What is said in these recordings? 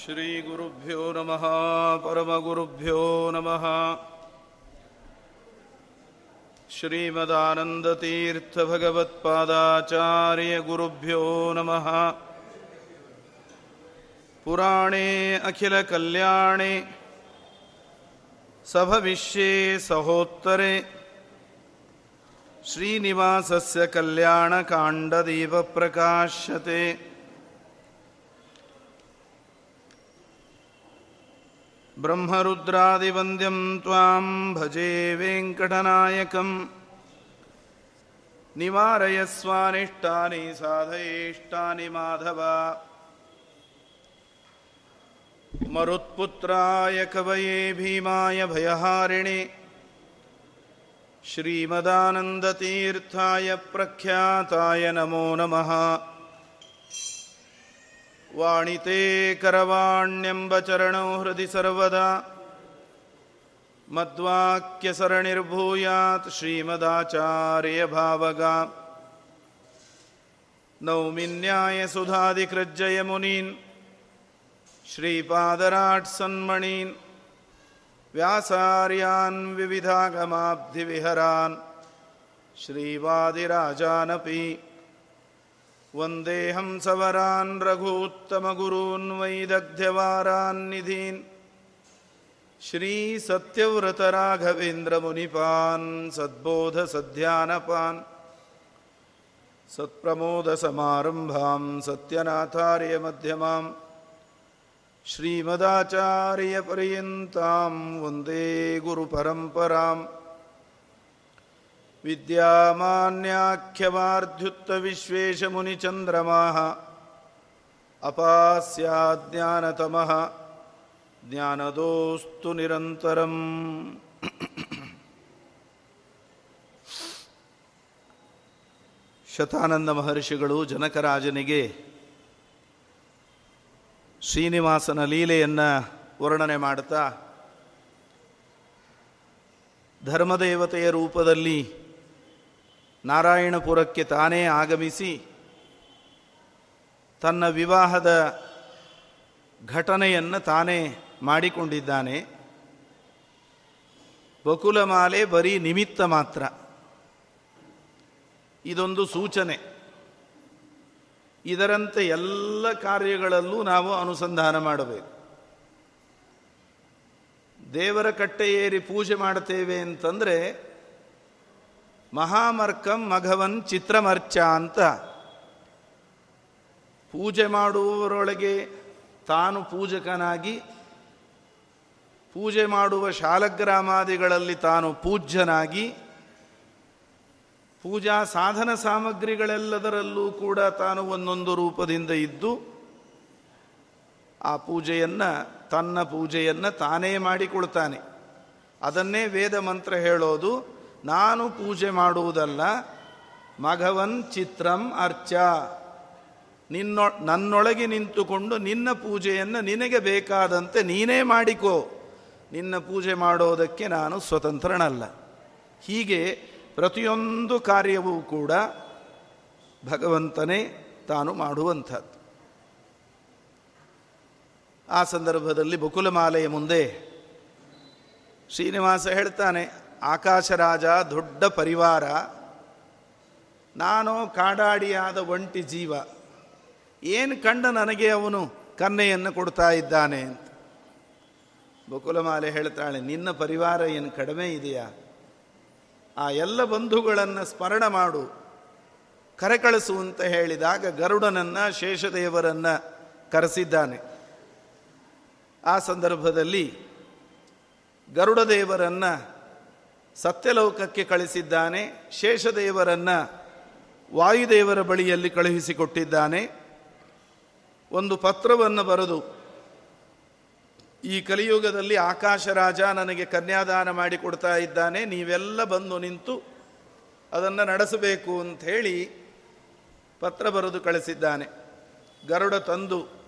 श्रीगुरुभ्यो नमः परमगुरुभ्यो नमः श्रीमदानन्दतीर्थभगवत्पादाचार्यगुरुभ्यो नमः पुराणे अखिलकल्याणे सभविष्ये सहोत्तरे श्रीनिवासस्य कल्याणकाण्डदेव प्रकाश्यते ब्रह्मरुद्रादिवन्द्यं त्वां भजे वेङ्कटनायकम् निवारयस्वानिष्टानि साधयेष्टानि माधव मरुत्पुत्राय कवये भीमाय भयहारिणे श्रीमदानन्दतीर्थाय प्रख्याताय नमो नमः वाणिते करवाण्यम्बचरणौ हृदि सर्वदा मद्वाक्यसरणिर्भूयात् श्रीमदाचार्यभावगा नौमिन्यायसुधादिकृज्जयमुनीन् श्रीपादराट्सन्मणीन् व्यासार्यान् विविधागमाब्धिविहरान् श्रीवादिराजानपि वन्देऽहं सवरान् रघूत्तमगुरून् वैदग्ध्यवारान्निधीन् श्रीसत्यव्रतराघवेन्द्रमुनिपान् सद्बोधसध्यानपान् सत्प्रमोदसमारम्भां सत्यनाथार्यमध्यमाम् श्रीमदाचार्यपर्यन्तां वन्दे गुरुपरम्पराम् विद्यामान्याख्यवार्ध्युत्तविश्वेशमुनिचन्द्रमाः अपास्याज्ञानतमः ज्ञानदोस्तु निरन्तरम् ಶತಾನಂದ ಮಹರ್ಷಿಗಳು ಜನಕರಾಜನಿಗೆ ಶ್ರೀನಿವಾಸನ ಲೀಲೆಯನ್ನು ವರ್ಣನೆ ಮಾಡ್ತಾ ಧರ್ಮದೇವತೆಯ ರೂಪದಲ್ಲಿ ನಾರಾಯಣಪುರಕ್ಕೆ ತಾನೇ ಆಗಮಿಸಿ ತನ್ನ ವಿವಾಹದ ಘಟನೆಯನ್ನು ತಾನೇ ಮಾಡಿಕೊಂಡಿದ್ದಾನೆ. ಬಕುಲಮಾಲೆ ಬರೀ ನಿಮಿತ್ತ ಮಾತ್ರ. ಇದೊಂದು ಸೂಚನೆ. ಇದರಂತೆ ಎಲ್ಲ ಕಾರ್ಯಗಳಲ್ಲೂ ನಾವು ಅನುಸಂಧಾನ ಮಾಡಬೇಕು. ದೇವರ ಕಟ್ಟೆ ಏರಿ ಪೂಜೆ ಮಾಡ್ತೇವೆ ಅಂತಂದರೆ ಮಹಾಮರ್ಕಂ ಮಘವನ್ ಚಿತ್ರಮರ್ಚ ಅಂತ ಪೂಜೆ ಮಾಡುವವರೊಳಗೆ ತಾನು ಪೂಜಕನಾಗಿ, ಪೂಜೆ ಮಾಡುವ ಶಾಲಗ್ರಾಮಾದಿಗಳಲ್ಲಿ ತಾನು ಪೂಜ್ಯನಾಗಿ, ಪೂಜಾ ಸಾಧನ ಸಾಮಗ್ರಿಗಳೆಲ್ಲದರಲ್ಲೂ ಕೂಡ ತಾನು ಒಂದೊಂದು ರೂಪದಿಂದ ಇದ್ದು, ಆ ಪೂಜೆಯನ್ನು, ತನ್ನ ಪೂಜೆಯನ್ನು ತಾನೇ ಮಾಡಿಕೊಳ್ತಾನೆ. ಅದನ್ನೇ ವೇದ ಮಂತ್ರ ಹೇಳೋದು. ನಾನು ಪೂಜೆ ಮಾಡುವುದಲ್ಲ, ಮಘವನ್ ಚಿತ್ರಂ ಅರ್ಚ. ನಿನ್ನೊ, ನನ್ನೊಳಗೆ ನಿಂತುಕೊಂಡು ನಿನ್ನ ಪೂಜೆಯನ್ನು ನಿನಗೆ ಬೇಕಾದಂತೆ ನೀನೇ ಮಾಡಿಕೋ. ನಿನ್ನ ಪೂಜೆ ಮಾಡೋದಕ್ಕೆ ನಾನು ಸ್ವತಂತ್ರನಲ್ಲ. ಹೀಗೆ ಪ್ರತಿಯೊಂದು ಕಾರ್ಯವೂ ಕೂಡ ಭಗವಂತನೇ ತಾನು ಮಾಡುವಂಥದ್ದು. ಆ ಸಂದರ್ಭದಲ್ಲಿ ಬಕುಲಮಾಲೆಯ ಮುಂದೆ ಶ್ರೀನಿವಾಸ ಹೇಳ್ತಾನೆ ಆಕಾಶರಾಜ, ದೊಡ್ಡ ಪರಿವಾರ. ನಾನು ಕಾಡಾಡಿಯಾದ ಒಂಟಿ ಜೀವ. ಏನು ಕಂಡ ನನಗೆ ಅವನು ಕನ್ನೆಯನ್ನು ಕೊಡ್ತಾ ಇದ್ದಾನೆ ಅಂತ. ಬಕುಲಮಾಲೆ ಹೇಳ್ತಾಳೆ, ನಿನ್ನ ಪರಿವಾರ ಏನು ಕಡಿಮೆ ಇದೆಯಾ? ಆ ಎಲ್ಲ ಬಂಧುಗಳನ್ನು ಸ್ಮರಣ ಮಾಡು. ಕರೆಕಳಿಸು ಅಂತ ಹೇಳಿದಾಗ ಗರುಡನನ್ನು, ಶೇಷದೇವರನ್ನು ಕರೆಸಿದ್ದಾನೆ. ಆ ಸಂದರ್ಭದಲ್ಲಿ ಗರುಡದೇವರನ್ನು ಸತ್ಯಲೋಕಕ್ಕೆ ಕಳಿಸಿದ್ದಾನೆ, ಶೇಷದೇವರನ್ನು ವಾಯುದೇವರ ಬಳಿಯಲ್ಲಿ ಕಳುಹಿಸಿಕೊಟ್ಟಿದ್ದಾನೆ. ಒಂದು ಪತ್ರವನ್ನು ಬರೆದು, ಈ ಕಲಿಯುಗದಲ್ಲಿ ಆಕಾಶ ರಾಜ ನನಗೆ ಕನ್ಯಾದಾನ ಮಾಡಿಕೊಡ್ತಾ ಇದ್ದಾನೆ, ನೀವೆಲ್ಲ ಬಂದು ನಿಂತು ಅದನ್ನು ನಡೆಸಬೇಕು ಅಂತ ಪತ್ರ ಬರೆದು ಕಳಿಸಿದ್ದಾನೆ. ಗರುಡ ತಂದು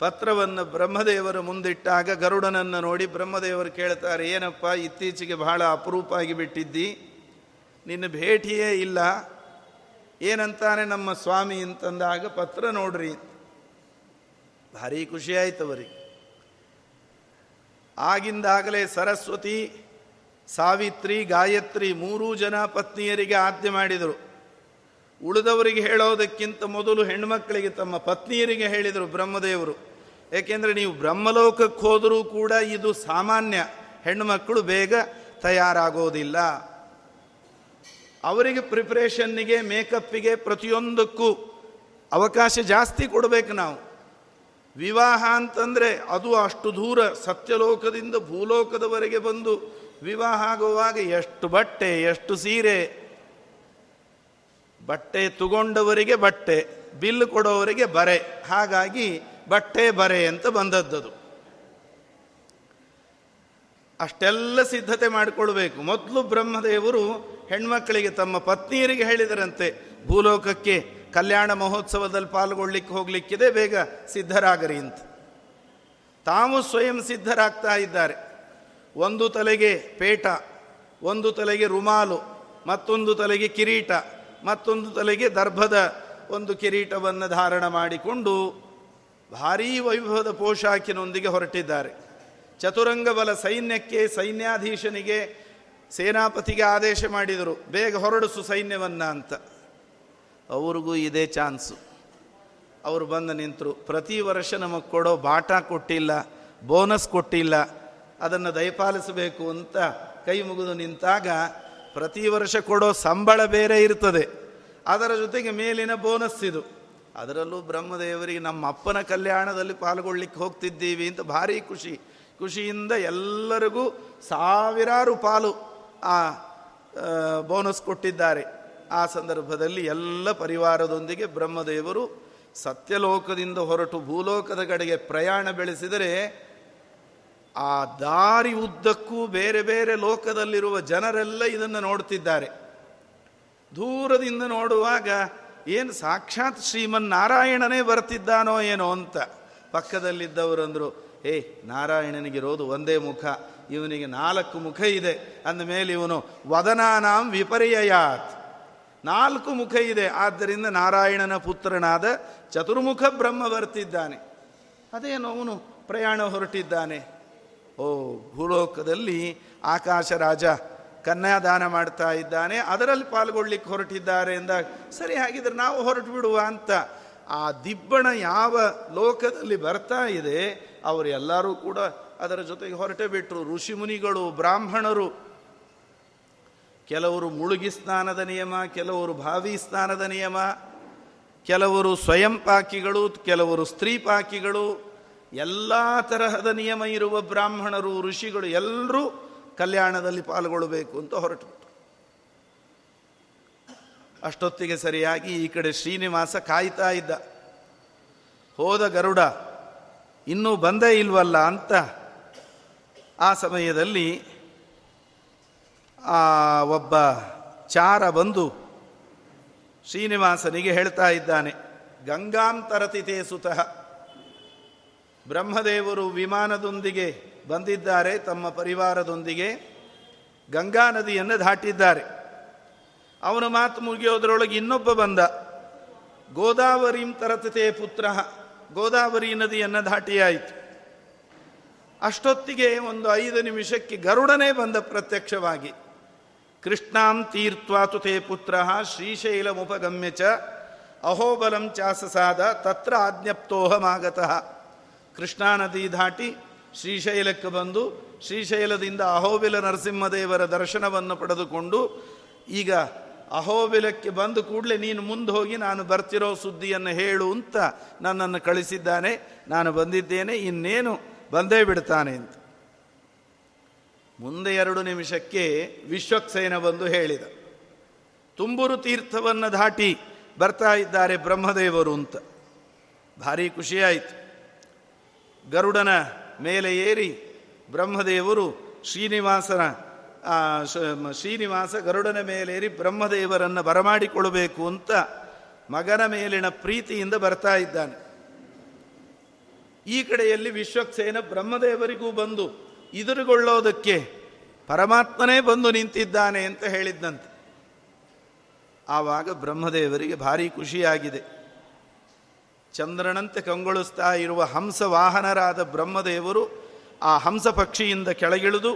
ಪತ್ರವನ್ನು ಬ್ರಹ್ಮದೇವರು ಮುಂದಿಟ್ಟಾಗ ಗರುಡನನ್ನು ನೋಡಿ ಬ್ರಹ್ಮದೇವರು ಕೇಳ್ತಾರೆ, ಏನಪ್ಪ, ಇತ್ತೀಚೆಗೆ ಬಹಳ ಅಪರೂಪ ಆಗಿಬಿಟ್ಟಿದ್ದಿ ನಿನ್ನ ಭೇಟಿಯೇ ಇಲ್ಲ. ಏನಂತಾನೆ ನಮ್ಮ ಸ್ವಾಮಿ ಅಂತಂದಾಗ, ಪತ್ರ ನೋಡ್ರಿ ಭಾರಿ ಖುಷಿ ಅವರಿ ಆಗಿಂದಾಗಲೇ ಸರಸ್ವತಿ, ಸಾವಿತ್ರಿ, ಗಾಯತ್ರಿ ಮೂರೂ ಜನ ಪತ್ನಿಯರಿಗೆ ಆಜ್ಞೆ ಮಾಡಿದರು. ಉಳಿದವರಿಗೆ ಹೇಳೋದಕ್ಕಿಂತ ಮೊದಲು ಹೆಣ್ಮಕ್ಕಳಿಗೆ ತಮ್ಮ ಪತ್ನಿಯರಿಗೆ ಹೇಳಿದರು ಬ್ರಹ್ಮದೇವರು. ಏಕೆಂದರೆ ನೀವು ಬ್ರಹ್ಮಲೋಕಕ್ಕೆ ಹೋದರೂ ಕೂಡ ಇದು ಸಾಮಾನ್ಯ. ಹೆಣ್ಣುಮಕ್ಕಳು ಬೇಗ ತಯಾರಾಗೋದಿಲ್ಲ. ಅವರಿಗೆ ಪ್ರಿಪ್ರೇಷನ್ನಿಗೆ, ಮೇಕಪ್ಪಿಗೆ ಪ್ರತಿಯೊಂದಕ್ಕೂ ಅವಕಾಶ ಜಾಸ್ತಿ ಕೊಡಬೇಕು ನಾವು. ವಿವಾಹ ಅಂತಂದರೆ ಅದು ಅಷ್ಟು ದೂರ ಸತ್ಯಲೋಕದಿಂದ ಭೂಲೋಕದವರೆಗೆ ಬಂದು ವಿವಾಹ ಆಗುವಾಗ ಎಷ್ಟು ಬಟ್ಟೆ, ಎಷ್ಟು ಸೀರೆ ಬಟ್ಟೆ ತಗೊಂಡವರಿಗೆ ಬಟ್ಟೆ, ಬಿಲ್ ಕೊಡೋವರಿಗೆ ಬರೆ. ಹಾಗಾಗಿ ಬಟ್ಟೆ ಬರೆ ಅಂತ ಬಂದದ್ದದು. ಅಷ್ಟೆಲ್ಲ ಸಿದ್ಧತೆ ಮಾಡಿಕೊಳ್ಬೇಕು. ಮೊದಲು ಬ್ರಹ್ಮದೇವರು ಹೆಣ್ಮಕ್ಕಳಿಗೆ ತಮ್ಮ ಪತ್ನಿಯರಿಗೆ ಹೇಳಿದರಂತೆ, ಭೂಲೋಕಕ್ಕೆ ಕಲ್ಯಾಣ ಮಹೋತ್ಸವದಲ್ಲಿ ಪಾಲ್ಗೊಳ್ಳಿಕ್ಕೆ ಹೋಗ್ಲಿಕ್ಕಿದೆ, ಬೇಗ ಸಿದ್ಧರಾಗರಿ ಅಂತ. ತಾವು ಸ್ವಯಂ ಸಿದ್ಧರಾಗ್ತಾ ಇದ್ದಾರೆ. ಒಂದು ತಲೆಗೆ ಪೇಟ, ಒಂದು ತಲೆಗೆ ರುಮಾಲು, ಮತ್ತೊಂದು ತಲೆಗೆ ಕಿರೀಟ ಮತ್ತೊಂದು ತಲೆಗೆ ದರ್ಭದ ಒಂದು ಕಿರೀಟವನ್ನು ಧಾರಣ ಮಾಡಿಕೊಂಡು ಭಾರೀ ವೈಭವದ ಪೋಷಾಕಿನೊಂದಿಗೆ ಹೊರಟಿದ್ದಾರೆ. ಚತುರಂಗ ಬಲ ಸೈನ್ಯಕ್ಕೆ ಸೈನ್ಯಾಧೀಶನಿಗೆ ಸೇನಾಪತಿಗೆ ಆದೇಶ ಮಾಡಿದರು. ಬೇಗ ಹೊರಡಿಸು ಸೈನ್ಯವನ್ನು ಅಂತ. ಅವ್ರಿಗೂ ಇದೇ ಚಾನ್ಸು. ಅವರು ಬಂದು ನಿಂತರು. ಪ್ರತಿ ವರ್ಷ ನಮಗೆ ಕೊಡೋ ಬಾಟ ಕೊಟ್ಟಿಲ್ಲ, ಬೋನಸ್ ಕೊಟ್ಟಿಲ್ಲ. ಅದನ್ನು ದಯಪಾಲಿಸಬೇಕು ಅಂತ ಕೈ ಮುಗಿದು ನಿಂತಾಗ ಪ್ರತಿ ವರ್ಷ ಕೊಡೋ ಸಂಬಳ ಬೇರೆ ಇರ್ತದೆ. ಅದರ ಜೊತೆಗೆ ಮೇಲಿನ ಬೋನಸ್ ಇದು. ಅದರಲ್ಲೂ ಬ್ರಹ್ಮದೇವರಿಗೆ ನಮ್ಮ ಅಪ್ಪನ ಕಲ್ಯಾಣದಲ್ಲಿ ಪಾಲ್ಗೊಳ್ಳಿಕ್ಕೆ ಹೋಗ್ತಿದ್ದೀವಿ ಅಂತ ಭಾರಿ ಖುಷಿ. ಖುಷಿಯಿಂದ ಎಲ್ಲರಿಗೂ ಸಾವಿರಾರು ಪಾಲು ಆ ಬೋನಸ್ ಕೊಟ್ಟಿದ್ದಾರೆ. ಆ ಸಂದರ್ಭದಲ್ಲಿ ಎಲ್ಲ ಪರಿವಾರದೊಂದಿಗೆ ಬ್ರಹ್ಮದೇವರು ಸತ್ಯಲೋಕದಿಂದ ಹೊರಟು ಭೂಲೋಕದ ಕಡೆಗೆ ಪ್ರಯಾಣ ಬೆಳೆಸಿದರೆ ಆ ದಾರಿ ಉದ್ದಕ್ಕೂ ಬೇರೆ ಬೇರೆ ಲೋಕದಲ್ಲಿರುವ ಜನರೆಲ್ಲ ಇದನ್ನು ನೋಡ್ತಿದ್ದಾರೆ. ದೂರದಿಂದ ನೋಡುವಾಗ ಏನು ಸಾಕ್ಷಾತ್ ಶ್ರೀಮನ್ ನಾರಾಯಣನೇ ಬರ್ತಿದ್ದಾನೋ ಏನೋ ಅಂತ. ಪಕ್ಕದಲ್ಲಿದ್ದವರಂದರು, ಏ ನಾರಾಯಣನಿಗಿರೋದು ಒಂದೇ ಮುಖ, ಇವನಿಗೆ ನಾಲ್ಕು ಮುಖ ಇದೆ. ಅಂದಮೇಲೆ ಇವನು, ವದನಾನಾಂ ವಿಪರ್ಯಯಾತ್. ನಾಲ್ಕು ಮುಖ ಇದೆ, ಆದ್ದರಿಂದ ನಾರಾಯಣನ ಪುತ್ರನಾದ ಚತುರ್ಮುಖ ಬ್ರಹ್ಮ ಬರ್ತಿದ್ದಾನೆ. ಅದೇನು ಅವನು ಪ್ರಯಾಣ ಹೊರಟಿದ್ದಾನೆ. ಓ, ಭೂಲೋಕದಲ್ಲಿ ಆಕಾಶ ರಾಜ ಕನ್ಯಾದಾನ ಮಾಡ್ತಾ ಇದ್ದಾನೆ, ಅದರಲ್ಲಿ ಪಾಲ್ಗೊಳ್ಳಿಕ್ಕೆ ಹೊರಟಿದ್ದಾರೆ ಎಂದಾಗ ಸರಿ ಹಾಗಿದ್ರೆ ನಾವು ಹೊರಟು ಬಿಡುವ ಅಂತ. ಆ ದಿಬ್ಬಣ ಯಾವ ಲೋಕದಲ್ಲಿ ಬರ್ತಾ ಇದೆ ಅವರೆಲ್ಲರೂ ಕೂಡ ಅದರ ಜೊತೆಗೆ ಹೊರಟೆ ಬಿಟ್ಟರು ಋಷಿ ಮುನಿಗಳು, ಬ್ರಾಹ್ಮಣರು, ಕೆಲವರು ಮುಳುಗಿ ಸ್ನಾನದ ನಿಯಮ, ಕೆಲವರು ಭಾವಿ ಸ್ನಾನದ ನಿಯಮ, ಕೆಲವರು ಸ್ವಯಂ ಪಾಕಿಗಳು ಕೆಲವರು ಸ್ತ್ರೀ ಪಾಕಿಗಳು ಎಲ್ಲ ತರಹದ ನಿಯಮ ಇರುವ ಬ್ರಾಹ್ಮಣರು, ಋಷಿಗಳು ಎಲ್ಲರೂ ಕಲ್ಯಾಣದಲ್ಲಿ ಪಾಲ್ಗೊಳ್ಳಬೇಕು ಅಂತ ಹೊರಟು. ಅಷ್ಟೊತ್ತಿಗೆ ಸರಿಯಾಗಿ ಈ ಕಡೆ ಶ್ರೀನಿವಾಸ ಕಾಯ್ತಾ ಇದ್ದ. ಹೋದ ಗರುಡ, ಇನ್ನೂ ಬಂದೇ ಇಲ್ವಲ್ಲ ಅಂತ? ಆ ಸಮಯದಲ್ಲಿ ಆ ಒಬ್ಬ ಚಾರ ಬಂದು ಶ್ರೀನಿವಾಸನಿಗೆ ಹೇಳ್ತಾ ಇದ್ದಾನೆ ಗಂಗಾಂತರತಿತೇ ಸುತಃ. ಬ್ರಹ್ಮದೇವರು ವಿಮಾನದೊಂದಿಗೆ ಬಂದಿದ್ದಾರೆ, ತಮ್ಮ ಪರಿವಾರದೊಂದಿಗೆ ಗಂಗಾ ನದಿಯನ್ನು ದಾಟಿದ್ದಾರೆ. ಅವನ ಮಾತು ಮುಗಿಯೋದ್ರೊಳಗೆ ಇನ್ನೊಬ್ಬ ಬಂದ, ಗೋದಾವರಿಂ ತರತತೆ ಪುತ್ರ, ಗೋದಾವರಿ ನದಿಯನ್ನು ದಾಟಿಯಾಯಿತು. ಅಷ್ಟೊತ್ತಿಗೆ ಒಂದು ಐದು ನಿಮಿಷಕ್ಕೆ ಗರುಡನೇ ಬಂದ ಪ್ರತ್ಯಕ್ಷವಾಗಿ, ಕೃಷ್ಣಾಂ ತೀರ್ಥ್ವಾತು ತೇ ಪುತ್ರ ಶ್ರೀಶೈಲಮುಪಗಮ್ಯ ಚ ಅಹೋಬಲಂ ಚಾಸಸಾದ ತತ್ರ ಆಜ್ಞಪ್ತೋಹಮಾಗತಃ. ಕೃಷ್ಣಾ ನದಿ ದಾಟಿ ಶ್ರೀಶೈಲಕ್ಕೆ ಬಂದು ಶ್ರೀಶೈಲದಿಂದ ಅಹೋಬಿಲ ನರಸಿಂಹದೇವರ ದರ್ಶನವನ್ನು ಪಡೆದುಕೊಂಡು ಈಗ ಅಹೋಬಿಲಕ್ಕೆ ಬಂದು ಕೂಡಲೇ ನೀನು ಮುಂದೆ ಹೋಗಿ ನಾನು ಬರ್ತಿರೋ ಸುದ್ದಿಯನ್ನು ಹೇಳು ಅಂತ ನನ್ನನ್ನು ಕಳಿಸಿದ್ದಾನೆ. ನಾನು ಬಂದಿದ್ದೇನೆ, ಇನ್ನೇನು ಬಂದೇ ಬಿಡ್ತಾನೆ ಅಂತ. ಮುಂದೆ ಎರಡು ನಿಮಿಷಕ್ಕೆ ವಿಶ್ವಕ್ಸೇನ ಬಂದು ಹೇಳಿದ, ತುಂಬುರು ತೀರ್ಥವನ್ನು ದಾಟಿ ಬರ್ತಾ ಇದ್ದಾರೆ ಬ್ರಹ್ಮದೇವರು ಅಂತ. ಭಾರಿ ಖುಷಿಯಾಯಿತು ಗರುಡನ ಮೇಲೆ ಏರಿ ಬ್ರಹ್ಮದೇವರು ಶ್ರೀನಿವಾಸನ ಶ್ರೀನಿವಾಸ ಗರುಡನ ಮೇಲೇರಿ ಬ್ರಹ್ಮದೇವರನ್ನು ಬರಮಾಡಿಕೊಳ್ಳಬೇಕು ಅಂತ ಮಗನ ಮೇಲಿನ ಪ್ರೀತಿಯಿಂದ ಬರ್ತಾ ಇದ್ದಾನೆ. ಈ ಕಡೆಯಲ್ಲಿ ವಿಶ್ವಕ್ಸೇನ ಬ್ರಹ್ಮದೇವರಿಗೂ ಬಂದು ಎದುರುಗೊಳ್ಳೋದಕ್ಕೆ ಪರಮಾತ್ಮನೇ ಬಂದು ನಿಂತಿದ್ದಾನೆ ಅಂತ ಹೇಳಿದ್ದಂತೆ. ಆವಾಗ ಬ್ರಹ್ಮದೇವರಿಗೆ ಭಾರಿ ಖುಷಿಯಾಗಿದೆ. ಚಂದ್ರನಂತೆ ಕಂಗೊಳಿಸ್ತಾ ಇರುವ ಹಂಸ ವಾಹನರಾದ ಬ್ರಹ್ಮದೇವರು ಆ ಹಂಸ ಪಕ್ಷಿಯಿಂದ ಕೆಳಗಿಳಿದು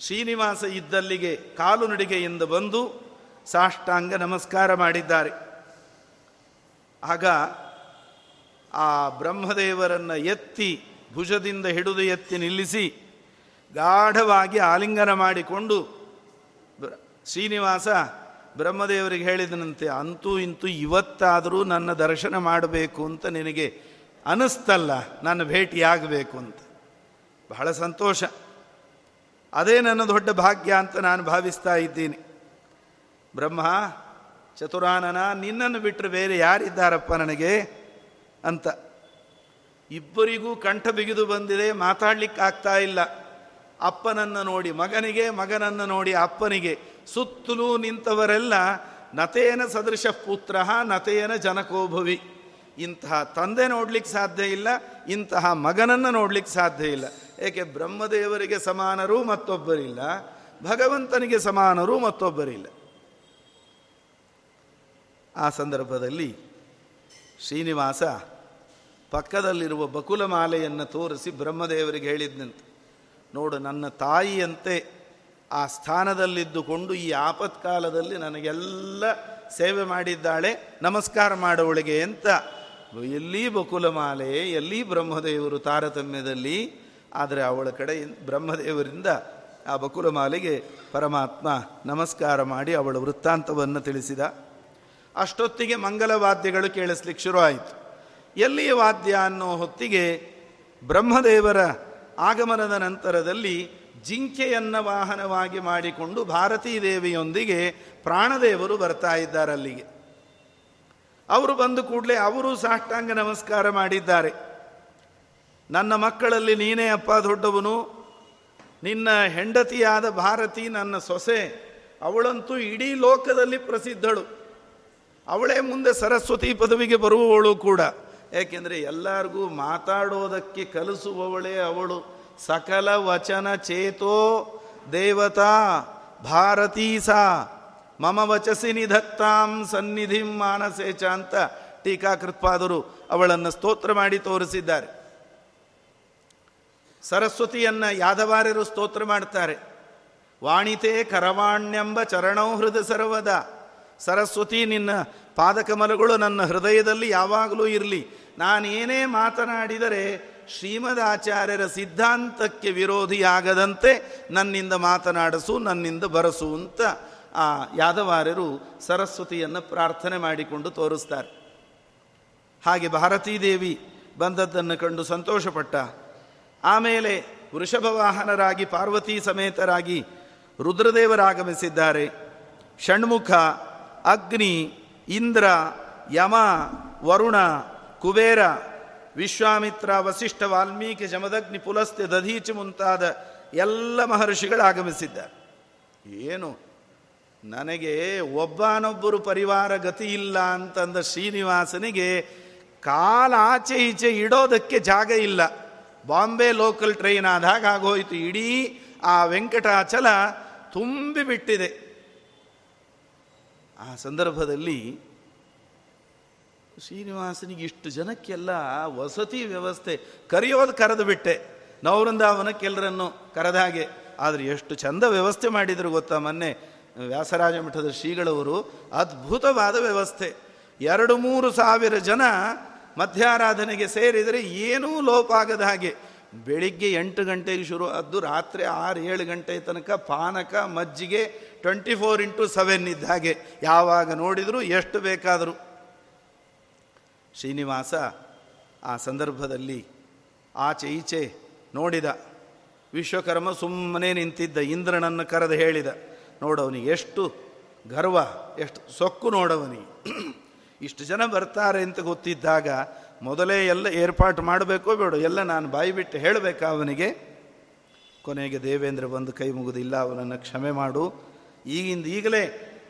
ಶ್ರೀನಿವಾಸ ಇದ್ದಲ್ಲಿಗೆ ಕಾಲು ನಡಿಗೆಯಿಂದ ಬಂದು ಸಾಷ್ಟಾಂಗ ನಮಸ್ಕಾರ ಮಾಡಿದ್ದಾರೆ. ಆಗ ಆ ಬ್ರಹ್ಮದೇವರನ್ನು ಎತ್ತಿ ಭುಜದಿಂದ ಹಿಡಿದು ಎತ್ತಿ ನಿಲ್ಲಿಸಿ ಗಾಢವಾಗಿ ಆಲಿಂಗನ ಮಾಡಿಕೊಂಡು ಶ್ರೀನಿವಾಸ ಬ್ರಹ್ಮದೇವರಿಗೆ ಹೇಳಿದನಂತೆ, ಅಂತೂ ಇಂತೂ ಇವತ್ತಾದರೂ ನನ್ನ ದರ್ಶನ ಮಾಡಬೇಕು ಅಂತ ನಿನಗೆ ಅನಿಸ್ತಲ್ಲ ನನ್ನ ಭೇಟಿಯಾಗಬೇಕು ಅಂತ. ಬಹಳ ಸಂತೋಷ. ಅದೇ ನನ್ನ ದೊಡ್ಡ ಭಾಗ್ಯ ಅಂತ ನಾನು ಭಾವಿಸ್ತಾ ಇದ್ದೀನಿ. ಬ್ರಹ್ಮ, ಚತುರಾನನ, ನಿನ್ನನ್ನು ಬಿಟ್ಟರೆ ಬೇರೆ ಯಾರಿದ್ದಾರಪ್ಪ ನನಗೆ ಅಂತ. ಇಬ್ಬರಿಗೂ ಕಂಠ ಬಿಗಿದು ಬಂದಿದೆ, ಮಾತಾಡ್ಲಿಕ್ಕಾಗ್ತಾ ಇಲ್ಲ. ಅಪ್ಪನನ್ನು ನೋಡಿ, ಮಗನಿಗೆ, ಮಗನನ್ನು ನೋಡಿ, ಅಪ್ಪನಿಗೆ. ಸುತ್ತಲೂ ನಿಂತವರೆಲ್ಲ ನತೇನ ಸದೃಶ ಪುತ್ರ ನತೇನ ಜನಕೋಭವಿ. ಇಂತಹ ತಂದೆ ನೋಡ್ಲಿಕ್ಕೆ ಸಾಧ್ಯ ಇಲ್ಲ, ಇಂತಹ ಮಗನನ್ನು ನೋಡ್ಲಿಕ್ಕೆ ಸಾಧ್ಯ ಇಲ್ಲ. ಏಕೆ ಬ್ರಹ್ಮದೇವರಿಗೆ ಸಮಾನರೂ ಮತ್ತೊಬ್ಬರಿಲ್ಲ, ಭಗವಂತನಿಗೆ ಸಮಾನರೂ ಮತ್ತೊಬ್ಬರಿಲ್ಲ. ಆ ಸಂದರ್ಭದಲ್ಲಿ ಶ್ರೀನಿವಾಸ ಪಕ್ಕದಲ್ಲಿರುವ ಬಕುಲ ಮಾಲೆಯನ್ನು ತೋರಿಸಿ ಬ್ರಹ್ಮದೇವರಿಗೆ ಹೇಳಿದ್ನಂತೆ. ನೋಡು, ನನ್ನ ತಾಯಿಯಂತೆ ಆ ಸ್ಥಾನದಲ್ಲಿದ್ದುಕೊಂಡು ಈ ಆಪತ್ಕಾಲದಲ್ಲಿ ನನಗೆಲ್ಲ ಸೇವೆ ಮಾಡಿದ್ದಾಳೆ. ನಮಸ್ಕಾರ ಮಾಡುವಳಿಗೆ ಅಂತ ಎಲ್ಲಿ ಬಕುಲಮಾಲೆ, ಎಲ್ಲಿ ಬ್ರಹ್ಮದೇವರು ತಾರತಮ್ಯದಲ್ಲಿ? ಆದರೆ ಅವಳ ಕಡೆ ಬ್ರಹ್ಮದೇವರಿಂದ ಆ ಬಕುಲಮಾಲೆಗೆ ಪರಮಾತ್ಮ ನಮಸ್ಕಾರ ಮಾಡಿ ಅವಳ ವೃತ್ತಾಂತವನ್ನು ತಿಳಿಸಿದ. ಅಷ್ಟೊತ್ತಿಗೆ ಮಂಗಲ ವಾದ್ಯಗಳು ಕೇಳಿಸ್ಲಿಕ್ಕೆ ಶುರುವಾಯಿತು ಎಲ್ಲಿಯ ವಾದ್ಯ ಅನ್ನೋ ಹೊತ್ತಿಗೆ ಬ್ರಹ್ಮದೇವರ ಆಗಮನದ ನಂತರದಲ್ಲಿ ಜಿಂಕೆಯನ್ನ ವಾಹನವಾಗಿ ಮಾಡಿಕೊಂಡು ಭಾರತೀ ದೇವಿಯೊಂದಿಗೆ ಪ್ರಾಣದೇವರು ಬರ್ತಾ ಇದ್ದಾರೆ ಅಲ್ಲಿಗೆ. ಅವರು ಬಂದು ಕೂಡಲೇ ಅವರು ಸಾಷ್ಟಾಂಗ ನಮಸ್ಕಾರ ಮಾಡಿದ್ದಾರೆ. ನನ್ನ ಮಕ್ಕಳಲ್ಲಿ ನೀನೇ ಅಪ್ಪ ದೊಡ್ಡವನು, ನಿನ್ನ ಹೆಂಡತಿಯಾದ ಭಾರತಿ ನನ್ನ ಸೊಸೆ, ಅವಳಂತೂ ಇಡೀ ಲೋಕದಲ್ಲಿ ಪ್ರಸಿದ್ಧಳು. ಅವಳೇ ಮುಂದೆ ಸರಸ್ವತಿ ಪದವಿಗೆ ಬರುವವಳು ಕೂಡ. ಏಕೆಂದರೆ ಎಲ್ಲರಿಗೂ ಮಾತಾಡೋದಕ್ಕೆ ಕಲಿಸುವವಳೇ ಅವಳು. ಸಕಲ ವಚನ ಚೇತೋ ದೇವತಾ ಭಾರತೀ ಸಾ ಮಮ ವಚಸಿ ನಿಧತ್ತಾಂ ಸನ್ನಿಧಿಂ ಮಾನಸೇಚ ಅಂತ ಟೀಕಾಕೃತ್ಪಾದರು ಅವಳನ್ನು ಸ್ತೋತ್ರ ಮಾಡಿ ತೋರಿಸಿದ್ದಾರೆ. ಸರಸ್ವತಿಯನ್ನ ಯಾದವಾರ್ಯರು ಸ್ತೋತ್ರ ಮಾಡ್ತಾರೆ. ವಾಣಿತೆ ಕರವಾಣ್ಯಂಬ ಚರಣೌ ಹೃದಯ ಸರ್ವದ. ಸರಸ್ವತಿ, ನಿನ್ನ ಪಾದಕಮಲಗಳು ನನ್ನ ಹೃದಯದಲ್ಲಿ ಯಾವಾಗಲೂ ಇರಲಿ. ನಾನೇನೇ ಮಾತನಾಡಿದರೆ ಶ್ರೀಮದ್ ಆಚಾರ್ಯರ ಸಿದ್ಧಾಂತಕ್ಕೆ ವಿರೋಧಿಯಾಗದಂತೆ ನನ್ನಿಂದ ಮಾತನಾಡಸು, ನನ್ನಿಂದ ಬರಸು ಅಂತ ಆ ಯಾದವಾರ್ಯರು ಸರಸ್ವತಿಯನ್ನು ಪ್ರಾರ್ಥನೆ ಮಾಡಿಕೊಂಡು ತೋರಿಸ್ತಾರೆ. ಹಾಗೆ ಭಾರತೀ ದೇವಿ ಬಂದದ್ದನ್ನು ಕಂಡು ಸಂತೋಷಪಟ್ಟ. ಆಮೇಲೆ ವೃಷಭವಾಹನರಾಗಿ ಪಾರ್ವತಿ ಸಮೇತರಾಗಿ ರುದ್ರದೇವರಾಗಮಿಸಿದ್ದಾರೆ. ಷಣ್ಮುಖ, ಅಗ್ನಿ, ಇಂದ್ರ, ಯಮ, ವರುಣ, ಕುಬೇರ ವಿಶ್ವಾಮಿತ್ರ ವಸಿಷ್ಠ ವಾಲ್ಮೀಕಿ ಜಮದಗ್ನಿ ಪುಲಸ್ತೆ ದಧೀಚಿ ಮುಂತಾದ ಎಲ್ಲ ಮಹರ್ಷಿಗಳು ಆಗಮಿಸಿದ್ದಾರೆ ಏನು? ನನಗೆ ಒಬ್ಬನೊಬ್ಬರು ಪರಿವಾರ ಗತಿ ಇಲ್ಲ ಅಂತಂದ ಶ್ರೀನಿವಾಸನಿಗೆ ಕಾಲ ಆಚೆ ಈಚೆ ಇಡೋದಕ್ಕೆ ಜಾಗ ಇಲ್ಲ. ಬಾಂಬೆ ಲೋಕಲ್ ಟ್ರೈನ್ ಆದಾಗ ಆಗೋಯಿತು. ಇಡೀ ಆ ವೆಂಕಟಾಚಲ ತುಂಬಿ ಬಿಟ್ಟಿದೆ. ಆ ಸಂದರ್ಭದಲ್ಲಿ ಶ್ರೀನಿವಾಸನಿಗೆ ಇಷ್ಟು ಜನಕ್ಕೆಲ್ಲ ವಸತಿ ವ್ಯವಸ್ಥೆ, ಕರೆಯೋದು ಕರೆದು ಬಿಟ್ಟೆ. ನವೃಂದಾವನಕ್ಕೆಲ್ಲರನ್ನು ಕರೆದ ಹಾಗೆ. ಆದರೆ ಎಷ್ಟು ಚಂದ ವ್ಯವಸ್ಥೆ ಮಾಡಿದರು ಗೊತ್ತಾ ಮೊನ್ನೆ? ವ್ಯಾಸರಾಜ ಮಠದ ಶ್ರೀಗಳವರು, ಅದ್ಭುತವಾದ ವ್ಯವಸ್ಥೆ. ಎರಡು ಮೂರು ಸಾವಿರ ಜನ ಮಧ್ಯಾರಾಧನೆಗೆ ಸೇರಿದರೆ ಏನೂ ಲೋಪ ಆಗದ ಹಾಗೆ. ಬೆಳಿಗ್ಗೆ ಎಂಟು ಗಂಟೆಗೆ ಶುರು ಆದ್ದು ರಾತ್ರಿ ಆರು ಏಳು ಗಂಟೆ ತನಕ ಪಾನಕ, ಮಜ್ಜಿಗೆ ಟ್ವೆಂಟಿ ಫೋರ್ ಇಂಟು ಸೆವೆನ್ ಇದ್ದ ಹಾಗೆ. ಯಾವಾಗ ನೋಡಿದರೂ ಎಷ್ಟು ಬೇಕಾದರೂ. ಶ್ರೀನಿವಾಸ ಆ ಸಂದರ್ಭದಲ್ಲಿ ಆಚೆ ಈಚೆ ನೋಡಿದ. ವಿಶ್ವಕರ್ಮ ಸುಮ್ಮನೆ ನಿಂತಿದ್ದ, ಇಂದ್ರನನ್ನು ಕರೆದು ಹೇಳಿದ ನೋಡವನಿಗೆ ಎಷ್ಟು ಗರ್ವ, ಎಷ್ಟು ಸೊಕ್ಕು ನೋಡವನಿ. ಇಷ್ಟು ಜನ ಬರ್ತಾರೆ ಅಂತ ಗೊತ್ತಿದ್ದಾಗ ಮೊದಲೇ ಎಲ್ಲ ಏರ್ಪಾಟು ಮಾಡಬೇಕೋ ಬೇಡ, ಎಲ್ಲ ನಾನು ಬಾಯಿ ಬಿಟ್ಟು ಹೇಳಬೇಕಾ ಅವನಿಗೆ? ಕೊನೆಗೆ ದೇವೇಂದ್ರ ಬಂದು ಕೈ ಮುಗಿದಿಲ್ಲ, ಅವನನ್ನು ಕ್ಷಮೆ ಮಾಡು, ಈಗಿಂದ ಈಗಲೇ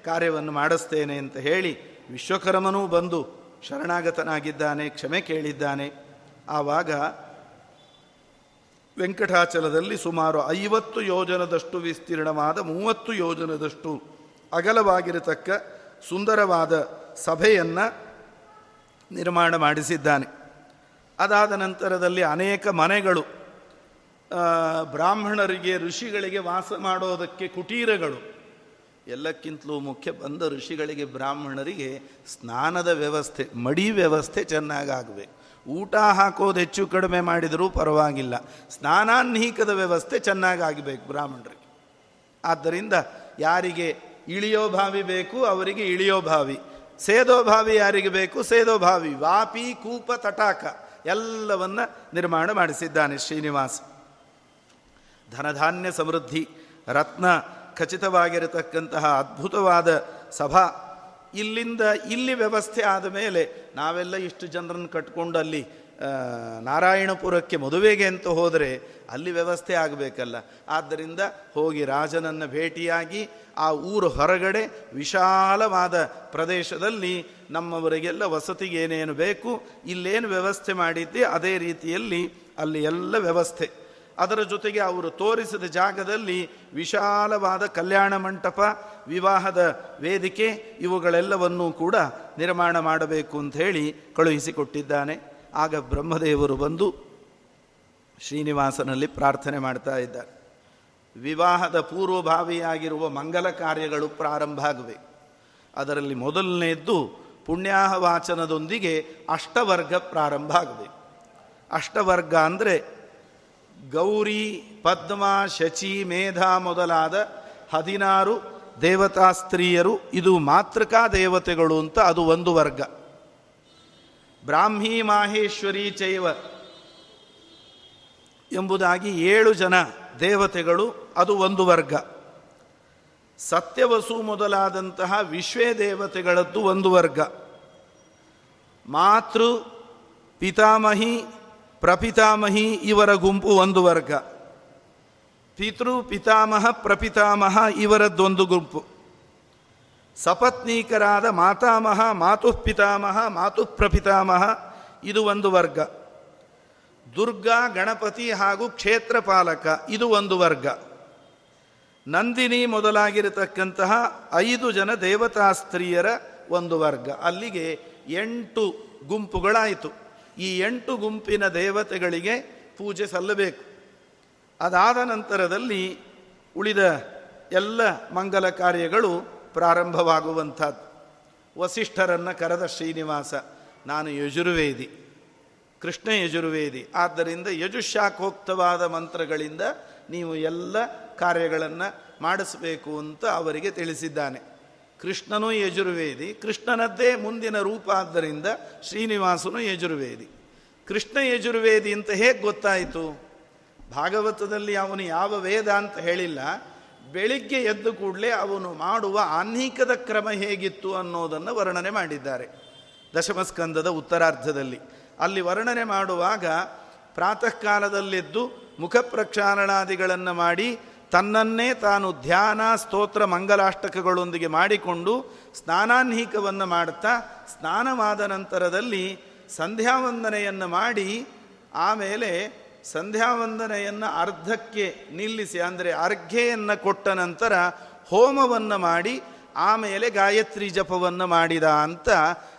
ಕಾರ್ಯವನ್ನು ಮಾಡಿಸ್ತೇನೆ ಅಂತ ಹೇಳಿ ವಿಶ್ವಕರ್ಮನೂ ಬಂದು ಶರಣಾಗತನಾಗಿದ್ದಾನೆ, ಕ್ಷಮೆ ಕೇಳಿದ್ದಾನೆ. ಆವಾಗ ವೆಂಕಟಾಚಲದಲ್ಲಿ ಸುಮಾರು ಐವತ್ತು ಯೋಜನದಷ್ಟು ವಿಸ್ತೀರ್ಣವಾದ, ಮೂವತ್ತು ಯೋಜನದಷ್ಟು ಅಗಲವಾಗಿರತಕ್ಕ ಸುಂದರವಾದ ಸಭೆಯನ್ನು ನಿರ್ಮಾಣ ಮಾಡಿಸಿದ್ದಾನೆ. ಅದಾದ ನಂತರದಲ್ಲಿ ಅನೇಕ ಮನೆಗಳು ಬ್ರಾಹ್ಮಣರಿಗೆ, ಋಷಿಗಳಿಗೆ ವಾಸ ಮಾಡೋದಕ್ಕೆ ಕುಟೀರಗಳು ಎಲ್ಲಕ್ಕಿಂತಲೂ ಮುಖ್ಯ ಬಂದ ಋಷಿಗಳಿಗೆ, ಬ್ರಾಹ್ಮಣರಿಗೆ ಸ್ನಾನದ ವ್ಯವಸ್ಥೆ, ಮಡಿ ವ್ಯವಸ್ಥೆ ಚೆನ್ನಾಗಾಗಬೇಕು. ಊಟ ಹಾಕೋದು ಹೆಚ್ಚು ಕಡಿಮೆ ಮಾಡಿದರೂ ಪರವಾಗಿಲ್ಲ. ಸ್ನಾನಾನ್ಹೀಕದ ವ್ಯವಸ್ಥೆ ಚೆನ್ನಾಗಾಗಬೇಕು ಬ್ರಾಹ್ಮಣರಿಗೆ. ಆದ್ದರಿಂದ ಯಾರಿಗೆ ಇಳಿಯೋ ಭಾವಿ ಬೇಕು, ಅವರಿಗೆ ಇಳಿಯೋ ಭಾವಿ. ಸೇದೋ ಭಾವಿ ಯಾರಿಗೆ ಬೇಕು, ಸೇದೋ ಭಾವಿ. ವಾಪಿ, ಕೂಪ, ತಟಾಕ ಎಲ್ಲವನ್ನ ನಿರ್ಮಾಣ ಮಾಡಿಸಿದ್ದಾನೆ ಶ್ರೀನಿವಾಸ. ಧನಧಾನ್ಯ ಸಮೃದ್ಧಿ, ರತ್ನ ಖಚಿತವಾಗಿರತಕ್ಕಂತಹ ಅದ್ಭುತವಾದ ಸಭಾ. ಇಲ್ಲಿಂದ ಇಲ್ಲಿ ವ್ಯವಸ್ಥೆ ಆದ ಮೇಲೆ ನಾವೆಲ್ಲ ಇಷ್ಟು ಜನರನ್ನು ಕಟ್ಕೊಂಡು ಅಲ್ಲಿ ನಾರಾಯಣಪುರಕ್ಕೆ ಮದುವೆಗೆ ಅಂತ ಹೋದರೆ ಅಲ್ಲಿ ವ್ಯವಸ್ಥೆ ಆಗಬೇಕಲ್ಲ. ಆದ್ದರಿಂದ ಹೋಗಿ ರಾಜನನ್ನು ಭೇಟಿಯಾಗಿ ಆ ಊರು ಹೊರಗಡೆ ವಿಶಾಲವಾದ ಪ್ರದೇಶದಲ್ಲಿ ನಮ್ಮವರಿಗೆಲ್ಲ ವಸತಿಗೆ ಏನೇನು ಬೇಕು, ಇಲ್ಲೇನು ವ್ಯವಸ್ಥೆ ಮಾಡಿದ್ದೆ ಅದೇ ರೀತಿಯಲ್ಲಿ ಅಲ್ಲಿ ಎಲ್ಲ ವ್ಯವಸ್ಥೆ. ಅದರ ಜೊತೆಗೆ ಅವರು ತೋರಿಸಿದ ಜಾಗದಲ್ಲಿ ವಿಶಾಲವಾದ ಕಲ್ಯಾಣ ಮಂಟಪ, ವಿವಾಹದ ವೇದಿಕೆ, ಇವುಗಳೆಲ್ಲವನ್ನೂ ಕೂಡ ನಿರ್ಮಾಣ ಮಾಡಬೇಕು ಅಂತ ಹೇಳಿ ಕಳುಹಿಸಿಕೊಟ್ಟಿದ್ದಾನೆ. ಆಗ ಬ್ರಹ್ಮದೇವರು ಬಂದು ಶ್ರೀನಿವಾಸನಲ್ಲಿ ಪ್ರಾರ್ಥನೆ ಮಾಡ್ತಾ ಇದ್ದಾರೆ. ವಿವಾಹದ ಪೂರ್ವಭಾವಿಯಾಗಿರುವ ಮಂಗಲ ಕಾರ್ಯಗಳು ಪ್ರಾರಂಭ ಆಗಬೇಕು ಅದರಲ್ಲಿ ಮೊದಲನೆಯದ್ದು ಪುಣ್ಯಾಹ ವಾಚನದೊಂದಿಗೆ ಅಷ್ಟವರ್ಗ ಪ್ರಾರಂಭ ಆಗಬೇಕು ಅಷ್ಟವರ್ಗ ಅಂದರೆ ಗೌರಿ, ಪದ್ಮ, ಶಚಿ, ಮೇಧ ಮೊದಲಾದ ಹದಿನಾರು ದೇವತಾ ಸ್ತ್ರೀಯರು ಇದು ಮಾತೃಕಾ ದೇವತೆಗಳು ಅಂತ ಅದು ಒಂದು ವರ್ಗ. ಬ್ರಾಹ್ಮಿ ಮಾಹೇಶ್ವರಿ ಚೈವ ಎಂಬುದಾಗಿ ಏಳು ಜನ ದೇವತೆಗಳು ಅದು ಒಂದು ವರ್ಗ. ಸತ್ಯವಸು ಮೊದಲಾದಂತಹ ವಿಶ್ವೇ ದೇವತೆಗಳದ್ದು ಒಂದು ವರ್ಗ. ಮಾತೃ, ಪಿತಾಮಹಿ ಪ್ರಪಿತಾಮಹಿ ಇವರ ಗುಂಪು ಒಂದು ವರ್ಗ. ಪಿತೃ, ಪಿತಾಮಹ, ಪ್ರಪಿತಾಮಹ ಇವರದ್ದೊಂದು ಗುಂಪು. ಸಪತ್ನೀಕರಾದ ಮಾತಾಮಹ ಮಾತು ಪಿತಾಮಹ ಮಾತು ಪ್ರಪಿತಾಮಹ ಇದು ಒಂದು ವರ್ಗ. ದುರ್ಗಾ, ಗಣಪತಿ ಹಾಗೂ ಕ್ಷೇತ್ರಪಾಲಕ ಇದು ಒಂದು ವರ್ಗ. ನಂದಿನಿ ಮೊದಲಾಗಿರತಕ್ಕಂತಹ ಐದು ಜನ ದೇವತಾ ಸ್ತ್ರೀಯರ ಒಂದು ವರ್ಗ. ಅಲ್ಲಿಗೆ ಎಂಟು ಗುಂಪುಗಳಾಯಿತು. ಈ ಎಂಟು ಗುಂಪಿನ ದೇವತೆಗಳಿಗೆ ಪೂಜೆ ಸಲ್ಲಬೇಕು. ಅದಾದ ನಂತರದಲ್ಲಿ ಉಳಿದ ಎಲ್ಲ ಮಂಗಲ ಕಾರ್ಯಗಳು ಪ್ರಾರಂಭವಾಗುವಂಥದ್ದು. ವಸಿಷ್ಠರನ್ನು ಕರೆದ ಶ್ರೀನಿವಾಸ, ನಾನು ಯಜುರ್ವೇದಿ, ಕೃಷ್ಣ ಯಜುರ್ವೇದಿ, ಆದ್ದರಿಂದ ಯಜುಶಾಖೋಕ್ತವಾದ ಮಂತ್ರಗಳಿಂದ ನೀವು ಎಲ್ಲ ಕಾರ್ಯಗಳನ್ನು ಮಾಡಿಸಬೇಕು ಅಂತ ಅವರಿಗೆ ತಿಳಿಸಿದ್ದಾನೆ. ಕೃಷ್ಣನೂ ಯಜುರ್ವೇದಿ, ಕೃಷ್ಣನದ್ದೇ ಮುಂದಿನ ರೂಪ ಆದ್ದರಿಂದ ಶ್ರೀನಿವಾಸನು ಯಜುರ್ವೇದಿ. ಕೃಷ್ಣ ಯಜುರ್ವೇದಿ ಅಂತ ಹೇಗೆ ಗೊತ್ತಾಯಿತು? ಭಾಗವತದಲ್ಲಿ ಅವನು ಯಾವ ವೇದ ಅಂತ ಹೇಳಿಲ್ಲ. ಬೆಳಿಗ್ಗೆ ಎದ್ದು ಕೂಡಲೇ ಅವನು ಮಾಡುವ ಆನ್ಹಿಕದ ಕ್ರಮ ಹೇಗಿತ್ತು ಅನ್ನೋದನ್ನು ವರ್ಣನೆ ಮಾಡಿದ್ದಾರೆ. ದಶಮಸ್ಕಂದದ ಉತ್ತರಾರ್ಧದಲ್ಲಿ. ಅಲ್ಲಿ ವರ್ಣನೆ ಮಾಡುವಾಗ ಪ್ರಾತಃ ಕಾಲದಲ್ಲೆದ್ದು ಮುಖ ಪ್ರಕ್ಷಾಳನಾದಿಗಳನ್ನು ಮಾಡಿ ತನ್ನನ್ನೇ ತಾನು ಧ್ಯಾನ, ಸ್ತೋತ್ರ, ಮಂಗಲಾಷ್ಟಕಗಳೊಂದಿಗೆ ಮಾಡಿಕೊಂಡು ಸ್ನಾನಾನ್ಹೀಕವನ್ನು ಮಾಡುತ್ತಾ ಸ್ನಾನವಾದ ನಂತರದಲ್ಲಿ ಸಂಧ್ಯಾವಂದನೆಯನ್ನು ಮಾಡಿ ಆಮೇಲೆ ಸಂಧ್ಯಾವಂದನೆಯನ್ನು ಅರ್ಧಕ್ಕೆ ನಿಲ್ಲಿಸಿ, ಅಂದರೆ ಅರ್ಘೆಯನ್ನು ಕೊಟ್ಟ ನಂತರ ಹೋಮವನ್ನು ಮಾಡಿ ಆಮೇಲೆ ಗಾಯತ್ರಿ ಜಪವನ್ನು ಮಾಡಿದ ಅಂತ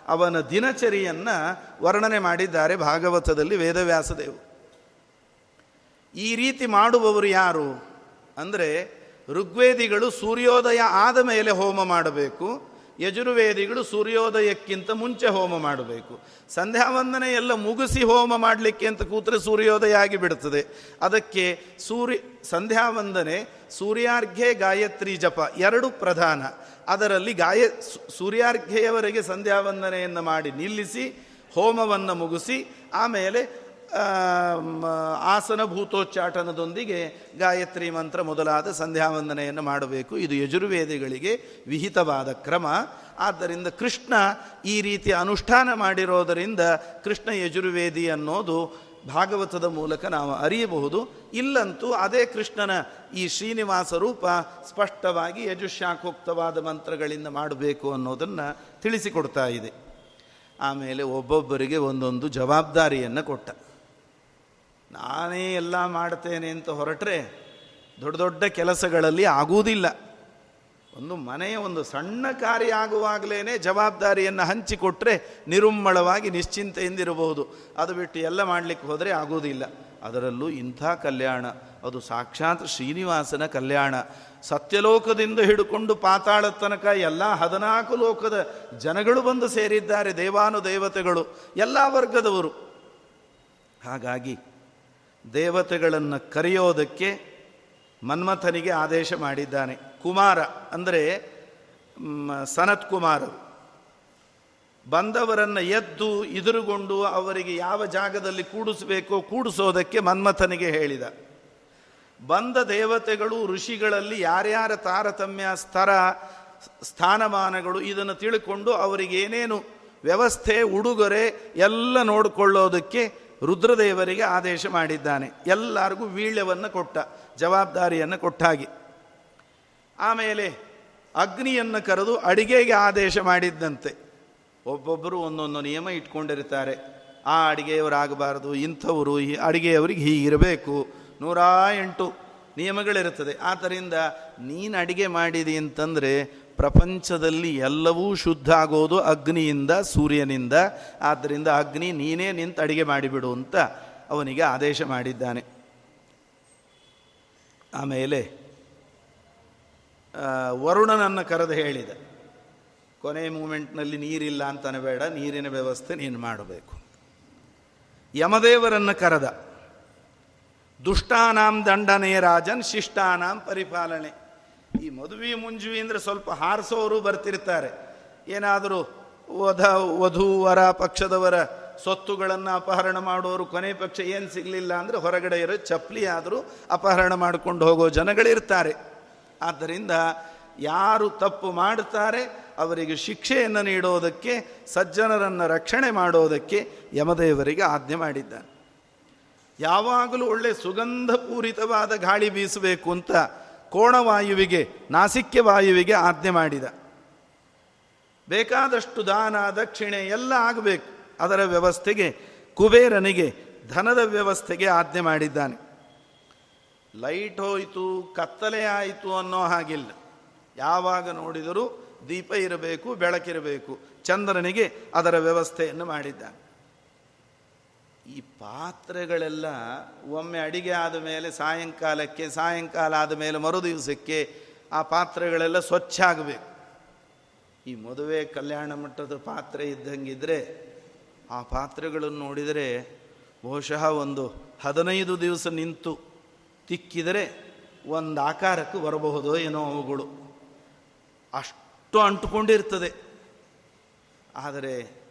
ಅವನ ದಿನಚರಿಯನ್ನು ವರ್ಣನೆ ಮಾಡಿದ್ದಾರೆ ಭಾಗವತದಲ್ಲಿ ವೇದವ್ಯಾಸದೇವು ಈ ರೀತಿ ಮಾಡುವವರು ಯಾರು? ಅಂದರೆ ಋಗ್ವೇದಿಗಳು ಸೂರ್ಯೋದಯ ಆದ ಮೇಲೆ ಹೋಮ ಮಾಡಬೇಕು, ಯಜುರ್ವೇದಿಗಳು ಸೂರ್ಯೋದಯಕ್ಕಿಂತ ಮುಂಚೆ ಹೋಮ ಮಾಡಬೇಕು. ಸಂಧ್ಯಾವಂದನೆ ಎಲ್ಲ ಮುಗಿಸಿ ಹೋಮ ಮಾಡಲಿಕ್ಕೆ ಅಂತ ಕೂತ್ರೆ ಸೂರ್ಯೋದಯ ಆಗಿಬಿಡ್ತದೆ. ಅದಕ್ಕೆ ಸೂರ್ಯ, ಸಂಧ್ಯಾವಂದನೆ, ಸೂರ್ಯಾರ್ಘ್ಯ ಗಾಯತ್ರಿ ಜಪ ಎರಡು ಪ್ರಧಾನ. ಅದರಲ್ಲಿ ಗಾಯ ಸೂರ್ಯಾರ್ಘ್ಯವರೆಗೆ ಸಂಧ್ಯಾವಂದನೆಯನ್ನು ಮಾಡಿ ನಿಲ್ಲಿಸಿ, ಹೋಮವನ್ನು ಮುಗಿಸಿ, ಆಮೇಲೆ ಆಸನ ಭೂತೋಚ್ಚಾಟನದೊಂದಿಗೆ ಗಾಯತ್ರಿ ಮಂತ್ರ ಮೊದಲಾದ ಸಂಧ್ಯಾವಂದನೆಯನ್ನು ಮಾಡಬೇಕು. ಇದು ಯಜುರ್ವೇದಿಗಳಿಗೆ ವಿಹಿತವಾದ ಕ್ರಮ. ಆದ್ದರಿಂದ ಕೃಷ್ಣ ಈ ರೀತಿ ಅನುಷ್ಠಾನ ಮಾಡಿರೋದರಿಂದ ಕೃಷ್ಣ ಯಜುರ್ವೇದಿ ಅನ್ನೋದು ಭಾಗವತದ ಮೂಲಕ ನಾವು ಅರಿಯಬಹುದು. ಇಲ್ಲಂತೂ ಅದೇ ಕೃಷ್ಣನ ಈ ಶ್ರೀನಿವಾಸ ರೂಪ ಸ್ಪಷ್ಟವಾಗಿ ಯಜುಶಾಖೋಕ್ತವಾದ ಮಂತ್ರಗಳಿಂದ ಮಾಡಬೇಕು ಅನ್ನೋದನ್ನು ತಿಳಿಸಿಕೊಡ್ತಾ ಇದೆ. ಆಮೇಲೆ ಒಬ್ಬೊಬ್ಬರಿಗೆ ಒಂದೊಂದು ಜವಾಬ್ದಾರಿಯನ್ನು ಕೊಟ್ಟ. ನಾನೇ ಎಲ್ಲ ಮಾಡ್ತೇನೆ ಅಂತ ಹೊರಟ್ರೆ ದೊಡ್ಡ ದೊಡ್ಡ ಕೆಲಸಗಳಲ್ಲಿ ಆಗುವುದಿಲ್ಲ. ಒಂದು ಮನೆಯ ಒಂದು ಸಣ್ಣ ಕಾರ್ಯ ಆಗುವಾಗಲೇ ಜವಾಬ್ದಾರಿಯನ್ನು ಹಂಚಿಕೊಟ್ಟರೆ ನಿರುಮ್ಮಳವಾಗಿ ನಿಶ್ಚಿಂತೆಯಿಂದಿರಬಹುದು. ಅದು ಬಿಟ್ಟು ಎಲ್ಲ ಮಾಡಲಿಕ್ಕೆ ಹೋದರೆ ಆಗುವುದಿಲ್ಲ. ಅದರಲ್ಲೂ ಇಂಥ ಕಲ್ಯಾಣ. ಅದು ಸಾಕ್ಷಾತ್ ಶ್ರೀನಿವಾಸನ ಕಲ್ಯಾಣ. ಸತ್ಯಲೋಕದಿಂದ ಹಿಡ್ಕೊಂಡು ಪಾತಾಳ ತನಕ ಎಲ್ಲ ಹದಿನಾಲ್ಕು ಲೋಕದ ಜನಗಳು ಬಂದು ಸೇರಿದ್ದಾರೆ ದೇವಾನು ದೇವತೆಗಳು ಎಲ್ಲ ವರ್ಗದವರು. ಹಾಗಾಗಿ ದೇವತೆಗಳನ್ನು ಕರೆಯೋದಕ್ಕೆ ಮನ್ಮಥನಿಗೆ ಆದೇಶ ಮಾಡಿದ್ದಾನೆ. ಕುಮಾರ ಅಂದರೆ ಸನತ್ ಕುಮಾರರು. ಬಂದವರನ್ನು ಎದ್ದು ಎದುರುಗೊಂಡು ಅವರಿಗೆ ಯಾವ ಜಾಗದಲ್ಲಿ ಕೂಡಿಸಬೇಕೋ ಕೂಡಿಸೋದಕ್ಕೆ ಮನ್ಮಥನಿಗೆ ಹೇಳಿದ. ಬಂದ ದೇವತೆಗಳು, ಋಷಿಗಳಲ್ಲಿ ಯಾರ್ಯಾರ ತಾರತಮ್ಯ ಸ್ತರ ಸ್ಥಾನಮಾನಗಳು ಇದನ್ನು ತಿಳ್ಕೊಂಡು ಅವರಿಗೇನೇನು ವ್ಯವಸ್ಥೆ, ಉಡುಗೊರೆ ಎಲ್ಲ ನೋಡಿಕೊಳ್ಳೋದಕ್ಕೆ ರುದ್ರದೇವರಿಗೆ ಆದೇಶ ಮಾಡಿದ್ದಾನೆ. ಎಲ್ಲರಿಗೂ ವೀಳ್ಯವನ್ನು ಕೊಟ್ಟ, ಜವಾಬ್ದಾರಿಯನ್ನು ಕೊಟ್ಟಾಗಿ ಆಮೇಲೆ ಅಗ್ನಿಯನ್ನು ಕರೆದು ಅಡಿಗೆಗೆ ಆದೇಶ ಮಾಡಿದ್ದಂತೆ. ಒಬ್ಬೊಬ್ಬರು ಒಂದೊಂದು ನಿಯಮ ಇಟ್ಕೊಂಡಿರ್ತಾರೆ. ಆ ಅಡಿಗೆಯವರಾಗಬಾರದು, ಇಂಥವರು ಈ ಅಡಿಗೆಯವರಿಗೆ ಹೀಗಿರಬೇಕು. ನೂರ ಎಂಟು ನಿಯಮಗಳಿರುತ್ತದೆ. ಆದ್ದರಿಂದ ನೀನು ಅಡಿಗೆ ಮಾಡಿದಿ ಅಂತಂದರೆ ಪ್ರಪಂಚದಲ್ಲಿ ಎಲ್ಲವೂ ಶುದ್ಧ ಆಗೋದು ಅಗ್ನಿಯಿಂದ, ಸೂರ್ಯನಿಂದ. ಆದ್ದರಿಂದ ಅಗ್ನಿ ನೀನೇ ನಿಂತು ಅಡಿಗೆ ಮಾಡಿಬಿಡು ಅಂತ ಅವನಿಗೆ ಆದೇಶ ಮಾಡಿದ್ದಾನೆ. ಆಮೇಲೆ ವರುಣನನ್ನು ಕರೆದು ಹೇಳಿದ. ಕೊನೆ ಮೂಮೆಂಟ್ನಲ್ಲಿ ನೀರಿಲ್ಲ ಅಂತಾನೆ ಬೇಡ ನೀರಿನ ವ್ಯವಸ್ಥೆ ನೀನು ಮಾಡಬೇಕು. ಯಮದೇವರನ್ನು ಕರೆದ, ದುಷ್ಟಾನಾಂ ದಂಡನೆಯ ರಾಜನ್ ಶಿಷ್ಟಾನಾಂ ಪರಿಪಾಲನೆ. ಈ ಮದುವೆ ಮುಂಜುವಿ ಅಂದರೆ ಸ್ವಲ್ಪ ಹಾರಿಸೋರು ಬರ್ತಿರ್ತಾರೆ. ಏನಾದರೂ ವಧ, ವಧು, ವರ, ಪಕ್ಷದವರ ಸೊತ್ತುಗಳನ್ನು ಅಪಹರಣ ಮಾಡೋರು, ಕೊನೆ ಪಕ್ಷ ಏನು ಸಿಗಲಿಲ್ಲ ಅಂದರೆ ಹೊರಗಡೆ ಇರೋ ಚಪ್ಪಲಿ ಆದರೂ ಅಪಹರಣ ಮಾಡಿಕೊಂಡು ಹೋಗೋ ಜನಗಳಿರ್ತಾರೆ. ಆದ್ದರಿಂದ ಯಾರು ತಪ್ಪು ಮಾಡುತ್ತಾರೆ ಅವರಿಗೆ ಶಿಕ್ಷೆಯನ್ನು ನೀಡೋದಕ್ಕೆ, ಸಜ್ಜನರನ್ನು ರಕ್ಷಣೆ ಮಾಡೋದಕ್ಕೆ ಯಮದೇವರಿಗೆ ಆಜ್ಞೆ ಮಾಡಿದ್ದಾನೆ. ಯಾವಾಗಲೂ ಒಳ್ಳೆ ಸುಗಂಧಪೂರಿತವಾದ ಗಾಳಿ ಬೀಸಬೇಕು ಅಂತ ಕೋಣವಾಯುವಿಗೆ ನಾಸಿಕ್ಯ ವಾಯುವಿಗೆ ಆಜ್ಞೆ ಮಾಡಿದ. ಬೇಕಾದಷ್ಟು ದಾನ, ದಕ್ಷಿಣೆ ಎಲ್ಲ ಆಗಬೇಕು. ಅದರ ವ್ಯವಸ್ಥೆಗೆ, ಕುಬೇರನಿಗೆ ಧನದ ವ್ಯವಸ್ಥೆಗೆ ಆಜ್ಞೆ ಮಾಡಿದ್ದಾನೆ. ಲೈಟ್ ಹೋಯಿತು, ಕತ್ತಲೆ ಆಯಿತು ಅನ್ನೋ ಹಾಗಿಲ್ಲ. ಯಾವಾಗ ನೋಡಿದರೂ ದೀಪ ಇರಬೇಕು, ಬೆಳಕಿರಬೇಕು. ಚಂದ್ರನಿಗೆ ಅದರ ವ್ಯವಸ್ಥೆಯನ್ನು ಮಾಡಿದ್ದಾನೆ. ಈ ಪಾತ್ರೆಗಳೆಲ್ಲ ಒಮ್ಮೆ ಅಡಿಗೆ ಆದ ಮೇಲೆ ಸಾಯಂಕಾಲಕ್ಕೆ, ಸಾಯಂಕಾಲ ಆದ ಮೇಲೆ ಮರು ದಿವಸಕ್ಕೆ ಆ ಪಾತ್ರೆಗಳೆಲ್ಲ ಸ್ವಚ್ಛ ಆಗಬೇಕು. ಈ ಮದುವೆ ಕಲ್ಯಾಣ ಮಟ್ಟದ ಪಾತ್ರೆ ಇದ್ದಂಗಿದ್ರೆ ಆ ಪಾತ್ರೆಗಳನ್ನು ನೋಡಿದರೆ ಬಹುಶಃ ಒಂದು ಹದಿನೈದು ದಿವಸ ನಿಂತು ತಿಕ್ಕಿದರೆ ಒಂದು ಆಕಾರಕ್ಕೆ ಬರಬಹುದು ಏನೋ ಅವುಗಳು. ಅಷ್ಟು ಅಂಟುಕೊಂಡಿರ್ತದೆ. ಆದರೆ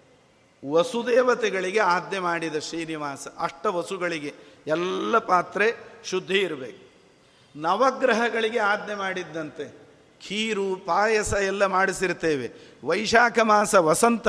ವಸುದೇವತೆಗಳಿಗೆ ಆಜ್ಞೆ ಮಾಡಿದ ಶ್ರೀನಿವಾಸ, ಅಷ್ಟ ವಸುಗಳಿಗೆ ಎಲ್ಲ ಪಾತ್ರೆ ಶುದ್ಧಿ ಇರಬೇಕು. ನವಗ್ರಹಗಳಿಗೆ ಆಜ್ಞೆ ಮಾಡಿದ್ದಂತೆ, ಖೀರು, ಪಾಯಸ ಎಲ್ಲ ಮಾಡಿಸಿರ್ತೇವೆ. ವೈಶಾಖ ಮಾಸ ವಸಂತ,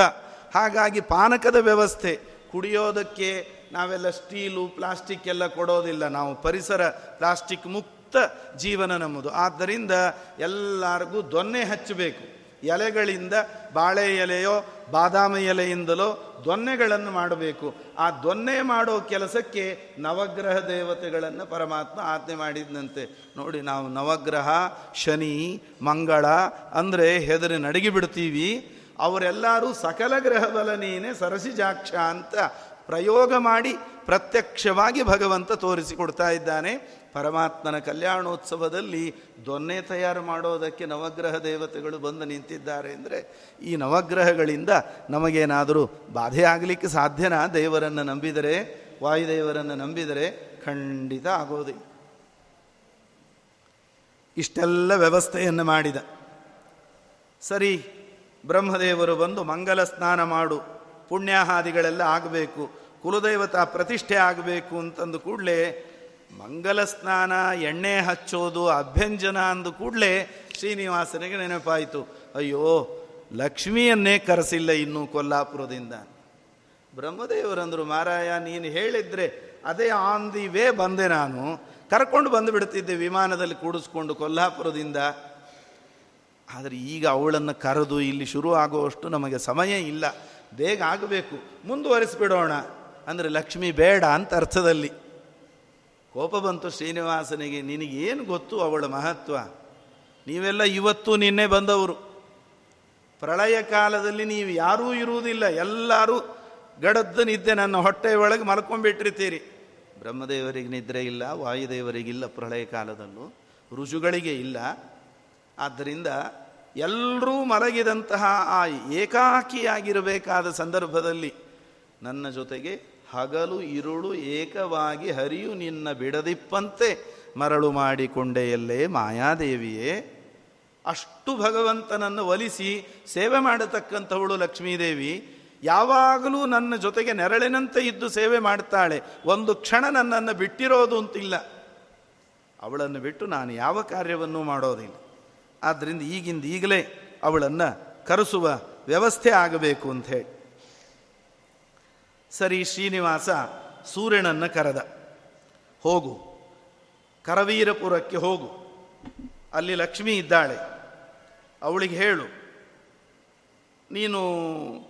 ಹಾಗಾಗಿ ಪಾನಕದ ವ್ಯವಸ್ಥೆ. ಕುಡಿಯೋದಕ್ಕೆ ನಾವೆಲ್ಲ ಸ್ಟೀಲು, ಪ್ಲಾಸ್ಟಿಕ್ ಎಲ್ಲ ಕೊಡೋದಿಲ್ಲ, ನಾವು ಪರಿಸರ ಪ್ಲಾಸ್ಟಿಕ್ ಮುಕ್ತ ಜೀವನ ನಮ್ಮದು. ಆದ್ದರಿಂದ ಎಲ್ಲರಿಗೂ ದೊನ್ನೆ ಹಚ್ಚಬೇಕು. ಎಲೆಗಳಿಂದ ಬಾಳೆ ಎಲೆಯೋ, ಬಾದಾಮಿ ಎಲೆಯಿಂದಲೋ ದೊನ್ನೆಗಳನ್ನು ಮಾಡಬೇಕು. ಆ ದೊನ್ನೆ ಮಾಡೋ ಕೆಲಸಕ್ಕೆ ನವಗ್ರಹ ದೇವತೆಗಳನ್ನು ಪರಮಾತ್ಮ ಆಜ್ಞೆ ಮಾಡಿದಂತೆ ನೋಡಿ ನಾವು ನವಗ್ರಹ, ಶನಿ, ಮಂಗಳ ಅಂದರೆ ಹೆದರಿ ನಡಗಿ ಬಿಡ್ತೀವಿ. ಅವರೆಲ್ಲರೂ ಸಕಲ ಗ್ರಹ ಬಲ ಸರಸಿ ಸರಸಿಜಾಕ್ಷ ಅಂತ ಪ್ರಯೋಗ ಮಾಡಿ ಪ್ರತ್ಯಕ್ಷವಾಗಿ ಭಗವಂತ ತೋರಿಸಿಕೊಡ್ತಾ ಇದ್ದಾನೆ. ಪರಮಾತ್ಮನ ಕಲ್ಯಾಣೋತ್ಸವದಲ್ಲಿ ದೊನ್ನೆ ತಯಾರು ಮಾಡೋದಕ್ಕೆ ನವಗ್ರಹ ದೇವತೆಗಳು ಬಂದು ನಿಂತಿದ್ದಾರೆ ಅಂದರೆ ಈ ನವಗ್ರಹಗಳಿಂದ ನಮಗೇನಾದರೂ ಬಾಧೆ ಆಗಲಿಕ್ಕೆ ಸಾಧ್ಯನಾ ದೇವರನ್ನು ನಂಬಿದರೆ, ವಾಯುದೇವರನ್ನು ನಂಬಿದರೆ? ಖಂಡಿತ ಆಗೋದಿಲ್ಲ. ಇಷ್ಟೆಲ್ಲ ವ್ಯವಸ್ಥೆಯನ್ನು ಮಾಡಿದ. ಸರಿ, ಬ್ರಹ್ಮದೇವರು ಬಂದು ಮಂಗಲ ಸ್ನಾನ ಮಾಡು, ಪುಣ್ಯಾಹಾದಿಗಳೆಲ್ಲ ಆಗಬೇಕು, ಕುಲದೇವತಾ ಪ್ರತಿಷ್ಠೆ ಆಗಬೇಕು ಅಂತಂದು ಕೂಡಲೇ ಮಂಗಲ ಸ್ನಾನ, ಎಣ್ಣೆ ಹಚ್ಚೋದು, ಅಭ್ಯಂಜನ ಅಂದು ಕೂಡಲೇ ಶ್ರೀನಿವಾಸನಿಗೆ ನೆನಪಾಯಿತು. ಅಯ್ಯೋ, ಲಕ್ಷ್ಮಿಯನ್ನೇ ಕರೆಸಿಲ್ಲ ಇನ್ನೂ ಕೊಲ್ಲಾಪುರದಿಂದ. ಬ್ರಹ್ಮದೇವರಂದರು, ಮಾರಾಯ, ನೀನು ಹೇಳಿದ್ರೆ ಅದೇ ಆನ್ ದಿ ವೇ ಬಂದೆ ನಾನು. ಕರ್ಕೊಂಡು ಬಂದು ಬಿಡ್ತಿದ್ದೆ ವಿಮಾನದಲ್ಲಿ ಕೂಡಿಸ್ಕೊಂಡು ಕೊಲ್ಲಾಪುರದಿಂದ. ಆದರೆ ಈಗ ಅವಳನ್ನು ಕರೆದು ಇಲ್ಲಿ ಶುರು ಆಗುವಷ್ಟು ನಮಗೆ ಸಮಯ ಇಲ್ಲ. ಬೇಗ ಆಗಬೇಕು. ಮುಂದುವರಿಸ್ಬಿಡೋಣ. ಅಂದರೆ ಲಕ್ಷ್ಮಿ ಬೇಡ ಅಂತ ಅರ್ಥದಲ್ಲಿ. ಕೋಪ ಬಂತು ಶ್ರೀನಿವಾಸನಿಗೆ, ನಿನಗೇನು ಗೊತ್ತು ಅವಳ ಮಹತ್ವ? ನೀವೆಲ್ಲ ಇವತ್ತು ನಿನ್ನೆ ಬಂದವರು. ಪ್ರಳಯ ಕಾಲದಲ್ಲಿ ನೀವು ಯಾರೂ ಇರುವುದಿಲ್ಲ, ಎಲ್ಲರೂ ಗಡದ್ದು ನಿದ್ದೆ ನನ್ನ ಹೊಟ್ಟೆ ಒಳಗೆ ಮಲ್ಕೊಂಡ್ಬಿಟ್ಟಿರ್ತೀರಿ ಬ್ರಹ್ಮದೇವರಿಗೆ ನಿದ್ರೆ ಇಲ್ಲ, ವಾಯುದೇವರಿಗಿಲ್ಲ ಪ್ರಳಯ ಕಾಲದಲ್ಲೂ ಋಷುಗಳಿಗೆ ಇಲ್ಲ. ಆದ್ದರಿಂದ ಎಲ್ಲರೂ ಮಲಗಿದಂತಹ ಆ ಏಕಾಕಿಯಾಗಿರಬೇಕಾದ ಸಂದರ್ಭದಲ್ಲಿ ನನ್ನ ಜೊತೆಗೆ ಹಗಲು ಇರುಳು ಏಕವಾಗಿ ಹರಿಯು ನಿನ್ನ ಬಿಡದಿಪ್ಪಂತೆ ಮರಳು ಮಾಡಿಕೊಂಡೆಯಲ್ಲೇ ಮಾಯಾದೇವಿಯೇ. ಅಷ್ಟು ಭಗವಂತನನ್ನು ಒಲಿಸಿ ಸೇವೆ ಮಾಡತಕ್ಕಂಥವಳು ಲಕ್ಷ್ಮೀದೇವಿ. ಯಾವಾಗಲೂ ನನ್ನ ಜೊತೆಗೆ ನೆರಳಿನಂತೆ ಇದ್ದು ಸೇವೆ ಮಾಡ್ತಾಳೆ. ಒಂದು ಕ್ಷಣ ನನ್ನನ್ನು ಬಿಟ್ಟಿರೋದು ಅಂತಿಲ್ಲ. ಅವಳನ್ನು ಬಿಟ್ಟು ನಾನು ಯಾವ ಕಾರ್ಯವನ್ನು ಮಾಡೋದಿಲ್ಲ. ಆದ್ದರಿಂದ ಈಗಿಂದ ಈಗಲೇ ಅವಳನ್ನು ಕರೆಸುವ ವ್ಯವಸ್ಥೆ ಆಗಬೇಕು ಅಂತ ಹೇಳಿ. ಸರಿ, ಶ್ರೀನಿವಾಸ ಸೂರ್ಯನನ್ನು ಕರೆದ. ಹೋಗು. ಕರವೀರಪುರಕ್ಕೆ ಹೋಗು. ಅಲ್ಲಿ ಲಕ್ಷ್ಮಿ ಇದ್ದಾಳೆ. ಅವಳಿಗೆ ಹೇಳು. ನೀನು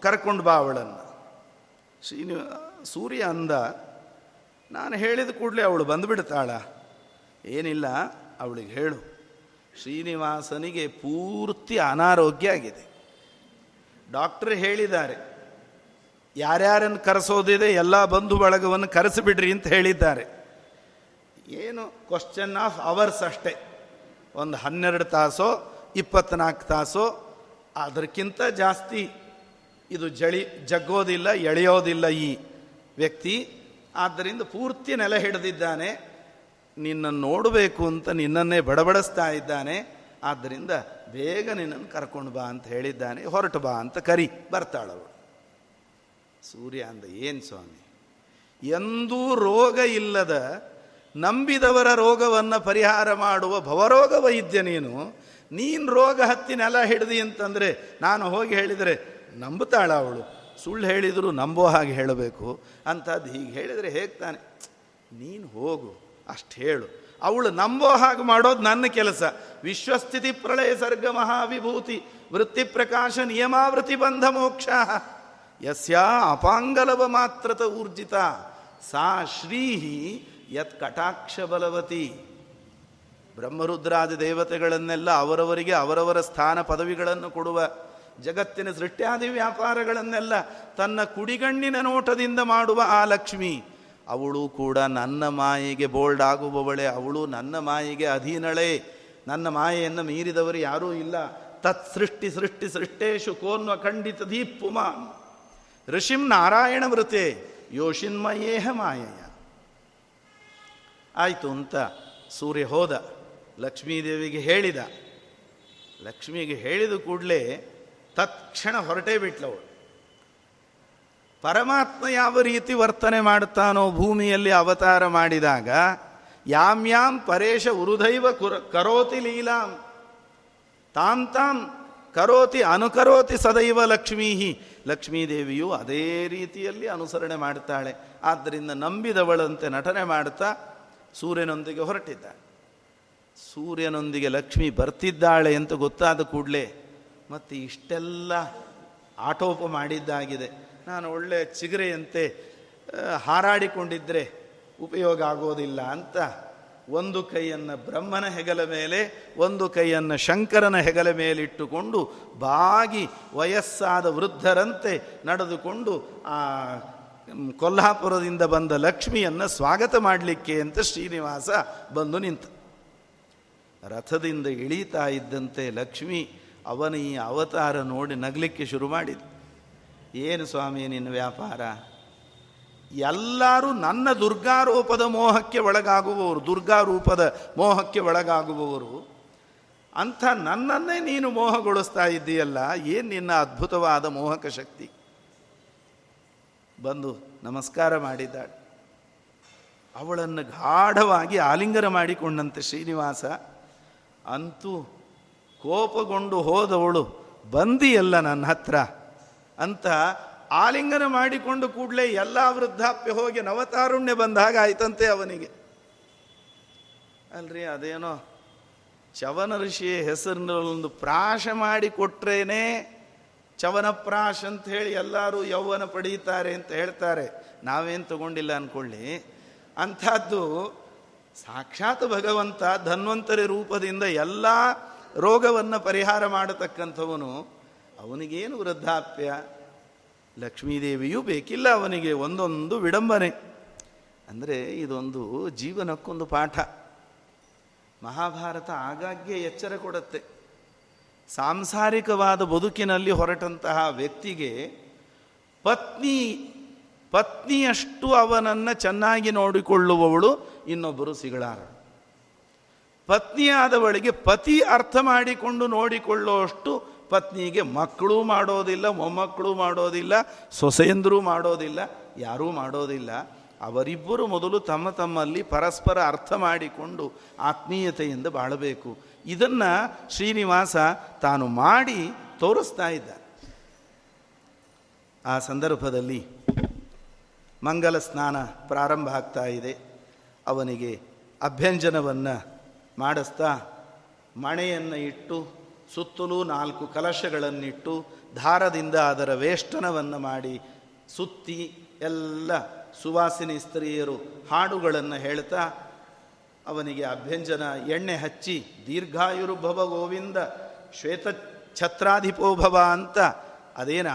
ಕರ್ಕೊಂಡು ಬಾ ಅವಳನ್ನು. ಶ್ರೀನಿ, ಸೂರ್ಯ ಅಂದ, ನಾನು ಹೇಳಿದ ಕೂಡಲೇ ಅವಳು ಬಂದುಬಿಡ್ತಾಳ. ಏನಿಲ್ಲ, ಅವಳಿಗೆ ಹೇಳು. ಶ್ರೀನಿವಾಸನಿಗೆ ಪೂರ್ತಿ ಅನಾರೋಗ್ಯ ಆಗಿದೆ. ಡಾಕ್ಟ್ರ್ ಹೇಳಿದ್ದಾರೆ. ಯಾರ್ಯಾರನ್ನು ಕರೆಸೋದಿದೆ ಎಲ್ಲ ಬಂಧು ಬಳಗವನ್ನು ಕರೆಸಿಬಿಡ್ರಿ ಅಂತ ಹೇಳಿದ್ದಾರೆ. ಏನು ಕ್ವಶನ್ ಆಫ್ ಅವರ್ಸ್ ಅಷ್ಟೇ. ಒಂದು ಹನ್ನೆರಡು ತಾಸೋ, ಇಪ್ಪತ್ನಾಲ್ಕು ತಾಸೋ, ಅದಕ್ಕಿಂತ ಜಾಸ್ತಿ ಇದು ಜಳಿ, ಜಗ್ಗೋದಿಲ್ಲ, ಎಳೆಯೋದಿಲ್ಲ ಈ ವ್ಯಕ್ತಿ. ಆದ್ದರಿಂದ ಪೂರ್ತಿ ನೆಲೆ ಹಿಡಿದಿದ್ದಾನೆ. ನಿನ್ನನ್ನು ನೋಡಬೇಕು ಅಂತ ನಿನ್ನನ್ನೇ ಬಡಬಡಿಸ್ತಾ ಇದ್ದಾನೆ. ಆದ್ದರಿಂದ ಬೇಗ ನಿನ್ನನ್ನು ಕರ್ಕೊಂಡು ಬಾ ಅಂತ ಹೇಳಿದ್ದಾನೆ. ಹೊರಟು ಬಾ ಅಂತ ಕರಿ. ಬರ್ತಾಳವಳು. ಸೂರ್ಯ ಅಂದ ಏನು ಸ್ವಾಮಿ? ಎಂದೂ ರೋಗ ಇಲ್ಲದ, ನಂಬಿದವರ ರೋಗವನ್ನು ಪರಿಹಾರ ಮಾಡುವ ಭವರೋಗ ವೈದ್ಯ ನೀನು. ನೀನು ರೋಗ ಹತ್ತಿ ನೆಲ ಹಿಡ್ದಿ ಅಂತಂದರೆ, ನಾನು ಹೋಗಿ ಹೇಳಿದರೆ, ನಂಬುತ್ತಾಳ ಅವಳು. ಸುಳ್ಳು ಹೇಳಿದರೂ ನಂಬೋ ಹಾಗೆ ಹೇಳಬೇಕು. ಅಂಥದ್ದು ಹೀಗೆ ಹೇಳಿದರೆ ಹೇಗೆ ತಾನೆ? ನೀನು ಹೋಗು, ಅಷ್ಟು ಹೇಳು. ಅವಳು ನಂಬೋ ಹಾಗೆ ಮಾಡೋದು ನನ್ನ ಕೆಲಸ. ವಿಶ್ವಸ್ಥಿತಿ ಪ್ರಳಯ ಸರ್ಗ ಮಹಾವಿಭೂತಿ ವೃತ್ತಿ ಪ್ರಕಾಶ ನಿಯಮಾವೃತಿ ಬಂಧ ಮೋಕ್ಷ. ಯಸ್ಯಾ ಅಪಾಂಗಲವ ಮಾತ್ರತ ಊರ್ಜಿತ. ಸಾ ಶ್ರೀಹಿ ಯತ್ ಕಟಾಕ್ಷ ಬಲವತಿ. ಬ್ರಹ್ಮರುದ್ರಾದ ದೇವತೆಗಳನ್ನೆಲ್ಲ ಅವರವರಿಗೆ ಅವರವರ ಸ್ಥಾನ ಪದವಿಗಳನ್ನು ಕೊಡುವ. ಜಗತ್ತಿನ ಸೃಷ್ಟ್ಯಾದಿ ವ್ಯಾಪಾರಗಳನ್ನೆಲ್ಲ ತನ್ನ ಕುಡಿಗಣ್ಣಿನ ನೋಟದಿಂದ ಮಾಡುವ ಆ ಲಕ್ಷ್ಮಿ. ಅವಳು ಕೂಡ ನನ್ನ ಮಾಯೆಗೆ ಬೋಲ್ಡ್ ಆಗುವವಳೆ, ಅವಳು ನನ್ನ ಮಾಯೆಗೆ ಅಧೀನಳೆ. ನನ್ನ ಮಾಯೆಯನ್ನು ಮೀರಿದವರು ಯಾರೂ ಇಲ್ಲ. ತತ್ ಸೃಷ್ಟಿ ಸೃಷ್ಟಿ ಸೃಷ್ಟೇಶು ಕೋನ್ವ ಖಂಡಿತ ದೀಪುಮ ಋಷಿಂ ನಾರಾಯಣ ವೃತೆ ಯೋಷಿನ್ಮಯೇಹ ಮಾಯಯ. ಆಯಿತು ಅಂತ ಸೂರ್ಯ ಹೋದ, ಲಕ್ಷ್ಮೀದೇವಿಗೆ ಹೇಳಿದ. ಲಕ್ಷ್ಮಿಗೆ ಹೇಳಿದ ಕೂಡಲೇ ತತ್ಕ್ಷಣ ಹೊರಟೇ ಬಿಟ್ಲವಳು ಪರಮಾತ್ಮ ಯಾವ ರೀತಿ ವರ್ತನೆ ಮಾಡುತ್ತಾನೋ ಭೂಮಿಯಲ್ಲಿ ಅವತಾರ ಮಾಡಿದಾಗ ಯಾಮ್ಯಾಂ ಯಾಮ್ ಪರೇಶ ಉರುದೈವ ಕುರ ಕರೋತಿ ಲೀಲಾಂ, ತಾಂ ತಾಂ ಕರೋತಿ ಅನುಕರೋತಿ ಸದೈವ ಲಕ್ಷ್ಮೀ ಲಕ್ಷ್ಮೀದೇವಿಯು ಅದೇ ರೀತಿಯಲ್ಲಿ ಅನುಸರಣೆ ಮಾಡ್ತಾಳೆ. ಆದ್ದರಿಂದ ನಂಬಿದವಳಂತೆ ನಟನೆ ಮಾಡ್ತಾ ಸೂರ್ಯನೊಂದಿಗೆ ಹೊರಟಿದ್ದ ಸೂರ್ಯನೊಂದಿಗೆ ಲಕ್ಷ್ಮಿ ಬರ್ತಿದ್ದಾಳೆ ಅಂತ ಗೊತ್ತಾದ ಕೂಡಲೇ ಮತ್ತು ಇಷ್ಟೆಲ್ಲ ಆಟೋಪ ಮಾಡಿದ್ದಾಗಿದೆ. ನಾನು ಒಳ್ಳೆ ಚಿಗರೆಯಂತೆ ಹಾರಾಡಿಕೊಂಡಿದ್ದರೆ ಉಪಯೋಗ ಆಗೋದಿಲ್ಲ ಅಂತ ಒಂದು ಕೈಯನ್ನು ಬ್ರಹ್ಮನ ಹೆಗಲ ಮೇಲೆ, ಒಂದು ಕೈಯನ್ನು ಶಂಕರನ ಹೆಗಲ ಮೇಲಿಟ್ಟುಕೊಂಡು ಬಾಗಿ ವಯಸ್ಸಾದ ವೃದ್ಧರಂತೆ ನಡೆದುಕೊಂಡು ಆ ಕೊಲ್ಹಾಪುರದಿಂದ ಬಂದ ಲಕ್ಷ್ಮಿಯನ್ನು ಸ್ವಾಗತ ಮಾಡಲಿಕ್ಕೆ ಅಂತ ಶ್ರೀನಿವಾಸ ಬಂದು ನಿಂತ. ರಥದಿಂದ ಇಳೀತಾ ಇದ್ದಂತೆ ಲಕ್ಷ್ಮಿ ಅವನ ಈ ಅವತಾರ ನೋಡಿ ನಗಲಿಕ್ಕೆ ಶುರು ಮಾಡಿದ ಏನು ಸ್ವಾಮಿ ನಿನ್ನ ವ್ಯಾಪಾರ? ಎಲ್ಲರೂ ನನ್ನ ದುರ್ಗಾರೂಪದ ಮೋಹಕ್ಕೆ ಒಳಗಾಗುವವರು, ದುರ್ಗಾರೂಪದ ಮೋಹಕ್ಕೆ ಒಳಗಾಗುವವರು. ಅಂಥ ನನ್ನನ್ನೇ ನೀನು ಮೋಹಗೊಳಿಸ್ತಾ ಇದ್ದೀಯಲ್ಲ, ಏನು ನಿನ್ನ ಅದ್ಭುತವಾದ ಮೋಹಕ ಶಕ್ತಿ? ಬಂದು ನಮಸ್ಕಾರ ಮಾಡಿದ್ದಾಳೆ. ಅವಳನ್ನು ಗಾಢವಾಗಿ ಆಲಿಂಗನ ಮಾಡಿಕೊಂಡಂತೆ ಶ್ರೀನಿವಾಸ. ಅಂತೂ ಕೋಪಗೊಂಡು ಹೋದವಳು, ಬಂದಿಯಲ್ಲ ನನ್ನ ಹತ್ರ? ಅಂತ ಆಲಿಂಗನ ಮಾಡಿಕೊಂಡು ಕೂಡಲೇ ಎಲ್ಲ ವೃದ್ಧಾಪ್ಯ ಹೋಗಿ ನವತಾರುಣ್ಯ ಬಂದ ಹಾಗೆ ಆಯ್ತಂತೆ ಅವನಿಗೆ. ಅಲ್ರಿ, ಅದೇನೋ ಚವನ ಋಷಿಯ ಹೆಸರಿನಲ್ಲೊಂದು ಪ್ರಾಶ ಮಾಡಿ ಕೊಟ್ರೇನೆ ಚವನಪ್ರಾಶ್ ಅಂತ ಹೇಳಿ ಎಲ್ಲರೂ ಯೌವನ ಪಡೀತಾರೆ ಅಂತ ಹೇಳ್ತಾರೆ. ನಾವೇನು ತಗೊಂಡಿಲ್ಲ ಅಂದ್ಕೊಳ್ಳಿ ಅಂಥದ್ದು ಸಾಕ್ಷಾತ್ ಭಗವಂತ ಧನ್ವಂತರಿ ರೂಪದಿಂದ ಎಲ್ಲ ರೋಗವನ್ನು ಪರಿಹಾರ ಮಾಡತಕ್ಕಂಥವನು. ಅವನಿಗೇನು ವೃದ್ಧಾಪ್ಯ? ಲಕ್ಷ್ಮೀದೇವಿಯೂ ಬೇಕಿಲ್ಲ ಅವನಿಗೆ ಒಂದೊಂದು ವಿಡಂಬನೆ. ಅಂದರೆ ಇದೊಂದು ಜೀವನಕ್ಕೊಂದು ಪಾಠ. ಮಹಾಭಾರತ ಆಗಾಗ್ಗೆ ಎಚ್ಚರ ಕೊಡುತ್ತೆ. ಸಾಂಸಾರಿಕವಾದ ಬದುಕಿನಲ್ಲಿ ಹೊರಟಂತಹ ವ್ಯಕ್ತಿಗೆ ಪತ್ನಿ, ಪತ್ನಿಯಷ್ಟು ಅವನನ್ನು ಚೆನ್ನಾಗಿ ನೋಡಿಕೊಳ್ಳುವವಳು ಇನ್ನೊಬ್ಬರು ಸಿಗಳಾರ ಪತ್ನಿಯಾದವಳಿಗೆ ಪತಿ ಅರ್ಥ ಮಾಡಿಕೊಂಡು ನೋಡಿಕೊಳ್ಳುವಷ್ಟು ಪತ್ನಿಗೆ ಮಕ್ಕಳು ಮಾಡೋದಿಲ್ಲ, ಮೊಮ್ಮಕ್ಕಳು ಮಾಡೋದಿಲ್ಲ, ಸೊಸೆಯಂದರೂ ಮಾಡೋದಿಲ್ಲ, ಯಾರೂ ಮಾಡೋದಿಲ್ಲ. ಅವರಿಬ್ಬರು ಮೊದಲು ತಮ್ಮ ತಮ್ಮಲ್ಲಿ ಪರಸ್ಪರ ಅರ್ಥ ಮಾಡಿಕೊಂಡು ಆತ್ಮೀಯತೆಯಿಂದ ಬಾಳಬೇಕು. ಇದನ್ನು ಶ್ರೀನಿವಾಸ ತಾನು ಮಾಡಿ ತೋರಿಸ್ತಾ ಇದ್ದ ಆ ಸಂದರ್ಭದಲ್ಲಿ ಮಂಗಲ ಸ್ನಾನ ಪ್ರಾರಂಭ ಆಗ್ತಾ ಇದೆ. ಅವನಿಗೆ ಅಭ್ಯಂಜನವನ್ನು ಮಾಡಿಸ್ತಾ ಮಣೆಯನ್ನು ಇಟ್ಟು ಸುತ್ತಲೂ ನಾಲ್ಕು ಕಲಶಗಳನ್ನಿಟ್ಟು ದಾರದಿಂದ ಅದರ ವೇಷ್ಟನವನ್ನು ಮಾಡಿ ಸುತ್ತಿ ಎಲ್ಲ ಸುವಾಸಿನಿ ಸ್ತ್ರೀಯರು ಹಾಡುಗಳನ್ನು ಹೇಳ್ತಾ ಅವನಿಗೆ ಅಭ್ಯಂಜನ ಎಣ್ಣೆ ಹಚ್ಚಿ, ದೀರ್ಘಾಯುರ್ಭವ ಗೋವಿಂದ ಶ್ವೇತ ಛತ್ರಾಧಿಪೋಭವ ಅಂತ ಅದೇನ?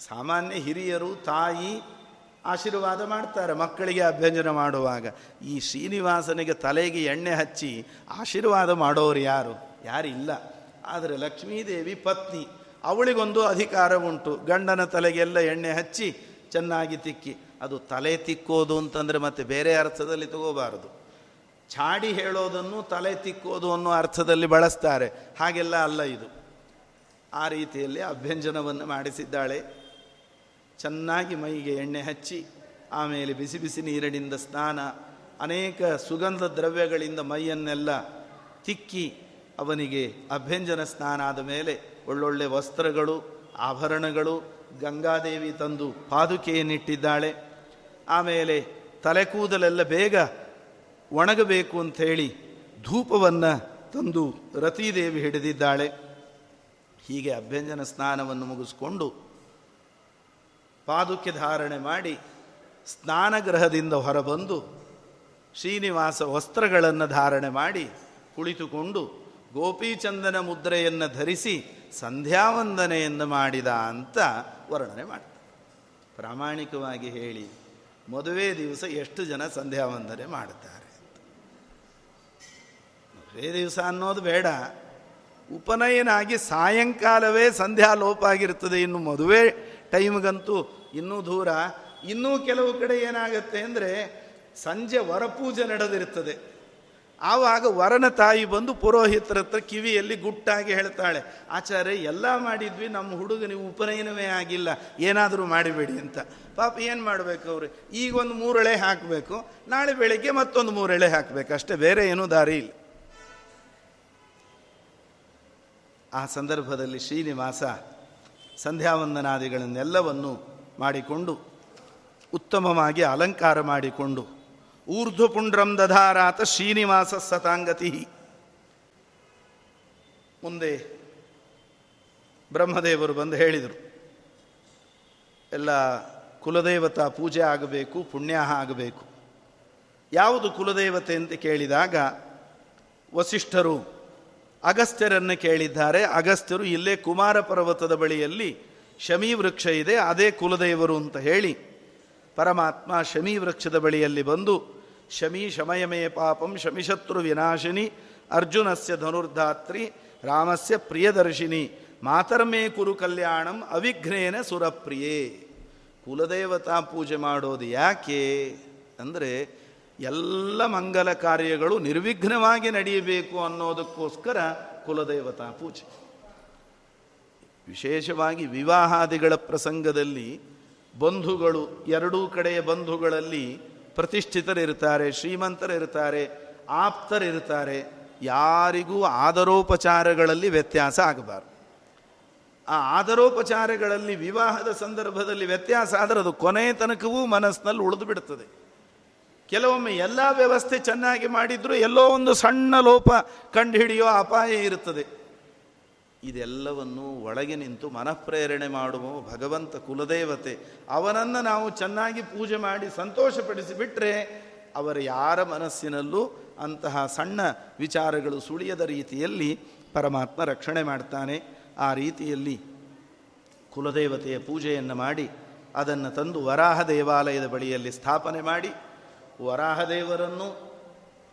ಸಾಮಾನ್ಯ ಹಿರಿಯರು, ತಾಯಿ ಆಶೀರ್ವಾದ ಮಾಡ್ತಾರೆ ಮಕ್ಕಳಿಗೆ ಅಭ್ಯಂಜನ ಮಾಡುವಾಗ. ಈ ಶ್ರೀನಿವಾಸನಿಗೆ ತಲೆಗೆ ಎಣ್ಣೆ ಹಚ್ಚಿ ಆಶೀರ್ವಾದ ಮಾಡೋರು ಯಾರು? ಯಾರಿಲ್ಲ. ಆದರೆ ಲಕ್ಷ್ಮೀದೇವಿ ಪತ್ನಿ, ಅವಳಿಗೊಂದು ಅಧಿಕಾರ ಉಂಟು. ಗಂಡನ ತಲೆಗೆಲ್ಲ ಎಣ್ಣೆ ಹಚ್ಚಿ ಚೆನ್ನಾಗಿ ತಿಕ್ಕಿ. ಅದು ತಲೆ ತಿಕ್ಕೋದು ಅಂತಂದರೆ ಮತ್ತೆ ಬೇರೆ ಅರ್ಥದಲ್ಲಿ ತಗೋಬಾರದು. ಚಾಡಿ ಹೇಳೋದನ್ನು ತಲೆ ತಿಕ್ಕೋದು ಅನ್ನೋ ಅರ್ಥದಲ್ಲಿ ಬಳಸ್ತಾರೆ. ಹಾಗೆಲ್ಲ ಅಲ್ಲ ಇದು. ಆ ರೀತಿಯಲ್ಲಿ ಅಭ್ಯಂಜನವನ್ನು ಮಾಡಿಸಿದ್ದಾಳೆ. ಚೆನ್ನಾಗಿ ಮೈಗೆ ಎಣ್ಣೆ ಹಚ್ಚಿ, ಆಮೇಲೆ ಬಿಸಿ ಬಿಸಿ ನೀರಿನಿಂದ ಸ್ನಾನ, ಅನೇಕ ಸುಗಂಧ ದ್ರವ್ಯಗಳಿಂದ ಮೈಯನ್ನೆಲ್ಲ ತಿಕ್ಕಿ ಅವನಿಗೆ ಅಭ್ಯಂಜನ ಸ್ನಾನ ಆದ ಮೇಲೆ ಒಳ್ಳೊಳ್ಳೆ ವಸ್ತ್ರಗಳು, ಆಭರಣಗಳು, ಗಂಗಾದೇವಿ ತಂದು ಪಾದುಕೆಯನ್ನಿಟ್ಟಿದ್ದಾಳೆ. ಆಮೇಲೆ ತಲೆ ಕೂದಲೆಲ್ಲ ಬೇಗ ಒಣಗಬೇಕು ಅಂಥೇಳಿ ಧೂಪವನ್ನು ತಂದು ರತಿದೇವಿ ಹಿಡಿದಿದ್ದಾಳೆ. ಹೀಗೆ ಅಭ್ಯಂಜನ ಸ್ನಾನವನ್ನು ಮುಗಿಸ್ಕೊಂಡು ಪಾದುಕೆ ಧಾರಣೆ ಮಾಡಿ ಸ್ನಾನಗೃಹದಿಂದ ಹೊರಬಂದು ಶ್ರೀನಿವಾಸ ವಸ್ತ್ರಗಳನ್ನು ಧಾರಣೆ ಮಾಡಿ ಕುಳಿತುಕೊಂಡು ಗೋಪೀಚಂದನ ಮುದ್ರೆಯನ್ನು ಧರಿಸಿ ಸಂಧ್ಯಾವಂದನೆಯನ್ನು ಮಾಡಿದ ಅಂತ ವರ್ಣನೆ ಮಾಡ್ತಾರೆ. ಪ್ರಾಮಾಣಿಕವಾಗಿ ಹೇಳಿ, ಮದುವೆ ದಿವಸ ಎಷ್ಟು ಜನ ಸಂಧ್ಯಾವಂದನೆ ಮಾಡುತ್ತಾರೆ ಮದುವೆ ದಿವಸ ಅನ್ನೋದು ಬೇಡ. ಉಪನಯನಾಗಿ ಸಾಯಂಕಾಲವೇ ಸಂಧ್ಯಾ ಲೋಪ ಆಗಿರ್ತದೆ ಇನ್ನು ಮದುವೆ ಟೈಮ್ಗಂತೂ ಇನ್ನೂ ದೂರ. ಇನ್ನೂ ಕೆಲವು ಕಡೆ ಏನಾಗುತ್ತೆ ಅಂದರೆ ಸಂಜೆ ವರಪೂಜೆ ನಡೆದಿರ್ತದೆ ಆವಾಗ ವರನ ತಾಯಿ ಬಂದು ಪುರೋಹಿತರ ಹತ್ರ ಕಿವಿಯಲ್ಲಿ ಗುಟ್ಟಾಗಿ ಹೇಳ್ತಾಳೆ, ಆಚಾರ್ಯ, ಎಲ್ಲ ಮಾಡಿದ್ವಿ, ನಮ್ಮ ಹುಡುಗನಿಗೆ ಉಪನಯನವೇ ಆಗಿಲ್ಲ, ಏನಾದರೂ ಮಾಡಿಬೇಡಿ ಅಂತ. ಪಾಪ ಏನು ಮಾಡಬೇಕು ಅವರು? ಈಗ ಒಂದು ಮೂರಳೆ ಹಾಕಬೇಕು, ನಾಳೆ ಬೆಳಿಗ್ಗೆ ಮತ್ತೊಂದು ಮೂರಳೆ ಹಾಕಬೇಕು, ಅಷ್ಟೇ ಬೇರೆ ಏನೂ ದಾರಿ ಇಲ್ಲ. ಆ ಸಂದರ್ಭದಲ್ಲಿ ಶ್ರೀನಿವಾಸ ಸಂಧ್ಯಾವಂದನಾದಿಗಳನ್ನೆಲ್ಲವನ್ನು ಮಾಡಿಕೊಂಡು ಉತ್ತಮವಾಗಿ ಅಲಂಕಾರ ಮಾಡಿಕೊಂಡು ಊರ್ಧ್ವಪುಂಡ್ರಂ ದಧಾರಾತ ಶ್ರೀನಿವಾಸ ಸತಾಂಗತಿ. ಮುಂದೆ ಬ್ರಹ್ಮದೇವರು ಬಂದು ಹೇಳಿದರು, ಎಲ್ಲ ಕುಲದೇವತಾ ಪೂಜೆ ಆಗಬೇಕು ಪುಣ್ಯ ಆಗಬೇಕು. ಯಾವುದು ಕುಲದೇವತೆ ಅಂತ ಕೇಳಿದಾಗ, ವಸಿಷ್ಠರು ಅಗಸ್ತ್ಯರನ್ನು ಕೇಳಿದ್ದಾರೆ. ಅಗಸ್ತ್ಯರು ಇಲ್ಲೇ ಕುಮಾರ ಪರ್ವತದ ಬಳಿಯಲ್ಲಿ ಶಮೀವೃಕ್ಷ ಇದೆ, ಅದೇ ಕುಲದೇವರು ಅಂತ ಹೇಳಿ ಪರಮಾತ್ಮ ಶಮೀವೃಕ್ಷದ ಬಳಿಯಲ್ಲಿ ಬಂದು ಶಮಿ ಶಮಯಮೇ ಪಾಪಂ ಶಮಿಶತ್ರು ವಿನಾಶಿನಿ ಅರ್ಜುನಸ್ಯ ಧನುರ್ಧಾತ್ರಿ ರಾಮಸ್ಯ ಪ್ರಿಯದರ್ಶಿನಿ ಮಾತರ್ಮೇ ಕುರು ಕಲ್ಯಾಣಂ ಅವಿಘ್ನೇನ ಸುರಪ್ರಿಯೇ. ಕುಲದೇವತಾ ಪೂಜೆ ಮಾಡೋದು ಯಾಕೆ ಅಂದರೆ ಎಲ್ಲ ಮಂಗಲ ಕಾರ್ಯಗಳು ನಿರ್ವಿಘ್ನವಾಗಿ ನಡೆಯಬೇಕು ಅನ್ನೋದಕ್ಕೋಸ್ಕರ ಕುಲದೇವತಾ ಪೂಜೆ. ವಿಶೇಷವಾಗಿ ವಿವಾಹಾದಿಗಳ ಪ್ರಸಂಗದಲ್ಲಿ ಬಂಧುಗಳು ಎರಡೂ ಕಡೆಯ ಬಂಧುಗಳಲ್ಲಿ ಪ್ರತಿಷ್ಠಿತರಿರ್ತಾರೆ ಶ್ರೀಮಂತರಿರ್ತಾರೆ ಆಪ್ತರಿರ್ತಾರೆ ಯಾರಿಗೂ ಆದರೋಪಚಾರಗಳಲ್ಲಿ ವ್ಯತ್ಯಾಸ ಆಗಬಾರ್ದು. ಆ ಆದರೋಪಚಾರಗಳಲ್ಲಿ, ವಿವಾಹದ ಸಂದರ್ಭದಲ್ಲಿ ವ್ಯತ್ಯಾಸ ಆದರೆ ಅದು ಕೊನೆಯ ತನಕವೂ ಮನಸ್ಸಿನಲ್ಲಿ ಉಳಿದು ಬಿಡುತ್ತದೆ ಕೆಲವೊಮ್ಮೆ ಎಲ್ಲ ವ್ಯವಸ್ಥೆ ಚೆನ್ನಾಗಿ ಮಾಡಿದರೂ ಎಲ್ಲೋ ಒಂದು ಸಣ್ಣ ಲೋಪ ಕಂಡುಹಿಡಿಯೋ ಅಪಾಯ ಇರುತ್ತದೆ. ಇದೆಲ್ಲವನ್ನು ಒಳಗೆ ನಿಂತು ಮನಃಪ್ರೇರಣೆ ಮಾಡುವ ಭಗವಂತ ಕುಲದೇವತೆ. ಅವನನ್ನು ನಾವು ಚೆನ್ನಾಗಿ ಪೂಜೆ ಮಾಡಿ ಸಂತೋಷಪಡಿಸಿ ಬಿಟ್ಟರೆ ಅವರ ಯಾರ ಮನಸ್ಸಿನಲ್ಲೂ ಅಂತಹ ಸಣ್ಣ ವಿಚಾರಗಳು ಸುಳಿಯದ ರೀತಿಯಲ್ಲಿ ಪರಮಾತ್ಮ ರಕ್ಷಣೆ ಮಾಡ್ತಾನೆ. ಆ ರೀತಿಯಲ್ಲಿ ಕುಲದೇವತೆಯ ಪೂಜೆಯನ್ನು ಮಾಡಿ ಅದನ್ನು ತಂದು ವರಾಹ ದೇವಾಲಯದ ಬಳಿಯಲ್ಲಿ ಸ್ಥಾಪನೆ ಮಾಡಿ. ವರಾಹದೇವರನ್ನು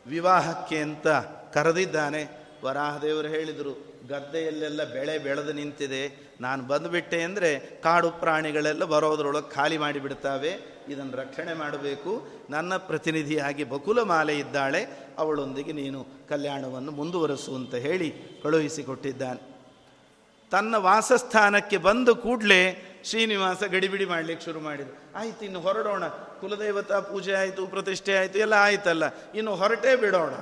ವಿವಾಹಕ್ಕೆ ಅಂತ ಕರೆದಿದ್ದಾನೆ. ವರಾಹದೇವರು ಹೇಳಿದರು ಗದ್ದೆಯಲ್ಲೆಲ್ಲ ಬೆಳೆ ಬೆಳೆದು ನಿಂತಿದೆ. ನಾನು ಬಂದುಬಿಟ್ಟೆ ಅಂದರೆ ಕಾಡು ಪ್ರಾಣಿಗಳೆಲ್ಲ ಬರೋದ್ರೊಳಗೆ ಖಾಲಿ ಮಾಡಿಬಿಡ್ತಾವೆ. ಇದನ್ನು ರಕ್ಷಣೆ ಮಾಡಬೇಕು. ನನ್ನ ಪ್ರತಿನಿಧಿಯಾಗಿ ಬಕುಲ ಮಾಲೆ ಇದ್ದಾಳೆ. ಅವಳೊಂದಿಗೆ ನೀನು ಕಲ್ಯಾಣವನ್ನು ಮುಂದುವರಿಸು ಅಂತ ಹೇಳಿ ಕಳುಹಿಸಿಕೊಟ್ಟಿದ್ದಾನೆ. ತನ್ನ ವಾಸಸ್ಥಾನಕ್ಕೆ ಬಂದು ಕೂಡಲೇ ಶ್ರೀನಿವಾಸ ಗಡಿಬಿಡಿ ಮಾಡಲಿಕ್ಕೆ ಶುರು ಮಾಡಿದ್ರು. ಆಯ್ತು, ಇನ್ನು ಹೊರಡೋಣ. ಕುಲದೇವತಾ ಪೂಜೆ ಆಯಿತು, ಪ್ರತಿಷ್ಠೆ ಆಯಿತು, ಎಲ್ಲ ಆಯ್ತಲ್ಲ. ಇನ್ನು ಹೊರಟೇ ಬಿಡೋಣ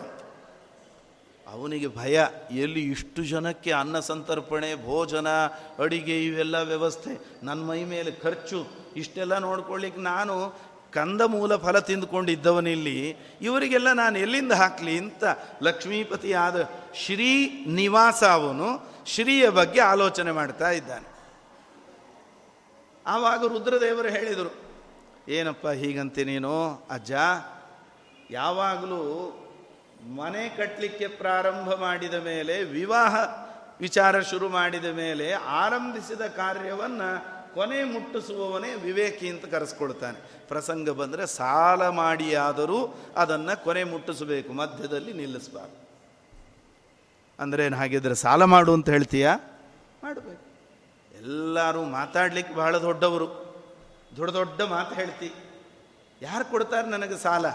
ಅವನಿಗೆ ಭಯ, ಎಲ್ಲಿ ಇಷ್ಟು ಜನಕ್ಕೆ ಅನ್ನ ಸಂತರ್ಪಣೆ, ಭೋಜನ, ಅಡಿಗೆ ಇವೆಲ್ಲ ವ್ಯವಸ್ಥೆ. ನನ್ನ ಮೈ ಮೇಲೆ ಖರ್ಚು, ಇಷ್ಟೆಲ್ಲ ನೋಡ್ಕೊಳ್ಳಿಕ್ಕೆ ನಾನು ಕಂದ ಮೂಲ ಫಲ ತಿಂದುಕೊಂಡಿದ್ದವನಿಲ್ಲಿ, ಇವರಿಗೆಲ್ಲ ನಾನು ಎಲ್ಲಿಂದ ಹಾಕಲಿ ಅಂತ ಲಕ್ಷ್ಮೀಪತಿಯಾದ ಶ್ರೀ ನಿವಾಸ ಅವನು ಶ್ರೀಯ ಬಗ್ಗೆ ಆಲೋಚನೆ ಮಾಡ್ತಾ ಇದ್ದಾನೆ. ಆವಾಗ ರುದ್ರದೇವರು ಹೇಳಿದರು, ಏನಪ್ಪ ಹೀಗಂತೆ ನೀನು, ಅಜ್ಜ? ಯಾವಾಗಲೂ ಮನೆ ಕಟ್ಟಲಿಕ್ಕೆ ಪ್ರಾರಂಭ ಮಾಡಿದ ಮೇಲೆ, ವಿವಾಹ ವಿಚಾರ ಶುರು ಮಾಡಿದ ಮೇಲೆ ಆರಂಭಿಸಿದ ಕಾರ್ಯವನ್ನು ಕೊನೆ ಮುಟ್ಟಿಸುವವನೇ ವಿವೇಕಿ ಅಂತ ಕರೆಸ್ಕೊಳ್ತಾನೆ. ಪ್ರಸಂಗ ಬಂದರೆ ಸಾಲ ಮಾಡಿಯಾದರೂ ಅದನ್ನು ಕೊನೆ ಮುಟ್ಟಿಸಬೇಕು, ಮಧ್ಯದಲ್ಲಿ ನಿಲ್ಲಿಸಬಾರ್ದು. ಅಂದರೆ ಹಾಗಿದ್ರೆ ಸಾಲ ಮಾಡು ಅಂತ ಹೇಳ್ತೀಯಾ? ಮಾಡಬೇಕು. ಎಲ್ಲರೂ ಮಾತಾಡ್ಲಿಕ್ಕೆ ಬಹಳ ದೊಡ್ಡವರು. ದೊಡ್ಡ ದೊಡ್ಡ ಮಾತು ಹೇಳ್ತಿ. ಯಾರು ಕೊಡ್ತಾರೆ ನನಗೆ ಸಾಲ?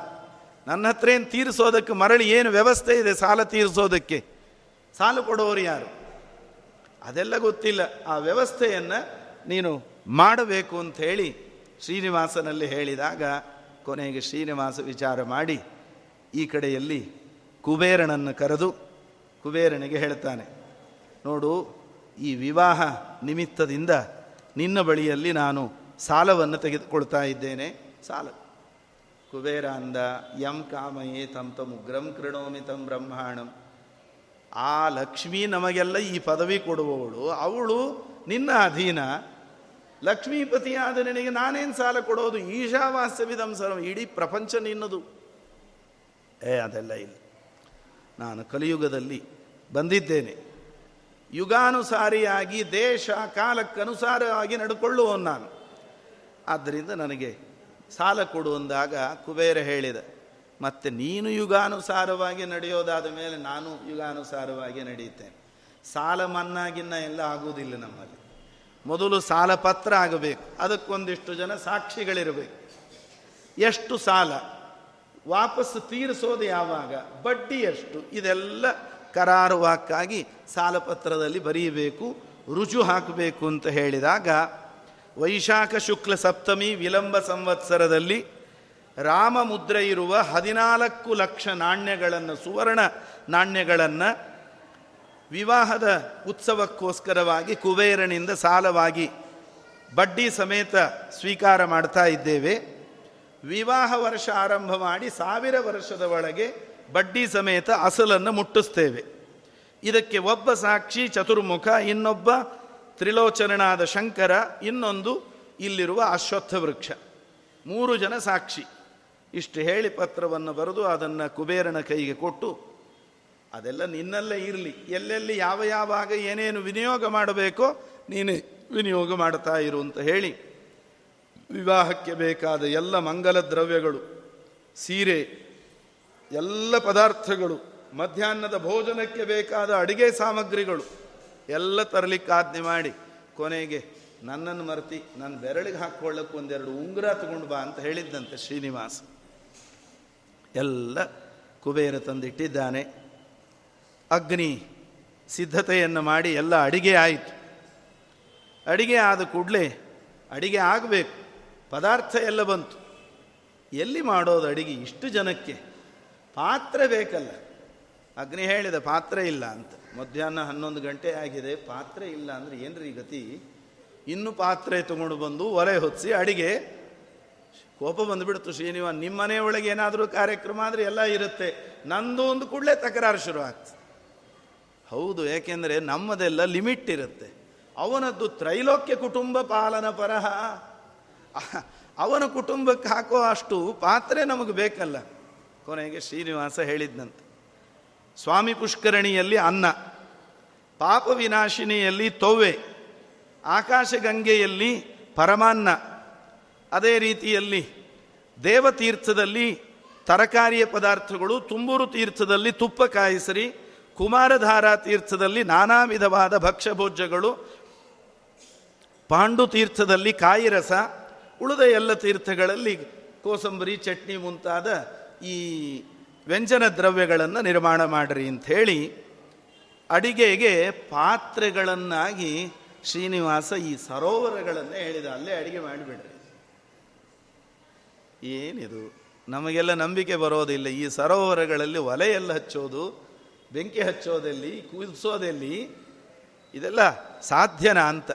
ನನ್ನ ಹತ್ರ ಏನು ತೀರಿಸೋದಕ್ಕೆ ಮರಳಿ ಏನು ವ್ಯವಸ್ಥೆ ಇದೆ ಸಾಲ ತೀರಿಸೋದಕ್ಕೆ? ಸಾಲ ಕೊಡೋರು ಯಾರು? ಅದೆಲ್ಲ ಗೊತ್ತಿಲ್ಲ. ಆ ವ್ಯವಸ್ಥೆಯನ್ನು ನೀನು ಮಾಡಬೇಕು ಅಂತ ಹೇಳಿ ಶ್ರೀನಿವಾಸನಲ್ಲಿ ಹೇಳಿದಾಗ ಕೊನೆಗೆ ಶ್ರೀನಿವಾಸ ವಿಚಾರ ಮಾಡಿ ಈ ಕಡೆಯಲ್ಲಿ ಕುಬೇರನನ್ನು ಕರೆದು ಕುಬೇರನಿಗೆ ಹೇಳ್ತಾನೆ, ನೋಡು, ಈ ವಿವಾಹ ನಿಮಿತ್ತದಿಂದ ನಿನ್ನ ಬಳಿಯಲ್ಲಿ ನಾನು ಸಾಲವನ್ನು ತೆಗೆದುಕೊಳ್ತಾ ಇದ್ದೇನೆ. ಸಾಲ ಕುಬೇರ ಅಂದ ಯಂ ಕಾಮಯೇ ತಂ ತಮ್ ಉಗ್ರಂ ಕೃಣೋಮಿ ತಂ ಬ್ರಹ್ಮಾಣಂ ಆ ಲಕ್ಷ್ಮಿ ನಮಗೆಲ್ಲ ಈ ಪದವಿ ಕೊಡುವವಳು. ಅವಳು ನಿನ್ನ ಅಧೀನ. ಲಕ್ಷ್ಮೀಪತಿಯಾದ ನಿನಗೆ ನಾನೇನು ಸಾಲ ಕೊಡೋದು? ಈಶಾವಾಸ್ಯವಿದಂ ಸರ್ವ. ಇಡೀ ಪ್ರಪಂಚ ನಿನ್ನದು. ಏ, ಅದೆಲ್ಲ ಇಲ್ಲ. ನಾನು ಕಲಿಯುಗದಲ್ಲಿ ಬಂದಿದ್ದೇನೆ. ಯುಗಾನುಸಾರಿಯಾಗಿ ದೇಶ ಕಾಲಕ್ಕನುಸಾರವಾಗಿ ನಡ್ಕೊಳ್ಳುವನು ನಾನು. ಆದ್ದರಿಂದ ನನಗೆ ಸಾಲ ಕೊಡು ಅಂದಾಗ ಕುಬೇರ ಹೇಳಿದ, ಮತ್ತೆ ನೀನು ಯುಗಾನುಸಾರವಾಗಿ ನಡೆಯೋದಾದ ಮೇಲೆ ನಾನು ಯುಗಾನುಸಾರವಾಗಿ ನಡೆಯುತ್ತೇನೆ. ಸಾಲ ಮನ್ನಾಗಿನ್ನ ಎಲ್ಲ ಆಗುವುದಿಲ್ಲ ನಮ್ಮಲ್ಲಿ. ಮೊದಲು ಸಾಲ ಪತ್ರ ಆಗಬೇಕು. ಅದಕ್ಕೊಂದಿಷ್ಟು ಜನ ಸಾಕ್ಷಿಗಳಿರಬೇಕು. ಎಷ್ಟು ಸಾಲ? ವಾಪಸ್ಸು ತೀರಿಸೋದು ಯಾವಾಗ? ಬಡ್ಡಿ ಎಷ್ಟು ಇದೆಲ್ಲ ಕರಾರುವಾಕ್ಕಾಗಿ ಸಾಲಪತ್ರದಲ್ಲಿ ಬರೀಬೇಕು, ರುಜು ಹಾಕಬೇಕು ಅಂತ ಹೇಳಿದಾಗ ವೈಶಾಖ ಶುಕ್ಲ ಸಪ್ತಮಿ ವಿಲಂಬ ಸಂವತ್ಸರದಲ್ಲಿ ರಾಮ ಮುದ್ರೆ ಇರುವ ಹದಿನಾಲ್ಕು ಲಕ್ಷ ನಾಣ್ಯಗಳನ್ನು, ಸುವರ್ಣ ನಾಣ್ಯಗಳನ್ನು ವಿವಾಹದ ಉತ್ಸವಕ್ಕೋಸ್ಕರವಾಗಿ, ಕುಬೇರನಿಂದ ಸಾಲವಾಗಿ ಬಡ್ಡಿ ಸಮೇತ ಸ್ವೀಕಾರ ಮಾಡ್ತಾ ಇದ್ದೇವೆ. ವಿವಾಹ ವರ್ಷ ಆರಂಭ ಮಾಡಿ ಸಾವಿರ ವರ್ಷದ ಒಳಗೆ ಬಡ್ಡಿ ಸಮೇತ ಅಸಲನ್ನು ಮುಟ್ಟಿಸ್ತೇವೆ. ಇದಕ್ಕೆ ಒಬ್ಬ ಸಾಕ್ಷಿ, ಚತುರ್ಮುಖ, ಇನ್ನೊಬ್ಬ ತ್ರಿಲೋಚನನಾದ ಶಂಕರ ಇನ್ನೊಂದು ಇಲ್ಲಿರುವ ಅಶ್ವತ್ಥ ವೃಕ್ಷ. ಮೂರು ಜನ ಸಾಕ್ಷಿ. ಇಷ್ಟು ಹೇಳಿ ಪತ್ರವನ್ನು ಬರೆದು ಅದನ್ನು ಕುಬೇರನ ಕೈಗೆ ಕೊಟ್ಟು, ಅದೆಲ್ಲ ನಿನ್ನಲ್ಲೇ ಇರಲಿ. ಎಲ್ಲೆಲ್ಲಿ ಯಾವ ಯಾವಾಗ ಏನೇನು ವಿನಿಯೋಗ ಮಾಡಬೇಕೋ ನೀನು ವಿನಿಯೋಗ ಮಾಡ್ತಾ ಇರು ಅಂತ ಹೇಳಿ, ವಿವಾಹಕ್ಕೆ ಬೇಕಾದ ಎಲ್ಲ ಮಂಗಲ ದ್ರವ್ಯಗಳು, ಸೀರೆ, ಎಲ್ಲ ಪದಾರ್ಥಗಳು, ಮಧ್ಯಾಹ್ನದ ಭೋಜನಕ್ಕೆ ಬೇಕಾದ ಅಡುಗೆ ಸಾಮಗ್ರಿಗಳು ಎಲ್ಲ ತರಲಿಕ್ಕೆ ಆಜ್ಞೆ ಮಾಡಿ, ಕೊನೆಗೆ ನನ್ನನ್ನು ಮರ್ತಿ ನನ್ನ ಬೆರಳಿಗೆ ಹಾಕ್ಕೊಳ್ಳಕ್ಕೆ ಒಂದೆರಡು ಉಂಗುರ ತಗೊಂಡು ಬಾ ಅಂತ ಹೇಳಿದ್ದಂತೆ ಶ್ರೀನಿವಾಸ. ಎಲ್ಲ ಕುಬೇರ ತಂದಿಟ್ಟಿದ್ದಾನೆ. ಅಗ್ನಿ ಸಿದ್ಧತೆಯನ್ನು ಮಾಡಿ ಎಲ್ಲ ಅಡಿಗೆ ಆಯಿತು. ಅಡಿಗೆ ಆದ ಕೂಡಲೇ ಅಡಿಗೆ ಆಗಬೇಕು, ಪದಾರ್ಥ ಎಲ್ಲ ಬಂತು. ಎಲ್ಲಿ ಮಾಡೋದು ಅಡಿಗೆ ಇಷ್ಟು ಜನಕ್ಕೆ? ಪಾತ್ರೆ ಬೇಕಲ್ಲ. ಅಗ್ನಿ ಹೇಳಿದ ಪಾತ್ರೆ ಇಲ್ಲ ಅಂತ. ಮಧ್ಯಾಹ್ನ ಹನ್ನೊಂದು ಗಂಟೆ ಆಗಿದೆ, ಪಾತ್ರೆ ಇಲ್ಲ ಅಂದರೆ ಏನ್ರಿ ಗತಿ? ಇನ್ನು ಪಾತ್ರೆ ತಗೊಂಡು ಬಂದು ಒಲೆ ಹೊತ್ತಿಸಿ ಅಡಿಗೆ. ಕೋಪ ಬಂದುಬಿಡ್ತು, ಶ್ರೀನಿವಾಸ್ ನಿಮ್ಮ ಮನೆಯೊಳಗೆ ಏನಾದರೂ ಕಾರ್ಯಕ್ರಮ ಆದರೆ ಎಲ್ಲ ಇರುತ್ತೆ. ನಂದು ಒಂದು ಕೂಡಲೇ ತಕರಾರು ಶುರು ಆಗ್ತದೆ. ಹೌದು, ಏಕೆಂದರೆ ನಮ್ಮದೆಲ್ಲ ಲಿಮಿಟ್ ಇರುತ್ತೆ. ಅವನದ್ದು ತ್ರೈಲೋಕ್ಯ ಕುಟುಂಬ ಪಾಲನ ಪರಹ. ಅವನ ಕುಟುಂಬಕ್ಕೆ ಹಾಕೋ ಅಷ್ಟು ಪಾತ್ರೆ ನಮಗೆ ಬೇಕಲ್ಲ. ಕೊನೆಗೆ ಶ್ರೀನಿವಾಸ ಹೇಳಿದ್ನಂತೆ. ಸ್ವಾಮಿ ಪುಷ್ಕರಣಿಯಲ್ಲಿ ಅನ್ನ, ಪಾಪ ವಿನಾಶಿನಿಯಲ್ಲಿ ತೊವ್ವೆ ಆಕಾಶಗಂಗೆಯಲ್ಲಿ ಪರಮಾನ್ನ, ಅದೇ ರೀತಿಯಲ್ಲಿ ದೇವತೀರ್ಥದಲ್ಲಿ ತರಕಾರಿಯ ಪದಾರ್ಥಗಳು, ತುಂಬೂರು ತೀರ್ಥದಲ್ಲಿ ತುಪ್ಪ ಕಾಯಿಸರಿ, ಕುಮಾರಧಾರಾ ತೀರ್ಥದಲ್ಲಿ ನಾನಾ ವಿಧವಾದ ಭಕ್ಷ್ಯಭೋಜ್ಯಗಳು, ಪಾಂಡು ತೀರ್ಥದಲ್ಲಿ ಕಾಯಿರಸ, ಉಳಿದ ಎಲ್ಲ ತೀರ್ಥಗಳಲ್ಲಿ ಕೋಸಂಬರಿ, ಚಟ್ನಿ ಮುಂತಾದ ಈ ವ್ಯಂಜನ ದ್ರವ್ಯಗಳನ್ನು ನಿರ್ಮಾಣ ಮಾಡಿರಿ ಅಂಥೇಳಿ ಅಡಿಗೆಗೆ ಪಾತ್ರೆಗಳನ್ನಾಗಿ ಶ್ರೀನಿವಾಸ ಈ ಸರೋವರಗಳನ್ನೇ ಹೇಳಿದ, ಅಲ್ಲೇ ಅಡಿಗೆ ಮಾಡಿಬಿಡ್ರಿ ಏನಿದು? ನಮಗೆಲ್ಲ ನಂಬಿಕೆ ಬರೋದಿಲ್ಲ. ಈ ಸರೋವರಗಳಲ್ಲಿ ಒಲೆಯೆಲ್ಲ ಹಚ್ಚೋದು, ಬೆಂಕಿ ಹಚ್ಚೋದಲ್ಲಿ, ಕುದಿಸೋದಲ್ಲಿ, ಇದೆಲ್ಲ ಸಾಧ್ಯನಾ ಅಂತ.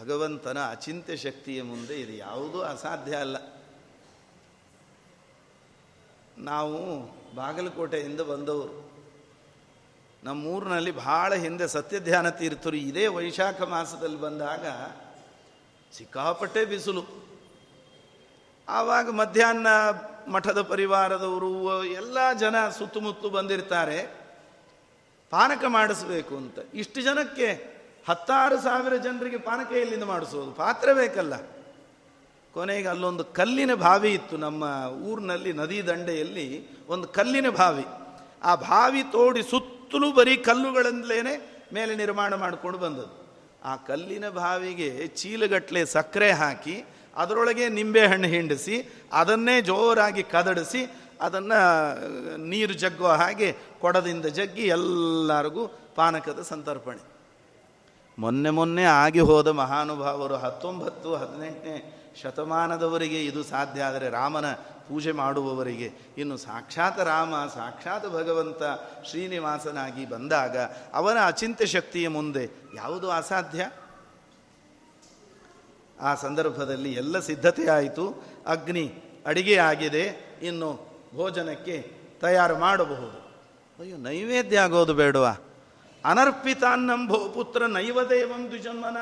ಭಗವಂತನ ಅಚಿಂತ್ಯ ಶಕ್ತಿಯ ಮುಂದೆ ಇದು ಯಾವುದೂ ಅಸಾಧ್ಯ ಅಲ್ಲ. ನಾವು ಬಾಗಲಕೋಟೆಯಿಂದ ಬಂದವರು. ನಮ್ಮೂರಿನಲ್ಲಿ ಬಹಳ ಹಿಂದೆ ಸತ್ಯಧ್ಯಾನ ತೀರ್ಥರು ಇದೇ ವೈಶಾಖ ಮಾಸದಲ್ಲಿ ಬಂದಾಗ ಸಿಕ್ಕಾಪಟ್ಟೆ ಬಿಸಿಲು. ಆವಾಗ ಮಧ್ಯಾಹ್ನ ಮಠದ ಪರಿವಾರದವರು, ಎಲ್ಲ ಜನ ಸುತ್ತಮುತ್ತ ಬಂದಿರ್ತಾರೆ. ಪಾನಕ ಮಾಡಿಸ್ಬೇಕು ಅಂತ. ಇಷ್ಟು ಜನಕ್ಕೆ ಹತ್ತಾರು ಸಾವಿರ ಜನರಿಗೆ ಪಾನಕ ಎಲ್ಲಿಂದ ಮಾಡಿಸೋದು ಪಾತ್ರ ಬೇಕಲ್ಲ. ಕೊನೆಗೆ ಅಲ್ಲೊಂದು ಕಲ್ಲಿನ ಬಾವಿ ಇತ್ತು ನಮ್ಮ ಊರಿನಲ್ಲಿ ನದಿ ದಂಡೆಯಲ್ಲಿ ಒಂದು ಕಲ್ಲಿನ ಬಾವಿ. ಆ ಬಾವಿ ತೋಡಿ ಸುತ್ತಲೂ ಬರೀ ಕಲ್ಲುಗಳಿಂದಲೇ ಮೇಲೆ ನಿರ್ಮಾಣ ಮಾಡಿಕೊಂಡು ಬಂದದ್ದು. ಆ ಕಲ್ಲಿನ ಬಾವಿಗೆ ಚೀಲಗಟ್ಟಲೆ ಸಕ್ಕರೆ ಹಾಕಿ, ಅದರೊಳಗೆ ನಿಂಬೆಹಣ್ಣು ಹಿಂಡಿಸಿ, ಅದನ್ನೇ ಜೋರಾಗಿ ಕದಡಿಸಿ, ಅದನ್ನು ನೀರು ಜಗ್ಗುವ ಹಾಗೆ ಕೊಡದಿಂದ ಜಗ್ಗಿ ಎಲ್ಲರಿಗೂ ಪಾನಕದ ಸಂತರ್ಪಣೆ. ಮೊನ್ನೆ ಮೊನ್ನೆ ಆಗಿ ಹೋದ ಮಹಾನುಭಾವರು ಹತ್ತೊಂಬತ್ತು, ಹದಿನೆಂಟನೇ ಶತಮಾನದವರಿಗೆ ಇದು ಸಾಧ್ಯ, ಆದರೆ ರಾಮನ ಪೂಜೆ ಮಾಡುವವರಿಗೆ ಇನ್ನು ಸಾಕ್ಷಾತ್ ರಾಮ, ಸಾಕ್ಷಾತ್ ಭಗವಂತ ಶ್ರೀನಿವಾಸನಾಗಿ ಬಂದಾಗ ಅವನ ಅಚಿಂತ್ಯ ಶಕ್ತಿಯ ಮುಂದೆ ಯಾವುದು ಅಸಾಧ್ಯ? ಆ ಸಂದರ್ಭದಲ್ಲಿ ಎಲ್ಲ ಸಿದ್ಧತೆ ಆಯಿತು. ಅಗ್ನಿ ಅಡಿಗೆ ಆಗಿದೆ. ಇನ್ನು ಭೋಜನಕ್ಕೆ ತಯಾರು ಮಾಡಬಹುದು. ಅಯ್ಯೋ, ನೈವೇದ್ಯ ಆಗೋದು ಬೇಡವಾ? ಅನರ್ಪಿತಾನ್ನಂಭೋ ಪುತ್ರ ನೈವದೇವಂ ದ್ವಿಜನ್ಮನ.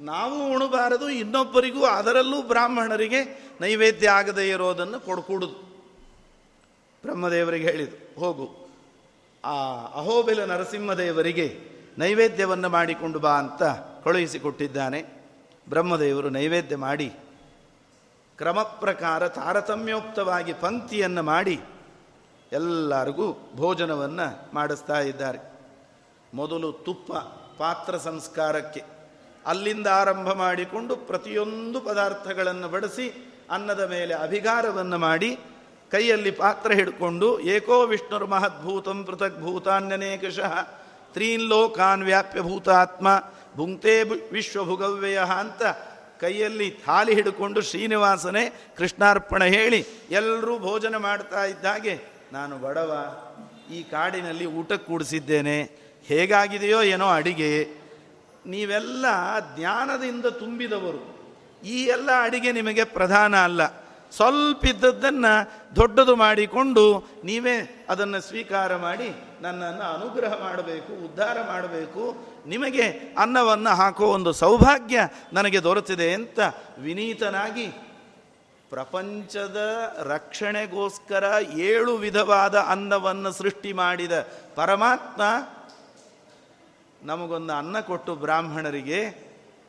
ನಾವು ಉಣಬಾರದು, ಇನ್ನೊಬ್ಬರಿಗೂ ಅದರಲ್ಲೂ ಬ್ರಾಹ್ಮಣರಿಗೆ ನೈವೇದ್ಯ ಆಗದೇ ಇರೋದನ್ನು ಕೊಡ್ಕೂಡುದು ಬ್ರಹ್ಮದೇವರಿಗೆ ಹೇಳಿದರು ಹೋಗು. ಆ ಅಹೋಬೆಲ ನರಸಿಂಹದೇವರಿಗೆ ನೈವೇದ್ಯವನ್ನು ಮಾಡಿಕೊಂಡು ಬಾ ಅಂತ ಕಳುಹಿಸಿಕೊಟ್ಟಿದ್ದಾನೆ. ಬ್ರಹ್ಮದೇವರು ನೈವೇದ್ಯ ಮಾಡಿ, ಕ್ರಮ ಪ್ರಕಾರ ತಾರತಮ್ಯೋಕ್ತವಾಗಿ ಪಂಕ್ತಿಯನ್ನು ಮಾಡಿ ಎಲ್ಲರಿಗೂ ಭೋಜನವನ್ನು ಮಾಡಿಸ್ತಾ ಇದ್ದಾರೆ. ಮೊದಲು ತುಪ್ಪ, ಪಾತ್ರ ಸಂಸ್ಕಾರಕ್ಕೆ. ಅಲ್ಲಿಂದ ಆರಂಭ ಮಾಡಿಕೊಂಡು ಪ್ರತಿಯೊಂದು ಪದಾರ್ಥಗಳನ್ನು ಬಡಿಸಿ ಅನ್ನದ ಮೇಲೆ ಅಭಿಗಾರವನ್ನು ಮಾಡಿ ಕೈಯಲ್ಲಿ ಪಾತ್ರ ಹಿಡ್ಕೊಂಡು ಏಕೋ ವಿಷ್ಣುರ್ ಮಹದ್ಭೂತಂ ಪೃಥಕ್ ಭೂತಾನ್ಯನೇಕಶಃ ತ್ರೀನ್ ಲೋಕಾನ್ ವ್ಯಾಪ್ಯ ಭೂತಾತ್ಮ ಭುಂಕ್ತೇ ವಿಶ್ವಭುಗವ್ಯಯ ಅಂತ ಕೈಯಲ್ಲಿ ಥಾಲಿ ಹಿಡ್ಕೊಂಡು ಶ್ರೀನಿವಾಸನೇ ಕೃಷ್ಣಾರ್ಪಣ ಹೇಳಿ ಎಲ್ಲರೂ ಭೋಜನ ಮಾಡ್ತಾ ಇದ್ದಾಗೆ ನಾನು ಬಡವ ಈ ಕಾಡಿನಲ್ಲಿ ಊಟಕ್ಕೆ ಕೂಡಿಸಿದ್ದೇನೆ ಹೇಗಾಗಿದೆಯೋ ಏನೋ ಅಡಿಗೆ ನೀವೆಲ್ಲ ಜ್ಞಾನದಿಂದ ತುಂಬಿದವರು. ಈ ಎಲ್ಲ ಅಡಿಗೆ ನಿಮಗೆ ಪ್ರಧಾನ ಅಲ್ಲ. ಸ್ವಲ್ಪ ಇದ್ದದ್ದನ್ನು ದೊಡ್ಡದು ಮಾಡಿಕೊಂಡು ನೀವೇ ಅದನ್ನು ಸ್ವೀಕಾರ ಮಾಡಿ ನನ್ನನ್ನು ಅನುಗ್ರಹ ಮಾಡಬೇಕು, ಉದ್ಧಾರ ಮಾಡಬೇಕು. ನಿಮಗೆ ಅನ್ನವನ್ನು ಹಾಕೋ ಒಂದು ಸೌಭಾಗ್ಯ ನನಗೆ ದೊರೆತಿದೆ ಅಂತ ವಿನೀತನಾಗಿ ಪ್ರಪಂಚದ ರಕ್ಷಣೆಗೋಸ್ಕರ ಏಳು ವಿಧವಾದ ಅನ್ನವನ್ನು ಸೃಷ್ಟಿ ಮಾಡಿದ ಪರಮಾತ್ಮ ನಮಗೊಂದು ಅನ್ನ ಕೊಟ್ಟು ಬ್ರಾಹ್ಮಣರಿಗೆ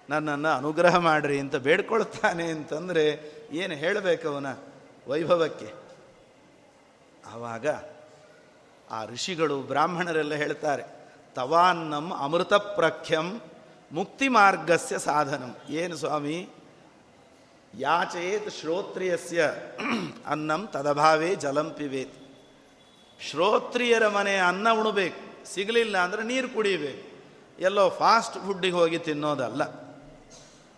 ನನ್ನನ್ನು ಅನುಗ್ರಹ ಮಾಡ್ರಿ ಅಂತ ಬೇಡ್ಕೊಳ್ತಾನೆ ಅಂತಂದರೆ ಏನು ಹೇಳಬೇಕವನ ವೈಭವಕ್ಕೆ? ಆವಾಗ ಆ ಋಷಿಗಳು ಬ್ರಾಹ್ಮಣರೆಲ್ಲ ಹೇಳ್ತಾರೆ ತವಾನ್ನಂ ಅಮೃತ ಪ್ರಖ್ಯಂ ಮುಕ್ತಿ ಮಾರ್ಗಸ್ಯ ಸಾಧನಂ. ಏನು ಸ್ವಾಮಿ? ಯಾಚೇತ್ ಶ್ರೋತ್ರಿಯಸ್ಯ ಅನ್ನಂ ತದಭಾವೇ ಜಲಂ ಪಿಬೇತ್. ಶ್ರೋತ್ರಿಯರ ಮನೆ ಅನ್ನ ಉಣಬೇಕು, ಸಿಗಲಿಲ್ಲ ಅಂದರೆ ನೀರು ಕುಡಿಬೇಕು. ಎಲ್ಲೋ ಫಾಸ್ಟ್ ಫುಡ್ಡಿಗೆ ಹೋಗಿ ತಿನ್ನೋದಲ್ಲ.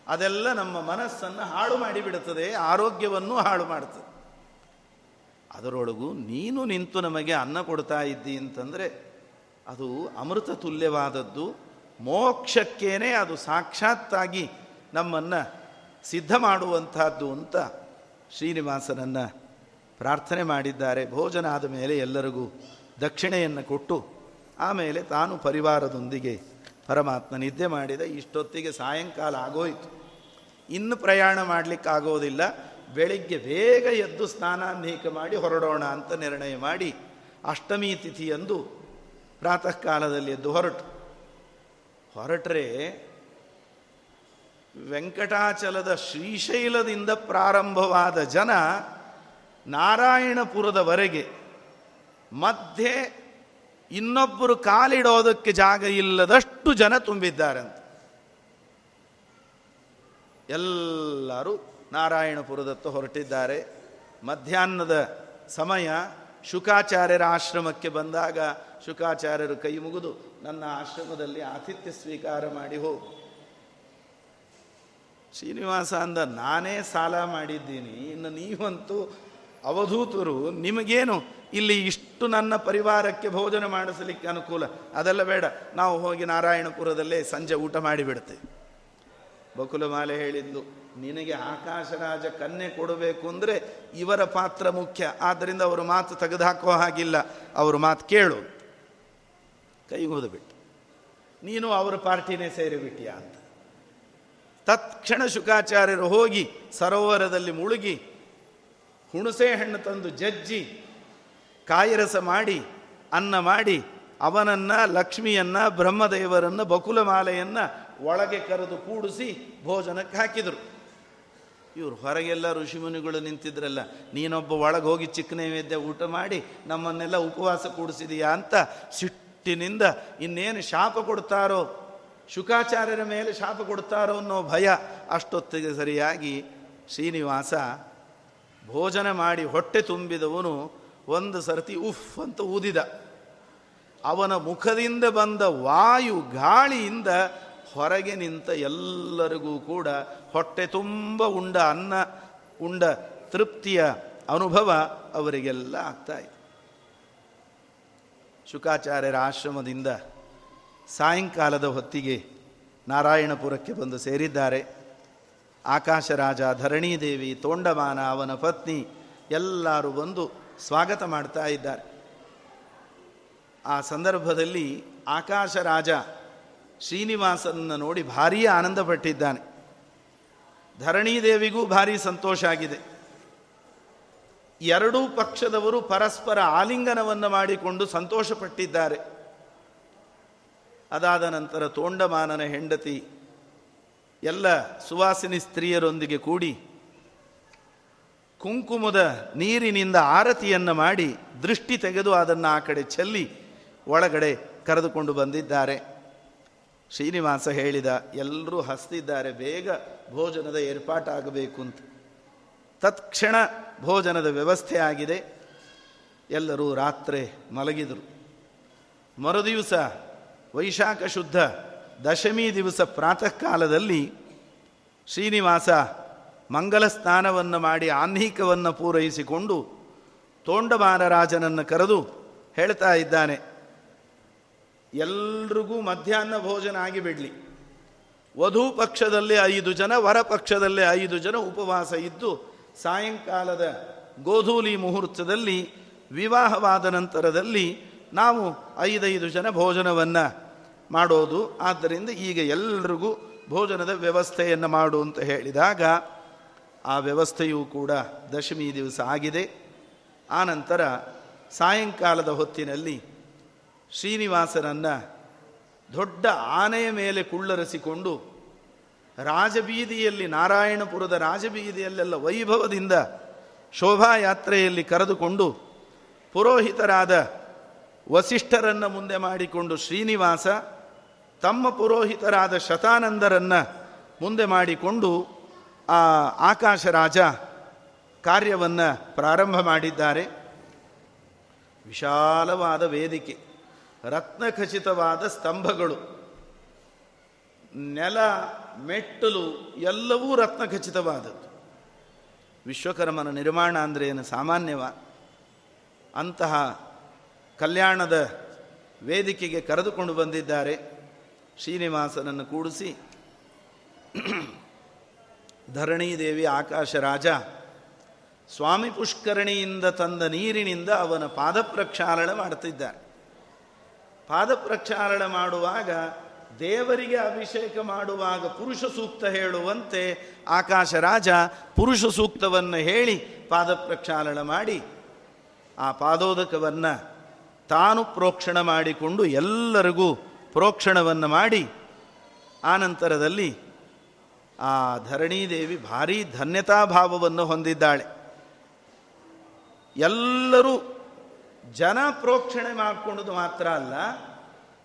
ಅದೆಲ್ಲ ನಮ್ಮ ಮನಸ್ಸನ್ನು ಹಾಳು ಮಾಡಿಬಿಡುತ್ತದೆ ಆರೋಗ್ಯವನ್ನು ಹಾಳು ಮಾಡ್ತದೆ. ಅದರೊಳಗೂ ನೀನು ನಿಂತು ನಮಗೆ ಅನ್ನ ಕೊಡ್ತಾ ಇದ್ದಿ ಅಂತಂದರೆ ಅದು ಅಮೃತ ತುಲ್ಯವಾದದ್ದು, ಮೋಕ್ಷಕ್ಕೇನೆ ಅದು ಸಾಕ್ಷಾತ್ತಾಗಿ ನಮ್ಮನ್ನು ಸಿದ್ಧ ಮಾಡುವಂತಹದ್ದು ಅಂತ ಶ್ರೀನಿವಾಸನನ್ನು ಪ್ರಾರ್ಥನೆ ಮಾಡಿದ್ದಾರೆ. ಭೋಜನ ಆದ ಮೇಲೆ ಎಲ್ಲರಿಗೂ ದಕ್ಷಿಣೆಯನ್ನು ಕೊಟ್ಟು, ಆಮೇಲೆ ತಾನು ಪರಿವಾರದೊಂದಿಗೆ ಪರಮಾತ್ಮ ನಿದ್ದೆ ಮಾಡಿದ ಇಷ್ಟೊತ್ತಿಗೆ ಸಾಯಂಕಾಲ ಆಗೋಯಿತು. ಇನ್ನು ಪ್ರಯಾಣ ಮಾಡಲಿಕ್ಕಾಗೋದಿಲ್ಲ ಬೆಳಿಗ್ಗೆ ಬೇಗ ಎದ್ದು ಸ್ನಾನಾನ್ಹೀಕ ಮಾಡಿ ಹೊರಡೋಣ ಅಂತ ನಿರ್ಣಯ ಮಾಡಿ ಅಷ್ಟಮಿ ತಿಥಿಯಂದು ಪ್ರಾತಃ ಕಾಲದಲ್ಲಿ ಎದ್ದು ಹೊರಟು. ಹೊರಟ್ರೆ ವೆಂಕಟಾಚಲದ ಶ್ರೀಶೈಲದಿಂದ ಪ್ರಾರಂಭವಾದ ಜನ ನಾರಾಯಣಪುರದವರೆಗೆ ಮಧ್ಯೆ ಇನ್ನೊಬ್ಬರು ಕಾಲಿಡೋದಕ್ಕೆ ಜಾಗ ಇಲ್ಲದಷ್ಟು ಜನ ತುಂಬಿದ್ದಾರಂತೆ. ಎಲ್ಲರೂ ನಾರಾಯಣಪುರದತ್ತ ಹೊರಟಿದ್ದಾರೆ. ಮಧ್ಯಾಹ್ನದ ಸಮಯ ಶುಕಾಚಾರ್ಯರ ಆಶ್ರಮಕ್ಕೆ ಬಂದಾಗ ಶುಕಾಚಾರ್ಯರು ಕೈ ಮುಗಿದು, ನನ್ನ ಆಶ್ರಮದಲ್ಲಿ ಆತಿಥ್ಯ ಸ್ವೀಕಾರ ಮಾಡಿ ಹೋಗು. ಶ್ರೀನಿವಾಸ ಅಂದ, ನಾನೇ ಸಾಲ ಮಾಡಿದ್ದೀನಿ. ಇನ್ನು ನೀವಂತೂ ಅವಧೂತರು, ನಿಮಗೇನು ಇಲ್ಲಿ ಇಷ್ಟು ನನ್ನ ಪರಿವಾರಕ್ಕೆ ಭೋಜನ ಮಾಡಿಸಲಿಕ್ಕೆ ಅನುಕೂಲ. ಅದೆಲ್ಲ ಬೇಡ. ನಾವು ಹೋಗಿ ನಾರಾಯಣಪುರದಲ್ಲೇ ಸಂಜೆ ಊಟ ಮಾಡಿಬಿಡ್ತೇವೆ. ಬಕುಲಮಾಲೆ ಹೇಳಿದ್ದು, ನಿನಗೆ ಆಕಾಶರಾಜ ಕನ್ನೆ ಕೊಡಬೇಕು ಅಂದರೆ ಇವರ ಪಾತ್ರ ಮುಖ್ಯ. ಆದ್ದರಿಂದ ಅವರು ಮಾತು ತೆಗೆದುಹಾಕೋ ಹಾಗಿಲ್ಲ. ಅವರು ಮಾತು ಕೇಳು. ಕೈಗೋದು ಬಿಟ್ಟು ನೀನು ಅವರ ಪಾರ್ಟಿನೇ ಸೇರಿಬಿಟ್ಟಿಯ ಅಂತ. ತತ್ಕ್ಷಣ ಶುಕಾಚಾರ್ಯರು ಹೋಗಿ ಸರೋವರದಲ್ಲಿ ಮುಳುಗಿ ಹುಣಸೆ ಹಣ್ಣು ತಂದು ಜಜ್ಜಿ ಕಾಯಿರಸ ಮಾಡಿ, ಅನ್ನ ಮಾಡಿ, ಅವನನ್ನ, ಲಕ್ಷ್ಮಿಯನ್ನ, ಬ್ರಹ್ಮದೇವರನ್ನ, ಬಕುಲಮಾಲೆಯನ್ನು ಒಳಗೆ ಕರೆದು ಕೂಡಿಸಿ ಭೋಜನಕ್ಕೆ ಹಾಕಿದರು. ಇವರು ಹೊರಗೆಲ್ಲ ಋಷಿಮುನಿಗಳು ನಿಂತಿದ್ರಲ್ಲ, ನೀನೊಬ್ಬ ಒಳಗೆ ಹೋಗಿ ಚಿಕ್ಕ ನೈವೇದ್ಯ ಊಟ ಮಾಡಿ, ನಮ್ಮನ್ನೆಲ್ಲ ಉಪವಾಸ ಕೂಡಿಸಿದೀಯಾ ಅಂತ ಸಿಟ್ಟಿನಿಂದ ಇನ್ನೇನು ಶಾಪ ಕೊಡ್ತಾರೋ, ಶುಕಾಚಾರ್ಯರ ಮೇಲೆ ಶಾಪ ಕೊಡ್ತಾರೋ ಅನ್ನೋ ಭಯ ಅಷ್ಟೊತ್ತಿಗೆ ಸರಿಯಾಗಿ ಶ್ರೀನಿವಾಸ ಭೋಜನ ಮಾಡಿ ಹೊಟ್ಟೆ ತುಂಬಿದವನು ಒಂದು ಸರ್ತಿ ಉಫ್ ಅಂತ ಊದಿದ. ಅವನ ಮುಖದಿಂದ ಬಂದ ವಾಯು ಗಾಳಿಯಿಂದ ಹೊರಗೆ ನಿಂತ ಎಲ್ಲರಿಗೂ ಕೂಡ ಹೊಟ್ಟೆ ತುಂಬ ಉಂಡ ಅನ್ನ, ಉಂಡ ತೃಪ್ತಿಯ ಅನುಭವ ಅವರಿಗೆಲ್ಲ ಆಗ್ತಾ ಇತ್ತು ಶುಕಾಚಾರ್ಯರ ಆಶ್ರಮದಿಂದ ಸಾಯಂಕಾಲದ ಹೊತ್ತಿಗೆ ನಾರಾಯಣಪುರಕ್ಕೆ ಬಂದು ಸೇರಿದ್ದಾರೆ. ಆಕಾಶರಾಜ ಧರಣೀದೇವಿ, ತೋಂಡಮಾನ, ಅವನ ಪತ್ನಿ ಎಲ್ಲರೂ ಬಂದು ಸ್ವಾಗತ ಮಾಡ್ತಾ ಇದ್ದಾರೆ. ಆ ಸಂದರ್ಭದಲ್ಲಿ ಆಕಾಶ ರಾಜ ಶ್ರೀನಿವಾಸನ ನೋಡಿ ಭಾರೀ ಆನಂದಪಟ್ಟಿದ್ದಾನೆ. ಧರಣೀದೇವಿಗೂ ಭಾರಿ ಸಂತೋಷ ಆಗಿದೆ. ಎರಡೂ ಪಕ್ಷದವರು ಪರಸ್ಪರ ಆಲಿಂಗನವನ್ನು ಮಾಡಿಕೊಂಡು ಸಂತೋಷಪಟ್ಟಿದ್ದಾರೆ. ಅದಾದ ನಂತರ ತೋಂಡಮಾನನ ಹೆಂಡತಿ ಎಲ್ಲ ಸುವಾಸಿನಿ ಸ್ತ್ರೀಯರೊಂದಿಗೆ ಕೂಡಿ ಕುಂಕುಮದ ನೀರಿನಿಂದ ಆರತಿಯನ್ನು ಮಾಡಿ ದೃಷ್ಟಿ ತೆಗೆದು ಅದನ್ನು ಆ ಕಡೆ ಚೆಲ್ಲಿ ಒಳಗಡೆ ಕರೆದುಕೊಂಡು ಬಂದಿದ್ದಾರೆ. ಶ್ರೀನಿವಾಸ ಹೇಳಿದ, ಎಲ್ಲರೂ ಹಸ್ತಿದ್ದಾರೆ, ಬೇಗ ಭೋಜನದ ಏರ್ಪಾಟಾಗಬೇಕು ಅಂತ. ತತ್ಕ್ಷಣ ಭೋಜನದ ವ್ಯವಸ್ಥೆ ಆಗಿದೆ. ಎಲ್ಲರೂ ರಾತ್ರಿ ಮಲಗಿದರು. ಮರುದಿವಸ ವೈಶಾಖ ಶುದ್ಧ ದಶಮಿ ದಿವಸ ಪ್ರಾತಃ ಕಾಲದಲ್ಲಿ ಶ್ರೀನಿವಾಸ ಮಂಗಲ ಸ್ನಾನವನ್ನು ಮಾಡಿ ಆಹ್ನಿಕವನ್ನು ಪೂರೈಸಿಕೊಂಡು ತೋಂಡಮಾನರಾಜನನ್ನು ಕರೆದು ಹೇಳ್ತಾ ಇದ್ದಾನೆ, ಎಲ್ರಿಗೂ ಮಧ್ಯಾಹ್ನ ಭೋಜನ ಆಗಿಬಿಡಲಿ. ವಧು ಪಕ್ಷದಲ್ಲಿ ಐದು ಜನ, ವರ ಪಕ್ಷದಲ್ಲಿ ಐದು ಜನ ಉಪವಾಸ ಇದ್ದು ಸಾಯಂಕಾಲದ ಗೋಧೂಲಿ ಮುಹೂರ್ತದಲ್ಲಿ, ವಿವಾಹವಾದ ನಂತರದಲ್ಲಿ ನಾವು ಐದೈದು ಜನ ಭೋಜನವನ್ನು ಮಾಡೋದು. ಆದ್ದರಿಂದ ಈಗ ಎಲ್ರಿಗೂ ಭೋಜನದ ವ್ಯವಸ್ಥೆಯನ್ನು ಮಾಡು ಅಂತ ಹೇಳಿದಾಗ ಆ ವ್ಯವಸ್ಥೆಯೂ ಕೂಡ ದಶಮಿ ದಿವಸ ಆಗಿದೆ. ಆನಂತರ ಸಾಯಂಕಾಲದ ಹೊತ್ತಿನಲ್ಲಿ ಶ್ರೀನಿವಾಸನನ್ನು ದೊಡ್ಡ ಆನೆಯ ಮೇಲೆ ಕುಳ್ಳರಿಸಿಕೊಂಡು ರಾಜಬೀದಿಯಲ್ಲಿ, ನಾರಾಯಣಪುರದ ರಾಜಬೀದಿಯಲ್ಲೆಲ್ಲ ವೈಭವದಿಂದ ಶೋಭಾಯಾತ್ರೆಯಲ್ಲಿ ಕರೆದುಕೊಂಡು ಪುರೋಹಿತರಾದ ವಸಿಷ್ಠರನ್ನು ಮುಂದೆ ಮಾಡಿಕೊಂಡು ಶ್ರೀನಿವಾಸ, ತಮ್ಮ ಪುರೋಹಿತರಾದ ಶತಾನಂದರನ್ನು ಮುಂದೆ ಮಾಡಿಕೊಂಡು ಆ ಆಕಾಶ ರಾಜ ಕಾರ್ಯವನ್ನು ಪ್ರಾರಂಭ ಮಾಡಿದ್ದಾರೆ. ವಿಶಾಲವಾದ ವೇದಿಕೆ, ರತ್ನಖಚಿತವಾದ ಸ್ತಂಭಗಳು, ನೆಲ, ಮೆಟ್ಟಲು ಎಲ್ಲವೂ ರತ್ನಖಚಿತವಾದದ್ದು. ವಿಶ್ವಕರ್ಮನ ನಿರ್ಮಾಣ ಅಂದರೆ ಏನು? ಸಾಮಾನ್ಯವ? ಅಂತಹ ಕಲ್ಯಾಣದ ವೇದಿಕೆಗೆ ಕರೆದುಕೊಂಡು ಬಂದಿದ್ದಾರೆ ಶ್ರೀನಿವಾಸನನ್ನು ಕೂಡಿಸಿ. ಧರಣೀದೇವಿ ಆಕಾಶ ರಾಜ ಸ್ವಾಮಿ ಪುಷ್ಕರಣಿಯಿಂದ ತಂದ ನೀರಿನಿಂದ ಅವನ ಪಾದ ಪ್ರಕ್ಷಾಳನ ಮಾಡ್ತಿದ್ದಾರೆ. ಪಾದ ಮಾಡುವಾಗ ದೇವರಿಗೆ ಅಭಿಷೇಕ ಮಾಡುವಾಗ ಪುರುಷ ಸೂಕ್ತ ಹೇಳುವಂತೆ ಆಕಾಶ ರಾಜ ಪುರುಷ ಸೂಕ್ತವನ್ನು ಹೇಳಿ ಪಾದ ಪ್ರಕ್ಷಾಳನ ಮಾಡಿ. ಆ ಪಾದೋದಕವನ್ನು ತಾನು ಪ್ರೋಕ್ಷಣ ಮಾಡಿಕೊಂಡು ಎಲ್ಲರಿಗೂ ಪ್ರೋಕ್ಷಣವನ್ನು ಮಾಡಿ. ಆನಂತರದಲ್ಲಿ ಆ ಧರಣೀದೇವಿ ಭಾರೀ ಧನ್ಯತಾಭಾವವನ್ನು ಹೊಂದಿದ್ದಾಳೆ. ಎಲ್ಲರೂ ಜನ ಪ್ರೋಕ್ಷಣೆ ಮಾಡಿಕೊಂಡು ಮಾತ್ರ ಅಲ್ಲ,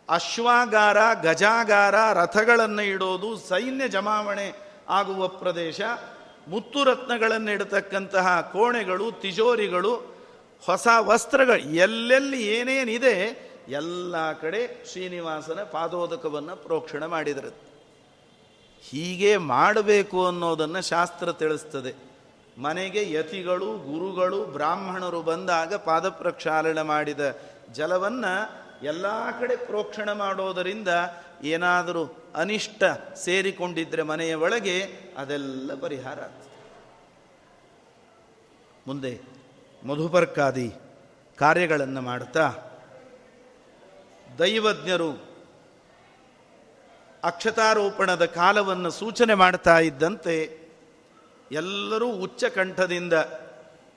ಅಶ್ವಾಗಾರ, ಗಜಾಗಾರ, ರಥಗಳನ್ನು ಇಡೋದು, ಸೈನ್ಯ ಜಮಾವಣೆ ಆಗುವ ಪ್ರದೇಶ, ಮುತ್ತು ರತ್ನಗಳನ್ನು ಇಡತಕ್ಕಂತಹ ಕೋಣೆಗಳು, ತಿಜೋರಿಗಳು, ಹೊಸ ವಸ್ತ್ರಗಳು, ಎಲ್ಲೆಲ್ಲಿ ಏನೇನಿದೆ, ಎಲ್ಲ ಕಡೆ ಶ್ರೀನಿವಾಸನ ಪಾದೋದಕವನ್ನು ಪ್ರೋಕ್ಷಣೆ ಮಾಡಿದರೆ. ಹೀಗೆ ಮಾಡಬೇಕು ಅನ್ನೋದನ್ನು ಶಾಸ್ತ್ರ ತಿಳಿಸ್ತದೆ. ಮನೆಗೆ ಯತಿಗಳು, ಗುರುಗಳು, ಬ್ರಾಹ್ಮಣರು ಬಂದಾಗ ಪಾದ ಪ್ರಕ್ಷಾಲನೆ ಮಾಡಿದ ಜಲವನ್ನು ಎಲ್ಲ ಕಡೆ ಪ್ರೋಕ್ಷಣ ಮಾಡೋದರಿಂದ ಏನಾದರೂ ಅನಿಷ್ಟ ಸೇರಿಕೊಂಡಿದ್ದರೆ ಮನೆಯ ಒಳಗೆ ಅದೆಲ್ಲ ಪರಿಹಾರ ಆಗ್ತದೆ. ಮುಂದೆ ಮಧುಪರ್ಕಾದಿ ಕಾರ್ಯಗಳನ್ನು ಮಾಡ್ತಾ ದೈವಜ್ಞರು ಅಕ್ಷತಾರೋಪಣದ ಕಾಲವನ್ನು ಸೂಚನೆ ಮಾಡ್ತಾ ಇದ್ದಂತೆ ಎಲ್ಲರೂ ಉಚ್ಚ ಕಂಠದಿಂದ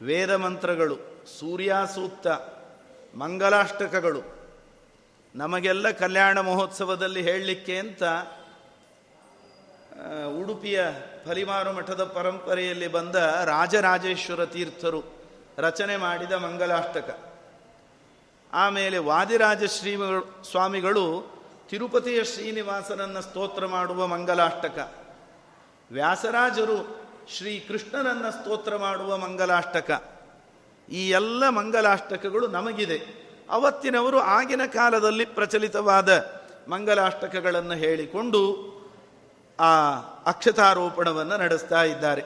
ವೇದ ಮಂತ್ರಗಳು, ಸೂರ್ಯಾಸೂಕ್ತ, ಮಂಗಲಾಷ್ಟಕಗಳು, ನಮಗೆಲ್ಲ ಕಲ್ಯಾಣ ಮಹೋತ್ಸವದಲ್ಲಿ ಹೇಳಲಿಕ್ಕೆ ಅಂತ ಉಡುಪಿಯ ಫಲಿಮಾರು ಮಠದ ಪರಂಪರೆಯಲ್ಲಿ ಬಂದ ರಾಜರಾಜೇಶ್ವರ ತೀರ್ಥರು ರಚನೆ ಮಾಡಿದ ಮಂಗಲಾಷ್ಟಕ. ಆಮೇಲೆ ವಾದಿರಾಜ ಸ್ವಾಮಿಗಳು ತಿರುಪತಿಯ ಶ್ರೀನಿವಾಸನನ್ನು ಸ್ತೋತ್ರ ಮಾಡುವ ಮಂಗಲಾಷ್ಟಕ. ವ್ಯಾಸರಾಜರು ಶ್ರೀ ಕೃಷ್ಣನನ್ನು ಸ್ತೋತ್ರ ಮಾಡುವ ಮಂಗಲಾಷ್ಟಕ. ಈ ಎಲ್ಲ ಮಂಗಲಾಷ್ಟಕಗಳು ನಮಗಿದೆ. ಅವತ್ತಿನವರು ಆಗಿನ ಕಾಲದಲ್ಲಿ ಪ್ರಚಲಿತವಾದ ಮಂಗಲಾಷ್ಟಕಗಳನ್ನು ಹೇಳಿಕೊಂಡು ಆ ಅಕ್ಷತಾರೋಪಣವನ್ನು ನಡೆಸ್ತಾ ಇದ್ದಾರೆ.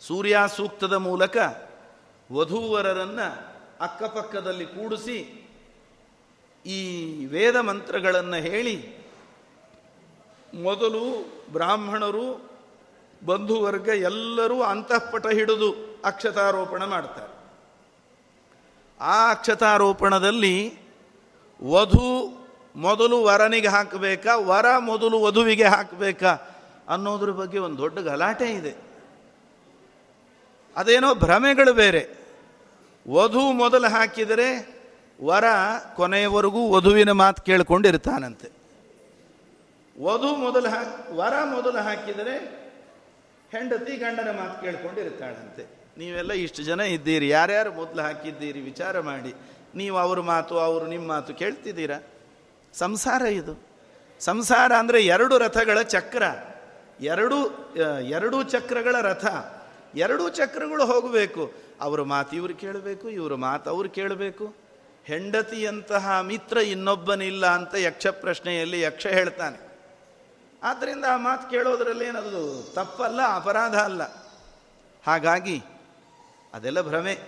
ಸೂರ್ಯ ಸೂಕ್ತದ ಮೂಲಕ ವಧೂವರರನ್ನು ಅಕ್ಕಪಕ್ಕದಲ್ಲಿ ಕೂಡಿಸಿ ಈ ವೇದ ಮಂತ್ರಗಳನ್ನು ಹೇಳಿ ಮೊದಲು ಬ್ರಾಹ್ಮಣರು, ಬಂಧುವರ್ಗ ಎಲ್ಲರೂ ಅಂತಃಪಟ ಹಿಡಿದು ಅಕ್ಷತಾರೋಪಣ ಮಾಡ್ತಾರೆ. ಆ ಅಕ್ಷತಾರೋಪಣದಲ್ಲಿ ವಧು ಮೊದಲು ವರನಿಗೆ ಹಾಕಬೇಕಾ, ವರ ಮೊದಲು ವಧುವಿಗೆ ಹಾಕಬೇಕಾ ಅನ್ನೋದ್ರ ಬಗ್ಗೆ ಒಂದು ದೊಡ್ಡ ಗಲಾಟೆ ಇದೆ. ಅದೇನೋ ಭ್ರಮೆಗಳು ಬೇರೆ. ವಧು ಮೊದಲು ಹಾಕಿದರೆ ವರ ಕೊನೆಯವರೆಗೂ ವಧುವಿನ ಮಾತು ಕೇಳ್ಕೊಂಡಿರ್ತಾನಂತೆ. ವಧು ಮೊದಲು ಹಾಕಿ ವರ ಮೊದಲು ಹಾಕಿದರೆ ಹೆಂಡತಿ ಗಂಡನ ಮಾತು ಕೇಳ್ಕೊಂಡಿರ್ತಾಳಂತೆ. ನೀವೆಲ್ಲ ಇಷ್ಟು ಜನ ಇದ್ದೀರಿ, ಯಾರ್ಯಾರು ಮೊದಲು ಹಾಕಿದ್ದೀರಿ ವಿಚಾರ ಮಾಡಿ. ನೀವು ಅವ್ರ ಮಾತು, ಅವರು ನಿಮ್ಮ ಮಾತು ಕೇಳ್ತಿದ್ದೀರಾ? ಸಂಸಾರ ಇದು. ಸಂಸಾರ ಅಂದರೆ ಎರಡು ರಥಗಳ ಚಕ್ರ. ಎರಡು ಎರಡು ಚಕ್ರಗಳ ರಥ. ಎರಡೂ ಚಕ್ರಗಳು ಹೋಗಬೇಕು. ಅವರ ಮಾತು ಇವರು ಕೇಳಬೇಕು, ಇವರ ಮಾತು ಅವ್ರು ಕೇಳಬೇಕು. ಹೆಂಡತಿಯಂತಹ ಮಿತ್ರ ಇನ್ನೊಬ್ಬನಿಲ್ಲ ಅಂತ ಯಕ್ಷ ಪ್ರಶ್ನೆಯಲ್ಲಿ ಯಕ್ಷ ಹೇಳ್ತಾನೆ. ಆದ್ದರಿಂದ ಆ ಮಾತು ಕೇಳೋದ್ರಲ್ಲಿ ಏನದು? ತಪ್ಪಲ್ಲ, ಅಪರಾಧ ಅಲ್ಲ. ಹಾಗಾಗಿ ಅದೆಲ್ಲ ಭ್ರಮೆ.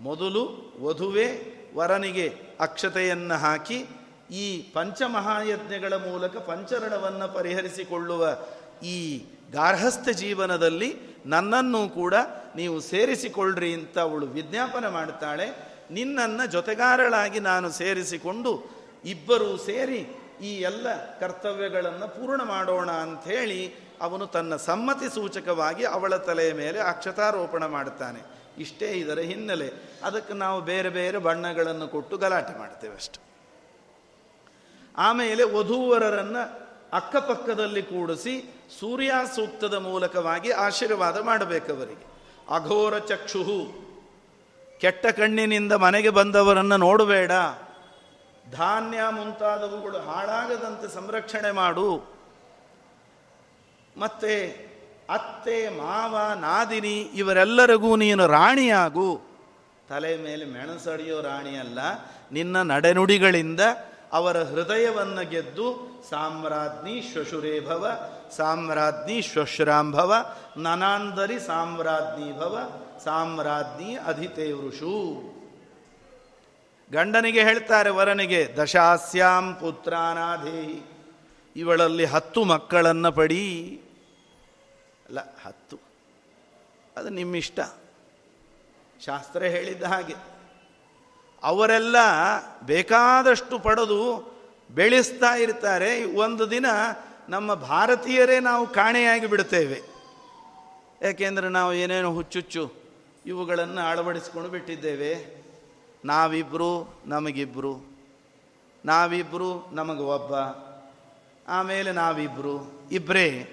ಮೊದಲು ವಧುವೆ ವರನಿಗೆ ಅಕ್ಷತೆಯನ್ನು ಹಾಕಿ ಈ ಪಂಚಮಹಾಯಜ್ಞಗಳ ಮೂಲಕ ಪಂಚರಣವನ್ನು ಪರಿಹರಿಸಿಕೊಳ್ಳುವ ಈ ಗಾರ್ಹಸ್ಥ ಜೀವನದಲ್ಲಿ ನನ್ನನ್ನು ಕೂಡ ನೀವು ಸೇರಿಸಿಕೊಳ್ಳ್ರಿ ಅಂತ ಅವಳು ವಿಜ್ಞಾಪನೆ ಮಾಡ್ತಾಳೆ. ನಿನ್ನನ್ನು ಜೊತೆಗಾರಳಾಗಿ ನಾನು ಸೇರಿಸಿಕೊಂಡು ಇಬ್ಬರೂ ಸೇರಿ ಈ ಎಲ್ಲ ಕರ್ತವ್ಯಗಳನ್ನು ಪೂರ್ಣ ಮಾಡೋಣ ಅಂಥೇಳಿ ಅವನು ತನ್ನ ಸಮ್ಮತಿ ಸೂಚಕವಾಗಿ ಅವಳ ತಲೆಯ ಮೇಲೆ ಅಕ್ಷತಾರೋಪಣ ಮಾಡುತ್ತಾನೆ. ಇಷ್ಟೇ ಇದರ ಹಿನ್ನೆಲೆ. ಅದಕ್ಕೆ ನಾವು ಬೇರೆ ಬೇರೆ ಬಣ್ಣಗಳನ್ನು ಕೊಟ್ಟು ಗಲಾಟೆ ಮಾಡ್ತೇವೆ ಅಷ್ಟು. ಆಮೇಲೆ ವಧೂವರರನ್ನು ಅಕ್ಕಪಕ್ಕದಲ್ಲಿ ಕೂಡಿಸಿ ಸೂರ್ಯ ಸೂಕ್ತದ ಮೂಲಕವಾಗಿ ಆಶೀರ್ವಾದ ಮಾಡಬೇಕವರಿಗೆ ಅಘೋರ ಚಕ್ಷುಹು. ಕೆಟ್ಟ ಕಣ್ಣಿನಿಂದ ಮನೆಗೆ ಬಂದವರನ್ನು ನೋಡಬೇಡ. ಧಾನ್ಯ ಮುಂತಾದವುಗಳು ಹಾಳಾಗದಂತೆ ಸಂರಕ್ಷಣೆ ಮಾಡು. ಮತ್ತೆ ಅತ್ತೆ, ಮಾವ, ನಾದಿನಿ ಇವರೆಲ್ಲರಿಗೂ ನೀನು ರಾಣಿಯಾಗು. ತಲೆ ಮೇಲೆ ಮೆಣಸಡಿಯೋ ರಾಣಿಯಲ್ಲ, ನಿನ್ನ ನಡೆನುಡಿಗಳಿಂದ ಅವರ ಹೃದಯವನ್ನು ಗೆದ್ದು ಸಾಮ್ರಾಜ್ಞಿ ಶ್ವಶುರೇಭವ ಸಾಮ್ರಾಜ್ಞಿ ಶ್ವಶ್ರಾಂಭವ, ನನಾಂದರಿ ಸಾಮ್ರಾಜ್ಞಿ ಭವ, ಸಾಮ್ರಾಜ್ಞಿ ಅಧಿತೇವೃಷು ಗಂಡನಿಗೆ ಹೇಳ್ತಾರೆ ವರನಿಗೆ, ದಶಾಸ್ಯಾಂ ಪುತ್ರಾನಾಧೇಹಿ ಇವಳಲ್ಲಿ ಹತ್ತು ಮಕ್ಕಳನ್ನು ಪಡಿ. ಅಲ್ಲ, ಹತ್ತು. ಅದು ನಿಮ್ಮಿಷ್ಟ. ಶಾಸ್ತ್ರ ಹೇಳಿದ್ದ ಹಾಗೆ. ಅವರೆಲ್ಲ ಬೇಕಾದಷ್ಟು ಪಡೆದು ಬೆಳೆಸ್ತಾ ಇರ್ತಾರೆ. ಒಂದು ದಿನ ನಮ್ಮ ಭಾರತೀಯರೇ ನಾವು ಕಾಣೆಯಾಗಿ ಬಿಡ್ತೇವೆ ಯಾಕೆಂದರೆ ನಾವು ಏನೇನೋ ಹುಚ್ಚುಚ್ಚು ಇವುಗಳನ್ನು ಅಳವಡಿಸ್ಕೊಂಡು ಬಿಟ್ಟಿದ್ದೇವೆ. ನಾವಿಬ್ಬರು ನಮಗಿಬ್ಬರು ನಾವಿಬ್ಬರು ನಮಗೆ ಒಬ್ಬ. ಆಮೇಲೆ ನಾವಿಬ್ಬರು ಇಬ್ಬರೇ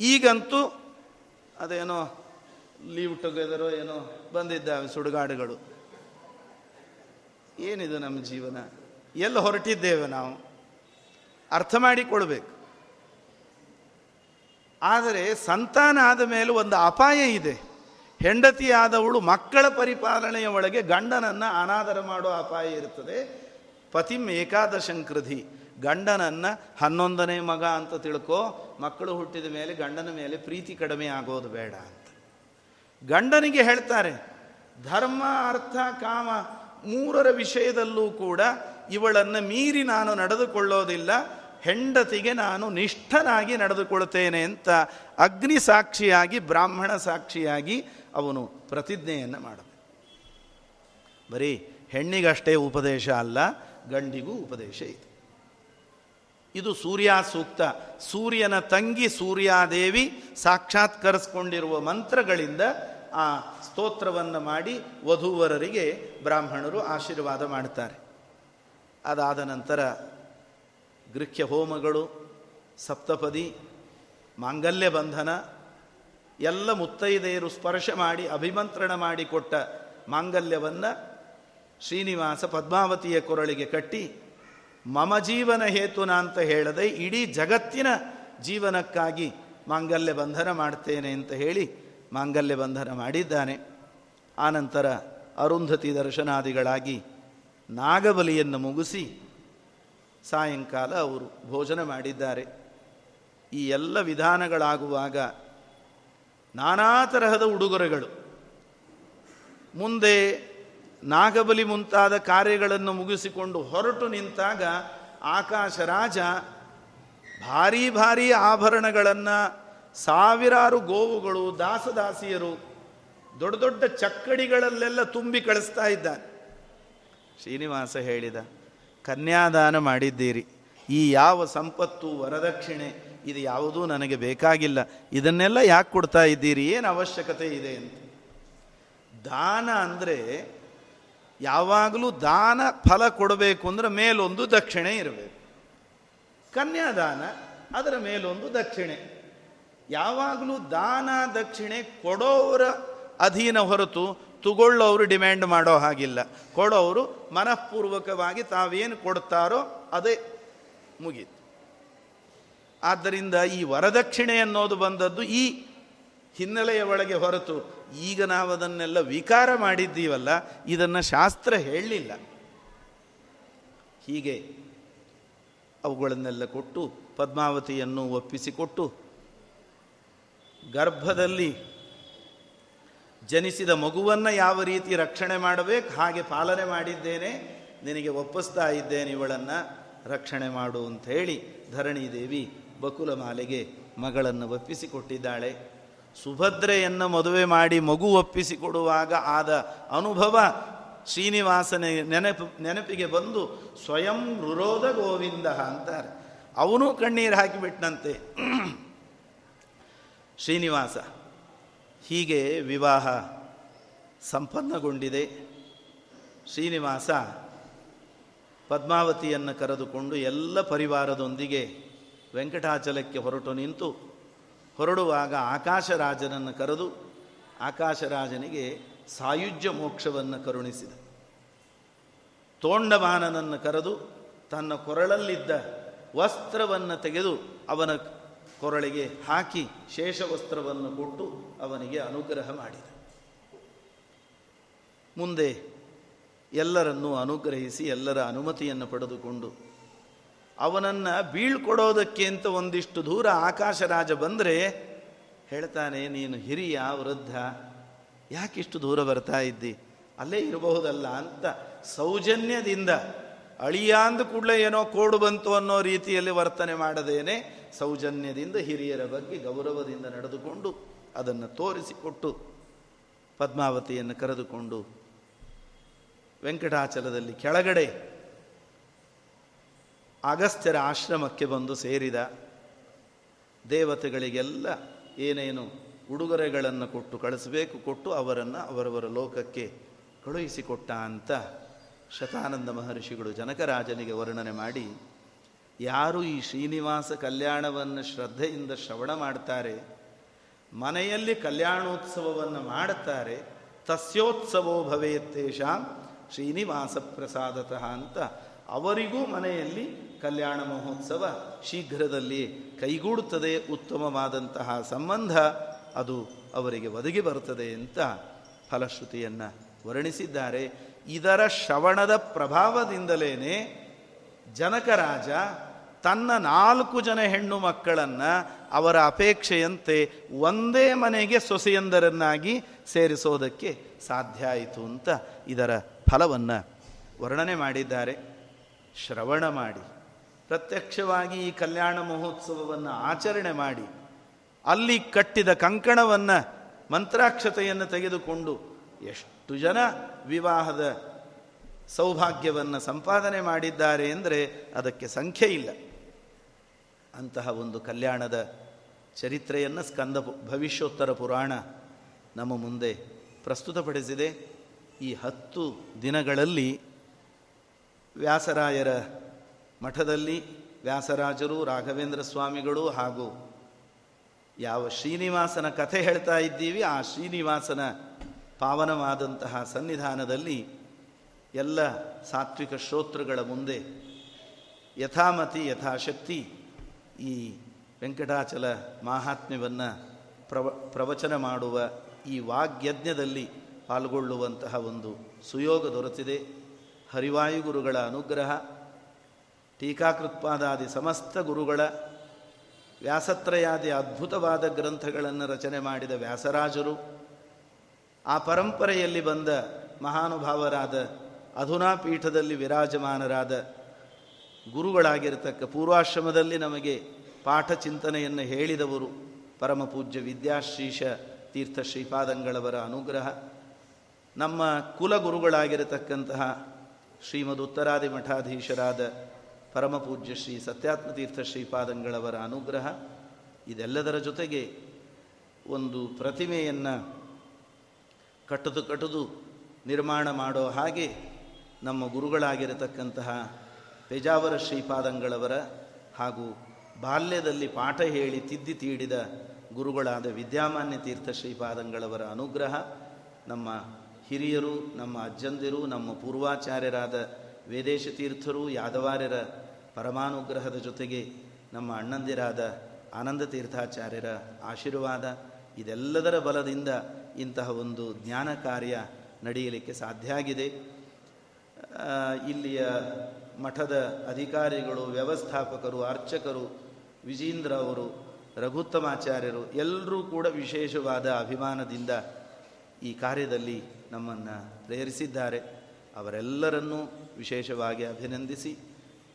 ಈಗಂತೂ ಅದೇನೋ ಲೀವ್ ಟುಗೆದರೋ ಏನೋ ಬಂದಿದ್ದಾವೆ ಸುಡುಗಾಡುಗಳು. ಏನಿದು ನಮ್ಮ ಜೀವನ? ಎಲ್ಲ ಹೊರಟಿದ್ದೇವೆ ನಾವು. ಅರ್ಥ ಮಾಡಿಕೊಳ್ಬೇಕು. ಆದರೆ ಸಂತಾನ ಆದ ಮೇಲೆ ಒಂದು ಅಪಾಯ ಇದೆ. ಹೆಂಡತಿಯಾದವಳು ಮಕ್ಕಳ ಪರಿಪಾಲನೆಯ ಒಳಗೆ ಗಂಡನನ್ನು ಅನಾದರ ಮಾಡೋ ಅಪಾಯ ಇರುತ್ತದೆ. ಪತಿಂ ಏಕಾದಶಂಕೃಧಿ ಗಂಡನನ್ನು ಹನ್ನೊಂದನೇ ಮಗ ಅಂತ ತಿಳ್ಕೋ, ಮಕ್ಕಳು ಹುಟ್ಟಿದ ಮೇಲೆ ಗಂಡನ ಮೇಲೆ ಪ್ರೀತಿ ಕಡಿಮೆ ಆಗೋದು ಬೇಡ ಅಂತ. ಗಂಡನಿಗೆ ಹೇಳ್ತಾರೆ, ಧರ್ಮ, ಅರ್ಥ, ಕಾಮ ಮೂರರ ವಿಷಯದಲ್ಲೂ ಕೂಡ ಇವಳನ್ನು ಮೀರಿ ನಾನು ನಡೆದುಕೊಳ್ಳೋದಿಲ್ಲ, ಹೆಂಡತಿಗೆ ನಾನು ನಿಷ್ಠನಾಗಿ ನಡೆದುಕೊಳ್ತೇನೆ ಅಂತ ಅಗ್ನಿ ಸಾಕ್ಷಿಯಾಗಿ, ಬ್ರಾಹ್ಮಣ ಸಾಕ್ಷಿಯಾಗಿ ಅವನು ಪ್ರತಿಜ್ಞೆಯನ್ನು ಮಾಡಬೇಕು ಬರೀ ಹೆಣ್ಣಿಗಷ್ಟೇ ಉಪದೇಶ ಅಲ್ಲ, ಗಂಡಿಗೂ ಉಪದೇಶ ಇದೆ. ಇದು ಸೂರ್ಯ ಸೂಕ್ತ ಸೂರ್ಯನ ತಂಗಿ ಸೂರ್ಯಾದೇವಿ ಸಾಕ್ಷಾತ್ಕರಿಸ್ಕೊಂಡಿರುವ ಮಂತ್ರಗಳಿಂದ ಆ ಸ್ತೋತ್ರವನ್ನು ಮಾಡಿ ವಧುವರರಿಗೆ ಬ್ರಾಹ್ಮಣರು ಆಶೀರ್ವಾದ ಮಾಡ್ತಾರೆ. ಅದಾದ ನಂತರ ಗೃಹ್ಯ ಹೋಮಗಳು, ಸಪ್ತಪದಿ, ಮಾಂಗಲ್ಯ ಬಂಧನ, ಎಲ್ಲ ಮುತ್ತೈದೆಯರು ಸ್ಪರ್ಶ ಮಾಡಿ ಅಭಿಮಂತ್ರಣ ಮಾಡಿಕೊಟ್ಟ ಮಾಂಗಲ್ಯವನ್ನು ಶ್ರೀನಿವಾಸ ಪದ್ಮಾವತಿಯ ಕೊರಳಿಗೆ ಕಟ್ಟಿ, ಮಮ ಜೀವನ ಹೇತುನ ಅಂತ ಹೇಳದೆ ಇಡೀ ಜಗತ್ತಿನ ಜೀವನಕ್ಕಾಗಿ ಮಾಂಗಲ್ಯ ಬಂಧನ ಮಾಡ್ತೇನೆ ಅಂತ ಹೇಳಿ ಮಾಂಗಲ್ಯ ಬಂಧನ ಮಾಡಿದ್ದಾನೆ. ಆನಂತರ ಅರುಂಧತಿ ದರ್ಶನಾದಿಗಳಾಗಿ ನಾಗಬಲಿಯನ್ನು ಮುಗಿಸಿ ಸಾಯಂಕಾಲ ಅವರು ಭೋಜನ ಮಾಡಿದ್ದಾರೆ. ಈ ಎಲ್ಲ ವಿಧಾನಗಳಾಗುವಾಗ ನಾನಾ ತರಹದ ಉಡುಗೊರೆಗಳು. ಮುಂದೆ ನಾಗಬಲಿ ಮುಂತಾದ ಕಾರ್ಯಗಳನ್ನು ಮುಗಿಸಿಕೊಂಡು ಹೊರಟು ನಿಂತಾಗ ಆಕಾಶ ರಾಜ ಭಾರೀ ಭಾರೀ ಆಭರಣಗಳನ್ನು ಸಾವಿರಾರು ಗೋವುಗಳು ದಾಸದಾಸಿಯರು ದೊಡ್ಡ ದೊಡ್ಡ ಚಕ್ಕಡಿಗಳಲ್ಲೆಲ್ಲ ತುಂಬಿ ಕಳಿಸ್ತಾ ಇದ್ದಾನೆ. ಶ್ರೀನಿವಾಸ ಹೇಳಿದ, ಕನ್ಯಾದಾನ ಮಾಡಿದ್ದೀರಿ. ಈ ಯಾವ ಸಂಪತ್ತು ವರದಕ್ಷಿಣೆ, ಇದು ಯಾವುದೂ ನನಗೆ ಬೇಕಾಗಿಲ್ಲ. ಇದನ್ನೆಲ್ಲ ಯಾಕೆ ಕೊಡ್ತಾ ಇದ್ದೀರಿ? ಏನು ಅವಶ್ಯಕತೆ ಇದೆ ಅಂತ. ದಾನ ಅಂದರೆ ಯಾವಾಗಲೂ ದಾನ ಫಲ ಕೊಡಬೇಕು ಅಂದ್ರೆ ಮೇಲೊಂದು ದಕ್ಷಿಣೆ ಇರಬೇಕು. ಕನ್ಯಾದಾನ ಅದರ ಮೇಲೊಂದು ದಕ್ಷಿಣೆ. ಯಾವಾಗಲೂ ದಾನ ದಕ್ಷಿಣೆ ಕೊಡೋರ ಅಧೀನ ಹೊರತು ತಗೊಳ್ಳೋರು ಡಿಮ್ಯಾಂಡ್ ಮಾಡೋ ಹಾಗಿಲ್ಲ. ಕೊಡೋರು ಮನಃಪೂರ್ವಕವಾಗಿ ತಾವೇನು ಕೊಡ್ತಾರೋ ಅದೇ ಮುಗೀತು. ಆದ್ದರಿಂದ ಈ ವರದಕ್ಷಿಣೆ ಅನ್ನೋದು ಬಂದದ್ದು ಈ ಹಿನ್ನೆಲೆಯ ಒಳಗೆ ಹೊರತು ಈಗ ನಾವು ಅದನ್ನೆಲ್ಲ ವಿಕಾರ ಮಾಡಿದ್ದೀವಲ್ಲ, ಇದನ್ನು ಶಾಸ್ತ್ರ ಹೇಳಲಿಲ್ಲ. ಹೀಗೆ ಅವುಗಳನ್ನೆಲ್ಲ ಕೊಟ್ಟು, ಪದ್ಮಾವತಿಯನ್ನು ಒಪ್ಪಿಸಿಕೊಟ್ಟು ಗರ್ಭದಲ್ಲಿ ಜನಿಸಿದ ಮಗುವನ್ನು ಯಾವ ರೀತಿ ರಕ್ಷಣೆ ಮಾಡಬೇಕು, ಹಾಗೆ ಪಾಲನೆ ಮಾಡಿದ್ದೇನೆ, ನಿನಗೆ ಒಪ್ಪಿಸ್ತಾ ಇದ್ದೇನೆ, ಇವಳನ್ನು ರಕ್ಷಣೆ ಮಾಡು ಅಂತ ಹೇಳಿ ಧರಣಿ ದೇವಿ ಬಕುಲ ಮಾಲೆಗೆ ಮಗಳನ್ನು ಒಪ್ಪಿಸಿಕೊಟ್ಟಿದ್ದಾಳೆ. ಸುಭದ್ರೆಯನ್ನು ಮದುವೆ ಮಾಡಿ ಮಗು ಒಪ್ಪಿಸಿಕೊಡುವಾಗ ಆದ ಅನುಭವ ಶ್ರೀನಿವಾಸನ ನೆನಪು, ನೆನಪಿಗೆ ಬಂದು ಸ್ವಯಂ ರುರೋಧ ಗೋವಿಂದ ಅಂತಾರೆ. ಅವನು ಕಣ್ಣೀರು ಹಾಕಿಬಿಟ್ಟನಂತೆ ಶ್ರೀನಿವಾಸ ಹೀಗೆ ವಿವಾಹ ಸಂಪನ್ನಗೊಂಡಿದೆ. ಶ್ರೀನಿವಾಸ ಪದ್ಮಾವತಿಯನ್ನು ಕರೆದುಕೊಂಡು ಎಲ್ಲ ಪರಿವಾರದೊಂದಿಗೆ ವೆಂಕಟಾಚಲಕ್ಕೆ ಹೊರಟು ನಿಂತು ಹೊರಡುವಾಗ ಆಕಾಶರಾಜನನ್ನು ಕರೆದು ಆಕಾಶರಾಜನಿಗೆ ಸಾಯುಜ್ಯ ಮೋಕ್ಷವನ್ನು ಕರುಣಿಸಿದ. ತೋಂಡಮಾನನನ್ನು ಕರೆದು ತನ್ನ ಕೊರಳಲ್ಲಿದ್ದ ವಸ್ತ್ರವನ್ನು ತೆಗೆದು ಅವನ ಕೊರಳಿಗೆ ಹಾಕಿ ಶೇಷವಸ್ತ್ರವನ್ನು ಕೊಟ್ಟು ಅವನಿಗೆ ಅನುಗ್ರಹ ಮಾಡಿದ. ಮುಂದೆ ಎಲ್ಲರನ್ನು ಅನುಗ್ರಹಿಸಿ ಎಲ್ಲರ ಅನುಮತಿಯನ್ನು ಪಡೆದುಕೊಂಡು ಅವನನ್ನು ಬೀಳ್ಕೊಡೋದಕ್ಕೆ ಅಂತ ಒಂದಿಷ್ಟು ದೂರ ಆಕಾಶರಾಜ ಬಂದರೆ ಹೇಳ್ತಾನೆ, ನೀನು ಹಿರಿಯ ವೃದ್ಧ, ಯಾಕಿಷ್ಟು ದೂರ ಬರ್ತಾ ಇದ್ದಿ? ಅಲ್ಲೇ ಇರಬಹುದಲ್ಲ ಅಂತ ಸೌಜನ್ಯದಿಂದ ಅಳಿಯ ಅಂದ ಕೂಡಲೇ ಏನೋ ಕೋಡು ಬಂತು ಅನ್ನೋ ರೀತಿಯಲ್ಲಿ ವರ್ತನೆ ಮಾಡದೇನೆ. ಸೌಜನ್ಯದಿಂದ ಹಿರಿಯರ ಬಗ್ಗೆ ಗೌರವದಿಂದ ನಡೆದುಕೊಂಡು ಅದನ್ನು ತೋರಿಸಿಕೊಟ್ಟು ಪದ್ಮಾವತಿಯನ್ನು ಕರೆದುಕೊಂಡು ವೆಂಕಟಾಚಲದಲ್ಲಿ ಕೆಳಗಡೆ ಅಗಸ್ತ್ಯರ ಆಶ್ರಮಕ್ಕೆ ಬಂದು ಸೇರಿದ ದೇವತೆಗಳಿಗೆಲ್ಲ ಏನೇನು ಉಡುಗೊರೆಗಳನ್ನು ಕೊಟ್ಟು ಕಳಿಸಬೇಕು ಕೊಟ್ಟು ಅವರನ್ನು ಅವರವರ ಲೋಕಕ್ಕೆ ಕಳುಹಿಸಿಕೊಟ್ಟ ಅಂತ ಶತಾನಂದ ಮಹರ್ಷಿಗಳು ಜನಕರಾಜನಿಗೆ ವರ್ಣನೆ ಮಾಡಿ ಯಾರು ಈ ಶ್ರೀನಿವಾಸ ಕಲ್ಯಾಣವನ್ನು ಶ್ರದ್ಧೆಯಿಂದ ಶ್ರವಣ ಮಾಡ್ತಾರೆ, ಮನೆಯಲ್ಲಿ ಕಲ್ಯಾಣೋತ್ಸವವನ್ನು ಮಾಡುತ್ತಾರೆ ತಸ್ಯೋತ್ಸವೋ ಭವೇತ್ತೇಷಾಂ ಶ್ರೀನಿವಾಸ ಪ್ರಸಾದತಃ ಅಂತ ಅವರಿಗೂ ಮನೆಯಲ್ಲಿ ಕಲ್ಯಾಣ ಮಹೋತ್ಸವ ಶೀಘ್ರದಲ್ಲಿ ಕೈಗೂಡುತ್ತದೆ. ಉತ್ತಮವಾದಂತಹ ಸಂಬಂಧ ಅದು ಅವರಿಗೆ ಒದಗಿ ಬರುತ್ತದೆ ಅಂತ ಫಲಶ್ರುತಿಯನ್ನು ವರ್ಣಿಸಿದ್ದಾರೆ. ಇದರ ಶ್ರವಣದ ಪ್ರಭಾವದಿಂದಲೇ ಜನಕರಾಜ ತನ್ನ ನಾಲ್ಕು ಜನ ಹೆಣ್ಣು ಮಕ್ಕಳನ್ನು ಅವರ ಅಪೇಕ್ಷೆಯಂತೆ ಒಂದೇ ಮನೆಗೆ ಸೊಸೆಯಂದರನ್ನಾಗಿ ಸೇರಿಸೋದಕ್ಕೆ ಸಾಧ್ಯ ಆಯಿತು ಅಂತ ಇದರ ಫಲವನ್ನು ವರ್ಣನೆ ಮಾಡಿದ್ದಾರೆ. ಶ್ರವಣ ಮಾಡಿ, ಪ್ರತ್ಯಕ್ಷವಾಗಿ ಈ ಕಲ್ಯಾಣ ಮಹೋತ್ಸವವನ್ನು ಆಚರಣೆ ಮಾಡಿ, ಅಲ್ಲಿ ಕಟ್ಟಿದ ಕಂಕಣವನ್ನು, ಮಂತ್ರಾಕ್ಷತೆಯನ್ನು ತೆಗೆದುಕೊಂಡು ಎಷ್ಟು ಜನ ವಿವಾಹದ ಸೌಭಾಗ್ಯವನ್ನು ಸಂಪಾದನೆ ಮಾಡಿದ್ದಾರೆ ಅಂದರೆ ಅದಕ್ಕೆ ಸಂಖ್ಯೆ ಇಲ್ಲ. ಅಂತಹ ಒಂದು ಕಲ್ಯಾಣದ ಚರಿತ್ರೆಯನ್ನು ಸ್ಕಂದ ಭವಿಷ್ಯೋತ್ತರ ಪುರಾಣ ನಮ್ಮ ಮುಂದೆ ಪ್ರಸ್ತುತಪಡಿಸಿದೆ. ಈ ಹತ್ತು ದಿನಗಳಲ್ಲಿ ವ್ಯಾಸರಾಯರ ಮಠದಲ್ಲಿ ವ್ಯಾಸರಾಜರು, ರಾಘವೇಂದ್ರ ಸ್ವಾಮಿಗಳು ಹಾಗೂ ಯಾವ ಶ್ರೀನಿವಾಸನ ಕಥೆ ಹೇಳ್ತಾ ಇದ್ದೀವಿ, ಆ ಶ್ರೀನಿವಾಸನ ಪಾವನವಾದಂತಹ ಸನ್ನಿಧಾನದಲ್ಲಿ ಎಲ್ಲ ಸಾತ್ವಿಕ ಶ್ರೋತೃಗಳ ಮುಂದೆ ಯಥಾಮತಿ, ಯಥಾಶಕ್ತಿ ಈ ವೆಂಕಟಾಚಲ ಮಾಹಾತ್ಮ್ಯವನ್ನು ಪ್ರವ, ಪ್ರವಚನ ಮಾಡುವ ಈ ವಾಗ್ಯಜ್ಞದಲ್ಲಿ ಪಾಲ್ಗೊಳ್ಳುವಂತಹ ಒಂದು ಸುಯೋಗ ದೊರೆತಿದೆ. ಹರಿವಾಯುಗುರುಗಳ ಅನುಗ್ರಹ, ಟೀಕಾಕೃತ್ಪಾದಾದಿ ಸಮಸ್ತ ಗುರುಗಳ, ವ್ಯಾಸತ್ರಯಾದಿ ಅದ್ಭುತವಾದ ಗ್ರಂಥಗಳನ್ನು ರಚನೆ ಮಾಡಿದ ವ್ಯಾಸರಾಜರು, ಆ ಪರಂಪರೆಯಲ್ಲಿ ಬಂದ ಮಹಾನುಭಾವರಾದ ಅಧುನಾ ಪೀಠದಲ್ಲಿ ವಿರಾಜಮಾನರಾದ ಗುರುಗಳಾಗಿರತಕ್ಕ ಪೂರ್ವಾಶ್ರಮದಲ್ಲಿ ನಮಗೆ ಪಾಠ ಚಿಂತನೆಯನ್ನು ಹೇಳಿದವರು ಪರಮ ಪೂಜ್ಯ ವಿದ್ಯಾಶ್ರೀಷ ತೀರ್ಥ ಶ್ರೀಪಾದಂಗಳವರ ಅನುಗ್ರಹ. ನಮ್ಮ ಕುಲಗುರುಗಳಾಗಿರತಕ್ಕಂತಹ ಶ್ರೀಮದ್ ಉತ್ತರಾದಿ ಮಠಾಧೀಶರಾದ ಪರಮಪೂಜ್ಯ ಶ್ರೀ ಸತ್ಯಾತ್ಮತೀರ್ಥ ಶ್ರೀಪಾದಂಗಳವರ ಅನುಗ್ರಹ. ಇದೆಲ್ಲದರ ಜೊತೆಗೆ ಒಂದು ಪ್ರತಿಮೆಯನ್ನು ಕಟ್ಟದು ಕಟ್ಟದು ನಿರ್ಮಾಣ ಮಾಡೋ ಹಾಗೆ ನಮ್ಮ ಗುರುಗಳಾಗಿರತಕ್ಕಂತಹ ಪೇಜಾವರ ಶ್ರೀಪಾದಂಗಳವರ ಹಾಗೂ ಬಾಲ್ಯದಲ್ಲಿ ಪಾಠ ಹೇಳಿ ತಿದ್ದಿ ತೀಡಿದ ಗುರುಗಳಾದ ವಿದ್ಯಾಮಾನ್ಯ ತೀರ್ಥ ಶ್ರೀಪಾದಂಗಳವರ ಅನುಗ್ರಹ ನಮ್ಮ ಹಿರಿಯರು, ನಮ್ಮ ಅಜ್ಜಂದಿರು, ನಮ್ಮ ಪೂರ್ವಾಚಾರ್ಯರಾದ ವೇದೇಶ ತೀರ್ಥರು, ಯಾದವಾರ್ಯರ ಪರಮಾನುಗ್ರಹದ ಜೊತೆಗೆ ನಮ್ಮ ಅಣ್ಣಂದಿರಾದ ಆನಂದ ತೀರ್ಥಾಚಾರ್ಯರ ಆಶೀರ್ವಾದ, ಇದೆಲ್ಲದರ ಬಲದಿಂದ ಇಂತಹ ಒಂದು ಜ್ಞಾನ ಕಾರ್ಯ ನಡೆಯಲಿಕ್ಕೆ ಸಾಧ್ಯ ಆಗಿದೆ. ಇಲ್ಲಿಯ ಮಠದ ಅಧಿಕಾರಿಗಳು, ವ್ಯವಸ್ಥಾಪಕರು, ಅರ್ಚಕರು, ವಿಜೇಂದ್ರ ಅವರು, ರಘುತ್ತಮಾಚಾರ್ಯರು, ಎಲ್ಲರೂ ಕೂಡ ವಿಶೇಷವಾದ ಅಭಿಮಾನದಿಂದ ಈ ಕಾರ್ಯದಲ್ಲಿ ನಮ್ಮನ್ನು ಪ್ರೇರಿಸಿದ್ದಾರೆ. ಅವರೆಲ್ಲರನ್ನೂ ವಿಶೇಷವಾಗಿ ಅಭಿನಂದಿಸಿ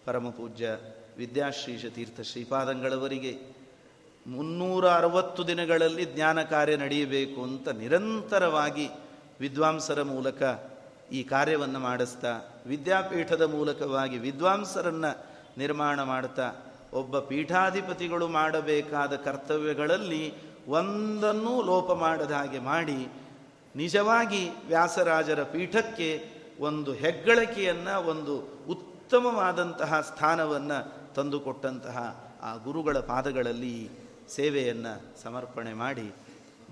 ಪರಮಪೂಜ್ಯ ವಿದ್ಯಾಶ್ರೀಷ ತೀರ್ಥ ಶ್ರೀಪಾದಂಗಳವರಿಗೆ ಮುನ್ನೂರ ಅರವತ್ತು ದಿನಗಳಲ್ಲಿ ಜ್ಞಾನ ಕಾರ್ಯ ನಡೆಯಬೇಕು ಅಂತ ನಿರಂತರವಾಗಿ ವಿದ್ವಾಂಸರ ಮೂಲಕ ಈ ಕಾರ್ಯವನ್ನು ಮಾಡಿಸ್ತಾ ವಿದ್ಯಾಪೀಠದ ಮೂಲಕವಾಗಿ ವಿದ್ವಾಂಸರನ್ನು ನಿರ್ಮಾಣ ಮಾಡ್ತಾ ಒಬ್ಬ ಪೀಠಾಧಿಪತಿಗಳು ಮಾಡಬೇಕಾದ ಕರ್ತವ್ಯಗಳಲ್ಲಿ ಒಂದನ್ನೂ ಲೋಪ ಮಾಡದ ಹಾಗೆ ಮಾಡಿ ನಿಜವಾಗಿ ವ್ಯಾಸರಾಜರ ಪೀಠಕ್ಕೆ ಒಂದು ಹೆಗ್ಗಳಿಕೆಯನ್ನು, ಒಂದು ಉತ್ತಮವಾದಂತಹ ಸ್ಥಾನವನ್ನು ತಂದುಕೊಟ್ಟಂತಹ ಆ ಗುರುಗಳ ಪಾದಗಳಲ್ಲಿ ಸೇವೆಯನ್ನು ಸಮರ್ಪಣೆ ಮಾಡಿ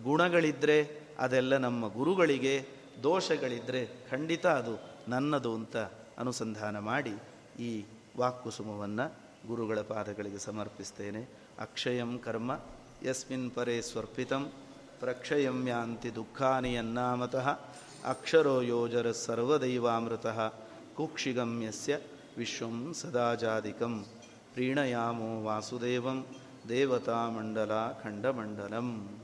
ಗುಣಗಳಿದ್ದರೆ ಅದೆಲ್ಲ ನಮ್ಮ ಗುರುಗಳಿಗೆ ದೋಷಗಳಿದ್ದರೆ ಖಂಡಿತ ಅದು ನನ್ನದು ಅಂತ ಅನುಸಂಧಾನ ಮಾಡಿ ಈ ವಾಕ್ಕುಸುಮವನ್ನು ಗುರುಗಳ ಪಾದಗಳಿಗೆ ಸಮರ್ಪಿಸ್ತೇನೆ. ಅಕ್ಷಯಂ ಕರ್ಮ, ಯಸ್ಮಿನ್ ಪರೇ ಸ್ವರ್ಪಿತಂ ಪ್ರಕ್ಷಯಂ ಯಾಂತಿ ದುಃಖಾನಿ ಅನ್ನಾಮತಃ ಅಕ್ಷರೋ ಯೋಜರ ಸರ್ವದೈವಾಮೃತ, ಕುಕ್ಷಿಗಮ್ಯಸ್ಯ ವಿಶ್ವಂ ಸದಾಜಾದಿಕಂ ಪ್ರೀಣಯಾಮೋ ವಾಸುದೇವಂ, ದೇವತಾಮಂಡಲ ಖಂಡಮಂಡಲಂ.